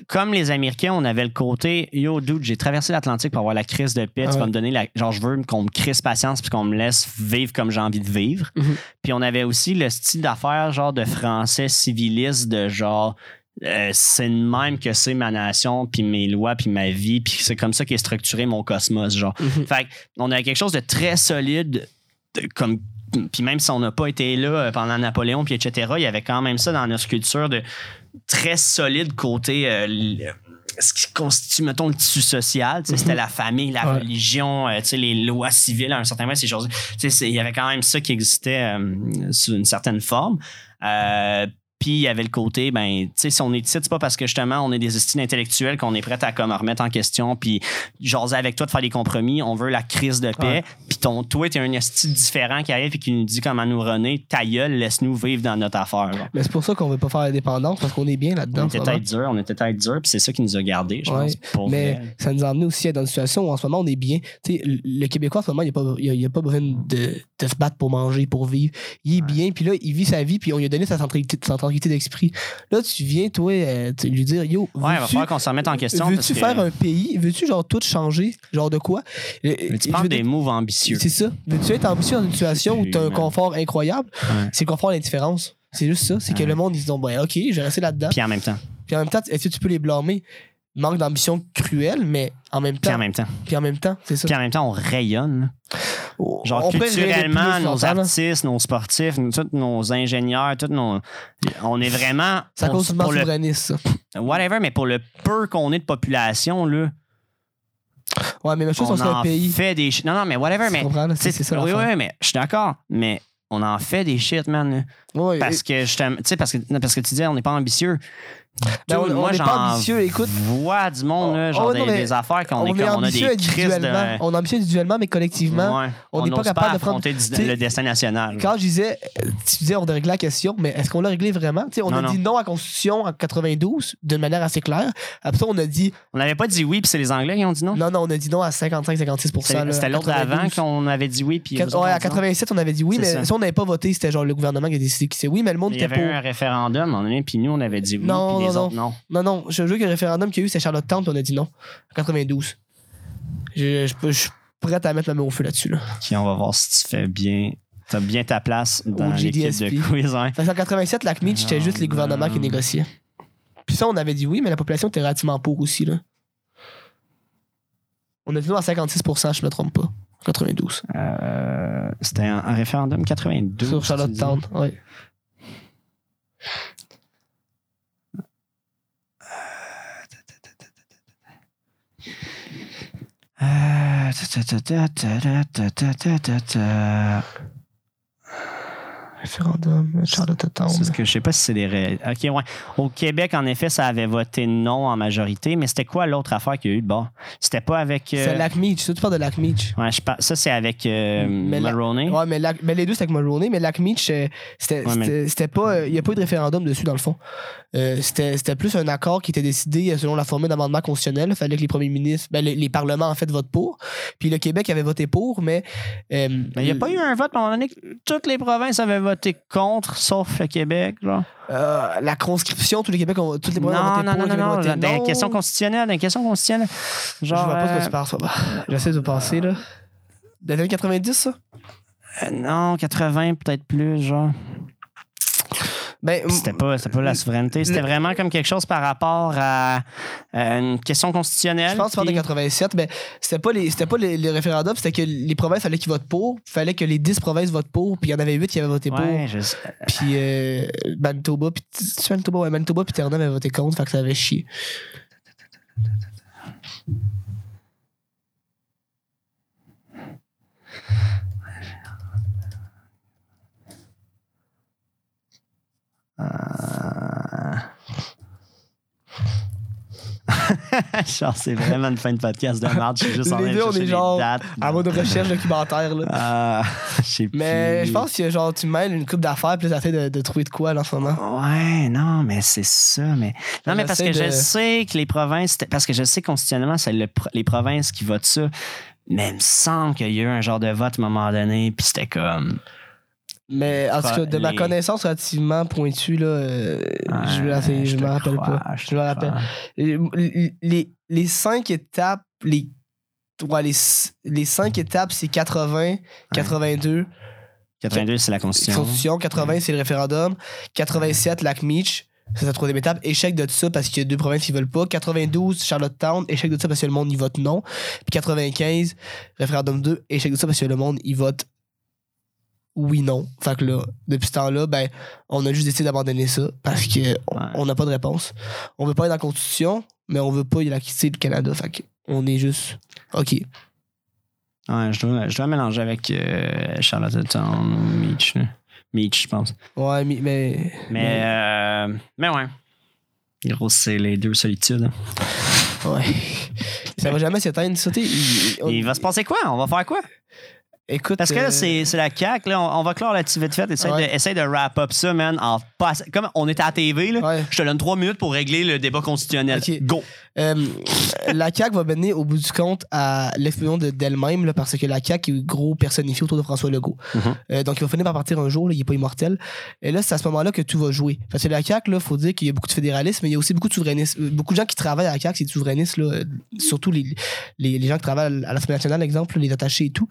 comme les Américains, on avait le côté Yo, dude, j'ai traversé l'Atlantique pour avoir la crise de paix. Tu vas me donner la. Genre, je veux qu'on me crisse patience puis qu'on me laisse vivre comme j'ai envie de vivre. Mhm. Puis on avait aussi le style d'affaires, genre de français civiliste, de genre. Euh, c'est de même que c'est ma nation, puis mes lois, puis ma vie, puis c'est comme ça qu'est structuré mon cosmos, genre. Mhm. Fait on a quelque chose de très solide, de- comme puis même si on n'a pas été là euh, pendant Napoléon, puis etc., il y avait quand même ça dans notre culture de très solide côté euh, ce qui constitue, mettons, le tissu social. C'était la famille, la Ouais. religion, euh, les lois civiles, à un certain moment, ces choses. Il y avait quand même ça qui existait euh, sous une certaine forme. Puis il y avait le côté, ben, tu sais, si on est ici, c'est pas parce que justement on est des estimes intellectuels qu'on est prêt à comme remettre en question, puis jaser avec toi de faire des compromis. On veut la crise de paix. Ouais. Puis ton toi, t'es un esti différent qui arrive et qui nous dit comment nous renaître. Ta gueule, laisse-nous vivre dans notre affaire. genre. Mais c'est pour ça qu'on veut pas faire l'indépendance, parce qu'on est bien là-dedans. On était tête dur, on était tête dur, puis c'est ça qui nous a gardés, je Ouais, pense. Pour Mais vrai. ça nous a amené aussi dans une situation où en ce moment on est bien. Tu sais, le Québécois en ce moment, il n'y a, pas- il y a- il a pas besoin de, de se battre pour manger, pour vivre. Il est bien, puis là, il vit sa vie, puis on lui a donné sa centralité, sa centralité d'esprit. Là, tu viens, toi, euh, tu- lui dire Yo, Ouais, il va falloir qu'on se remette en question. parce Veux-tu que- faire un pays? Veux-tu, genre, tout changer? Genre de quoi? Euh, tu je veux des moves ambitieux. C'est ça. Veux-tu être ambitieux dans une situation où tu as un Absolument. confort incroyable? Ouais. C'est le confort à l'indifférence. C'est juste ça. C'est que Ouais. le monde, ils se disent Ben, OK, je vais rester là-dedans. Puis en même temps. Puis en même temps, est-ce que tu peux les blâmer? Manque d'ambition cruelle, mais en même Puis temps. en même temps. Puis en même temps, c'est ça. Puis en même temps, on rayonne. Genre On culturellement, nos artistes, nos sportifs, nous- tous nos ingénieurs, tous nos. On est vraiment. Pour- cause du pour le, souverainiste, ça. Whatever, mais pour le peu qu'on est de population, là. Ouais, mais même chose, on, on en pays. fait des shit. Non, non, mais whatever, mais. C'est ça oui, oui, mais je suis d'accord. Mais on en fait des shit, man. Ouais, Parce que, sais, parce que, parce que tu disais, on n'est pas ambitieux. Ben, on- on moi, n'est j'en pas ambitieux, écoute. vois du monde, là, Oh, genre oh, des, non, mais des affaires qu'on on est est on a ambitieux des crises individuellement. de. On est ambitieux individuellement, mais collectivement, Ouais. on n'est pas capable de prendre- le destin national. quand je disais, tu disais, on a réglé la question, mais est-ce qu'on l'a réglé vraiment? Tu sais, on Non, a non. dit non à la Constitution en 92 d'une manière assez claire. Après ça, on a dit On n'avait pas dit oui, puis c'est les Anglais qui ont dit non? non, non, on a dit non à 55-56 C'était l'autre d'avant 92. qu'on avait dit oui, puis. Ouais, à dit non. 87, on avait dit oui, mais si on n'avait pas voté, c'était genre le gouvernement qui a décidé que c'est oui, mais le monde Il y était avait un référendum, puis nous, on avait dit oui, les non, autres, non. Non, non, je jure que le référendum qu'il y a eu, c'est Charlotte Town, puis on a dit non. En 92. Je, je, peux- je suis prêt à mettre ma main au feu là-dessus. Là. On va voir si tu fais bien. T'as bien ta place dans l'équipe de quiz. hein. Qu'en 87, la CMIT, c'était juste les gouvernements qui négociaient. Puis ça, on avait dit oui, mais la population était relativement pour aussi. Là. On non à 56% je me trompe pas. En 92. Euh, C'était un, un référendum 82. Sur tu Charlotte Uh, [SIGHS] da, da, da, Référendum, Charlotte Town. C'est ce que je sais pas si c'est des ré- OK, ouais. Au Québec, en effet, ça avait voté non en majorité, mais c'était quoi l'autre affaire qu'il y a eu de bord? C'était pas avec. euh, C'est Lac. Ça, tu parles de Lac Meach. Ouais, je par- Ça, c'est avec euh, Mais la-. Ouais, mais, Lac- mais les deux, c'était avec Mulroney, mais Lac Meach, euh, c'était Ouais, mais- pas. Il n'y a pas eu de référendum dessus, dans le fond. Euh, c'était plus un accord qui était décidé euh, selon la formule d'amendement constitutionnel. Il fallait que les premiers ministres, ben, les, les parlements, en fait, votent pour. Puis le Québec avait voté pour, mais. euh, Mais il n'y a pas eu un vote à un moment donné que toutes les provinces avaient voté contre, sauf le Québec. Genre. euh, la conscription, tous les Québec ont, toutes les provinces ont Non, voté non, pour. non, le non, Québec non. a voté Dans les non. questions constitutionnelles, dans les questions constitutionnelles. Je Genre. vois pas ce que euh, tu parles, ça va. J'essaie de penser, là. Des années 90, ça? euh, non, 80, peut-être plus, genre. Ben, C'était pas, pas la souveraineté. C'était vraiment comme quelque chose par rapport à, à une question constitutionnelle. Je pense que parles de puis- 87, mais c'était pas les pas les, les référendums, c'était que les provinces fallait qu'ils votent pour, fallait que les 10 provinces votent pour, puis il y en avait 8 qui avaient voté Ouais, je sais. pour, puis euh, Manitoba, puis Manitoba, ouais, Manitoba puis Terre-Neuve avaient voté contre, fait que ça avait chié. [LAUGHS] genre, c'est vraiment une fin de podcast de merde. Je suis juste en train de chercher est les genre dates. En mode recherche documentaire, là. Ah, [LAUGHS] je sais Mais je pense que genre tu mêles une coupe d'affaires puis t'essaies de, de trouver de quoi là, en ce moment. Ouais, non, mais c'est ça. Mais... Non, mais parce que je sais que les provinces. Parce que je sais constitutionnellement, c'est le les provinces qui votent ça. Mais il me semble qu'il y a eu un genre de vote à un moment donné, puis c'était comme. Mais en tout cas, de ma Les- connaissance relativement pointue, là, euh, je, te me rappelle crois, pas. je Je me rappelle. Les, les, les cinq étapes, les, ouais, les, les cinq étapes, c'est 80, 82, 82, c'est la Constitution. Constitution, 80, c'est le référendum, 87, Lac Meach, c'est la troisième étape, échec de ça parce qu'il y a deux provinces qui veulent pas, 92, Charlottetown, échec de ça parce que le monde y vote non, puis 95, référendum 2, échec de ça parce que le monde y vote oui, non. Fait que là, depuis ce temps-là, ben, on a juste décidé d'abandonner ça parce que on- Ouais. on n'a pas de réponse. On veut pas être dans la Constitution, mais on veut pas la quitter le Canada. Fait on est juste. OK. Ouais, je dois, je dois mélanger avec euh, Charlottetown ou Meach. Meach, je pense. Ouais, mais. Mais, Mais, euh, mais ouais. Gros, c'est les deux solitudes. hein. Ouais. Ça va jamais s'éteindre, ça. il- on- Il va se passer quoi? On va faire quoi? Écoute. Parce que là, c'est la CAQ. Là, on, on va clore là-dessus vite fait. Essaye, Ouais. de, essaye de wrap up ça, man. En passe- Comme on est à la TV, là, Ouais. je te donne trois minutes pour régler le débat constitutionnel. Go! Euh, la CAQ va mener au bout du compte à l'explosion de- d'elle-même là, parce que la CAQ est gros personnifié autour de François Legault. Mhm. Euh, donc, il va finir par partir un jour, là, il n'est pas immortel. Et là, c'est à ce moment-là que tout va jouer. Parce que la CAQ, il faut dire qu'il y a beaucoup de fédéralisme, mais il y a aussi beaucoup de souverainisme. Euh, Beaucoup de gens qui travaillent à la CAQ, c'est des souverainistes, là, surtout les, les, les gens qui travaillent à l'Assemblée nationale, exemple, les attachés et tout.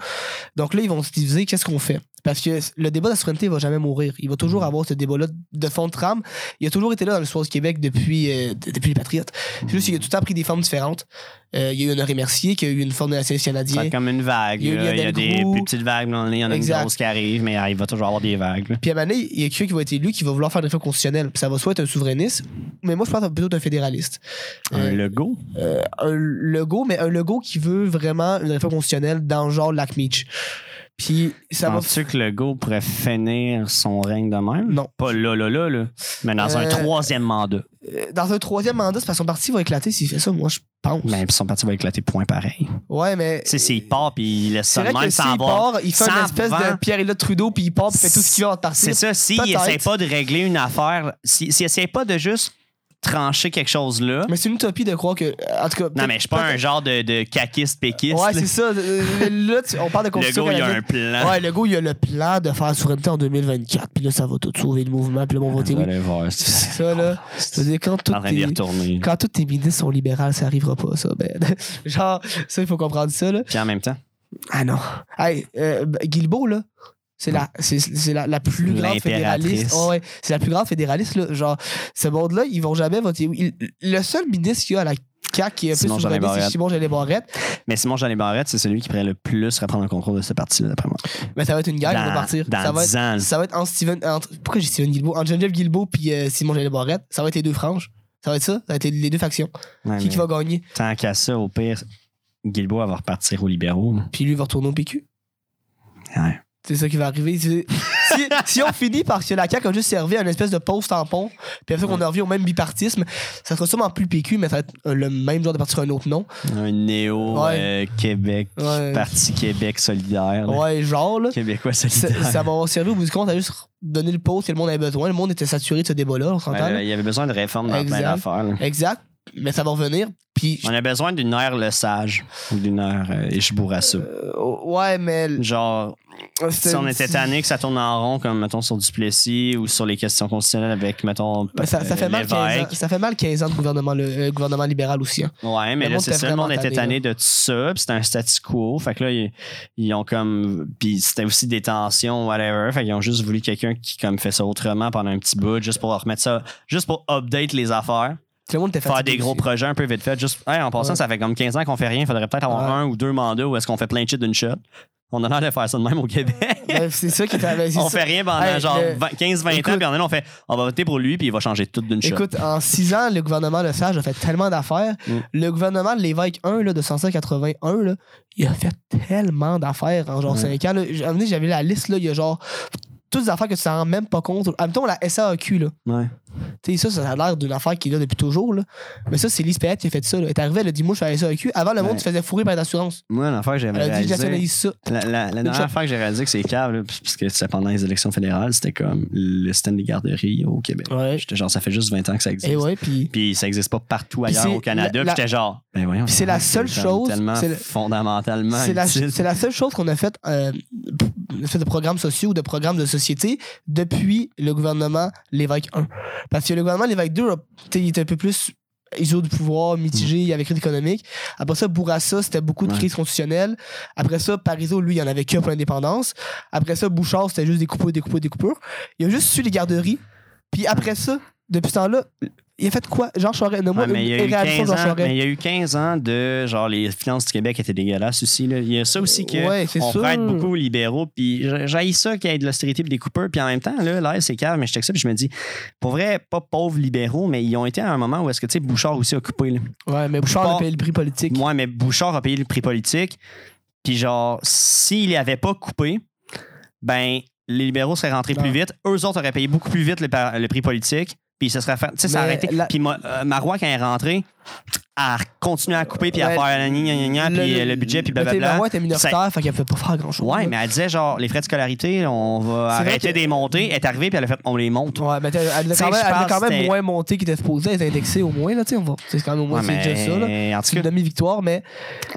Donc là, ils vont se diviser, qu'est-ce qu'on fait? Parce que le débat de la souveraineté va jamais mourir. Il va toujours avoir ce débat-là de fond de trame. Il a toujours été là dans l'histoire du Québec depuis, euh, de- depuis les Patriotes. C'est juste qu'il a tout le temps pris des formes différentes. Euh, il y a eu Honoré Mercier, qui a eu une forme de nationalisme Ça va canadien. être comme une vague. Il y a eu. Il y a, des plus petites vagues dans il y en a Exact. une grosse qui arrive, mais euh, il va toujours avoir des vagues. là. Puis à un moment donné, il y a quelqu'un qui va être élu qui va vouloir faire des réformes constitutionnelles. Puis ça va soit être un souverainiste, mais moi je pense plutôt un fédéraliste. Un Euh, logo? euh, un logo, mais un logo qui veut vraiment une réforme constitutionnelle dans le genre Lac Meach. Puis ça va. Penses-tu que le go pourrait finir son règne de même? Non. Pas là, là, là, là. Mais dans un Euh, troisième mandat. Euh, Dans un troisième mandat, c'est parce que son parti va éclater s'il fait ça, moi je pense. Puis son parti va éclater point pareil. Ouais, mais. Tu sais, s'il part puis il laisse ça même sans avoir. part, il fait une espèce vent. de Pierre-Éliott Trudeau, puis il part, puis fait tout ce qu'il veut en partir. C'est ça, s'il Peut-être. essaie pas de régler une affaire, s'il s'il essaie pas de juste trancher quelque chose là. Mais c'est une utopie de croire que. En tout cas. Non, mais je suis pas un genre de, de caquiste péquiste. Ouais, c'est ça. Euh, Là, tu- on parle de le constitution go, il a canadienne. un plan. Ouais, le gars, il a le plan de faire la souveraineté en 2024. Puis là, ça va tout sauver le mouvement. Puis là, on va voter voir. C'est ça, là. Dire, quand en toutes train d'y tes, retourner. quand toutes tes ministres sont libérales, ça arrivera pas, ça. Ben, [LAUGHS] genre, ça, il faut comprendre ça, là. Puis en même temps, Ah non. Hey, euh, Guilbeault, là. C'est la, c'est, c'est la, la plus grande fédéraliste. Oh, ouais, c'est la plus grande fédéraliste, là. Genre, ce monde-là, ils vont jamais voter. Il- le seul ministre qu'il y a à la CAQ qui est Simon souverainiste, c'est. Simon Jolin Barrette. mais Simon Jean Barrette, c'est celui qui pourrait le plus reprendre le contrôle de ce parti-là, d'après moi. Mais ça va être une guerre qui va partir. dans ça va 10 être, ans. Ça va être entre Steven. Entre, pourquoi j'ai Steven Guilbeault? Entre Geneviève Guilbeault puis euh, Simon Jolin Barrette. Ça va être les deux franges. Ça va être ça. Ça va être les, deux factions. Ouais, Qui, va gagner? Tant qu'à ça, au pire, Guilbeault va repartir aux libéraux. Puis lui va retourner au PQ. Ouais. C'est ça qui va arriver. Si, si on finit par que la CAQ a juste servi à une espèce de pause tampon, puis après ça qu'on en revient au même bipartisme, ça sera sûrement plus PQ, mais ça va être euh, le même genre de parti sur un autre nom. Un néo Ouais. euh, Ouais. Parti Québec solidaire. là. Ouais, genre, là. Québécois Ça, solidaire. ça va servir au bout du compte à juste donner le pause que le monde avait besoin. Le monde était saturé de ce débat-là, on s'entend. Ouais, il y avait besoin de réformes dans plein Exact. d'affaires. là. Exact. Mais ça va revenir. Puis, On a besoin d'une ère Le Sage ou d'une ère euh, euh, ouais, mais. Genre, si on était tanné que ça tourne en rond, comme mettons sur Duplessis ou sur les questions constitutionnelles avec, mettons, Mais ça, ça euh, fait mal 15 ans, Lévesque. ça fait mal 15 ans de gouvernement, le, euh, gouvernement libéral aussi. hein. Ouais, mais Le là, c'est ça. Le monde était tanné, tanné de tout ça. Puis c'était un statu quo. Fait que là, ils, ils ont comme. Puis c'était aussi des tensions, whatever. Fait qu'ils ont juste voulu quelqu'un qui comme fait ça autrement pendant un petit bout, juste pour remettre ça, juste pour update les affaires. Tout le monde était Faire des gros aussi. projets un peu vite fait. Juste, hey, en passant, Ouais. ça fait comme 15 ans qu'on fait rien. Faudrait peut-être avoir un ou deux mandats où est-ce qu'on fait plein de shit d'une shot. On a l'air de faire ça de même au Québec. [LAUGHS] Ben, c'est ça qui c'est on ça. fait rien pendant Hey, genre le- 15-20 ans, Écoute- puis en on fait on va voter pour lui, puis il va changer tout d'une shot. Écoute, en 6 ans, le gouvernement Lesage a fait tellement d'affaires. Mm. Le gouvernement de l'Évêque 1 là, de 181, là, il a fait tellement d'affaires en genre Ouais. 5 ans. Là. J- à un moment donné, J'avais la liste, là, il y a genre toutes des affaires que tu t'en rends même pas compte. En même temps, la SAQ, là. Ouais. Tu sais, ça, ça a l'air d'une affaire qui est là depuis toujours. Là. Mais ça, c'est Lise Payette qui a fait ça. Là. Elle est arrivée, elle a dit Moi, je fais la SAQ. Avant, le monde Ouais. se faisait fourrer par l'assurance. Moi, l'affaire que j'avais réalisé. ça. La, la, la dernière fois que j'ai réalisé que c'est là, parce que c'était pendant les élections fédérales, c'était comme le système des garderies au Québec. Ouais. J'étais genre, ça fait juste 20 ans que ça existe. Et ouais, puis. Puis ça existe pas partout ailleurs au Canada. Puis j'étais genre, ben voyons. C'est la seule chose- Tellement fondamentalement. C'est la, seule chose qu'on a fait, de programmes sociaux ou de programmes de société depuis le gouvernement Lévesque 1. Parce que le gouvernement Lévesque 2, a- t'sais, il était un peu plus ISO du pouvoir, mitigé, il y avait crise économique. Après ça, Bourassa, c'était beaucoup de Ouais. crise constitutionnelle. Après ça, Parizeau, lui, il y en avait que pour l'indépendance. Après ça, Bouchard, c'était juste des coupures, des coupures, des coupures. Il a juste su les garderies. Puis après ça, depuis ce temps-là, Il a fait quoi? Jean Charest. Ouais, mais il y a eu réaction 15 de Jean ans, mais il y a eu 15 ans de genre les finances du Québec étaient dégueulasses aussi. là. Il y a ça aussi que Ouais, on sûr. prête beaucoup aux libéraux. Puis j'ai ça qu'il y ait de l'austérité et des coupeurs. Puis en même temps, là, l'air c'est calme, mais je check ça puis je me dis, pour vrai, pas pauvres libéraux, mais ils ont été à un moment où est-ce que tu sais, Bouchard aussi a coupé. Là. Ouais, mais Bouchard a payé le prix politique. Moi, mais Bouchard a payé le prix politique. Puis genre, s'il avait pas coupé, ben les libéraux seraient rentrés Non. plus vite. Eux autres auraient payé beaucoup plus vite le prix politique. Puis ça serait fait. Tu sais, ça aurait été. la- Puis Ma- euh, Marois, quand elle est rentrée, à continuer à couper puis à Ouais, faire la gna, gna, gna, gna, puis euh, le, budget puis blablabla. Marois était minoritaire, fait qu'elle pouvait pas faire grand-chose. Ouais, là. mais elle disait genre les frais de scolarité, on va arrêter que- de les monter. Elle est arrivée puis elle a fait on les monte. Ouais, mais elle a quand même, elle quand moins monté qu'il était supposé être indexé au moins, là, tu sais, on va. C'est quand même au moins, Ouais, c'est déjà ça, là. mais en tout C'est une demi-victoire, mais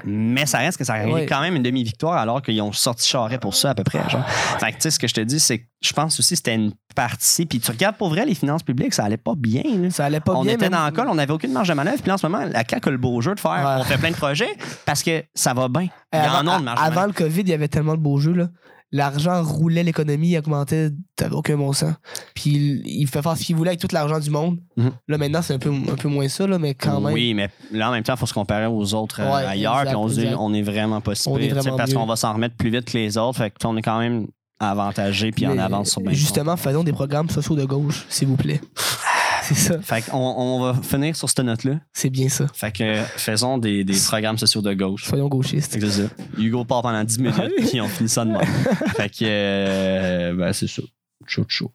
mais ça reste que ça arrive Ouais. quand même une demi-victoire alors qu'ils ont sorti Charret pour ça à peu près. Genre. Fait que tu sais, ce que je te dis, c'est que je pense aussi que c'était une partie. Puis tu regardes pour vrai les finances publiques, ça allait pas bien. là. ça allait pas on bien. était même- dans le col, on n'avait aucune marge de manœuvre. Puis là, en ce moment, la CAQ a le beau jeu de faire Ouais. on fait plein de projets parce que ça va bien. Avant, en ont de marge de avant manœuvre. le COVID, il y avait tellement de beaux jeux, là. L'argent roulait l'économie, il augmentait, t'avais aucun bon sens. Puis il, il fait faire ce qu'il voulait avec tout l'argent du monde. Mhm. Là, maintenant, c'est un peu, un peu moins ça, là, mais quand même. Oui, mais là, en même temps, il faut se comparer aux autres euh, Ouais, ailleurs. exact, Puis on se dit, on est vraiment pas si On est vraiment Parce qu'on va s'en remettre plus vite que les autres. Fait qu'on est quand même avantagé puis en Mais avance sur bien Justement, faisons des programmes sociaux de gauche, s'il vous plaît. c'est ça. Fait qu'on on va finir sur cette note-là. C'est bien ça. Fait que euh, faisons des, des programmes sociaux de gauche. Soyons gauchistes. Fait que c'est ça. Hugo part pendant 10 minutes puis on finit ça de même. [LAUGHS] fait que euh, ben, c'est ça. Chaud chaud.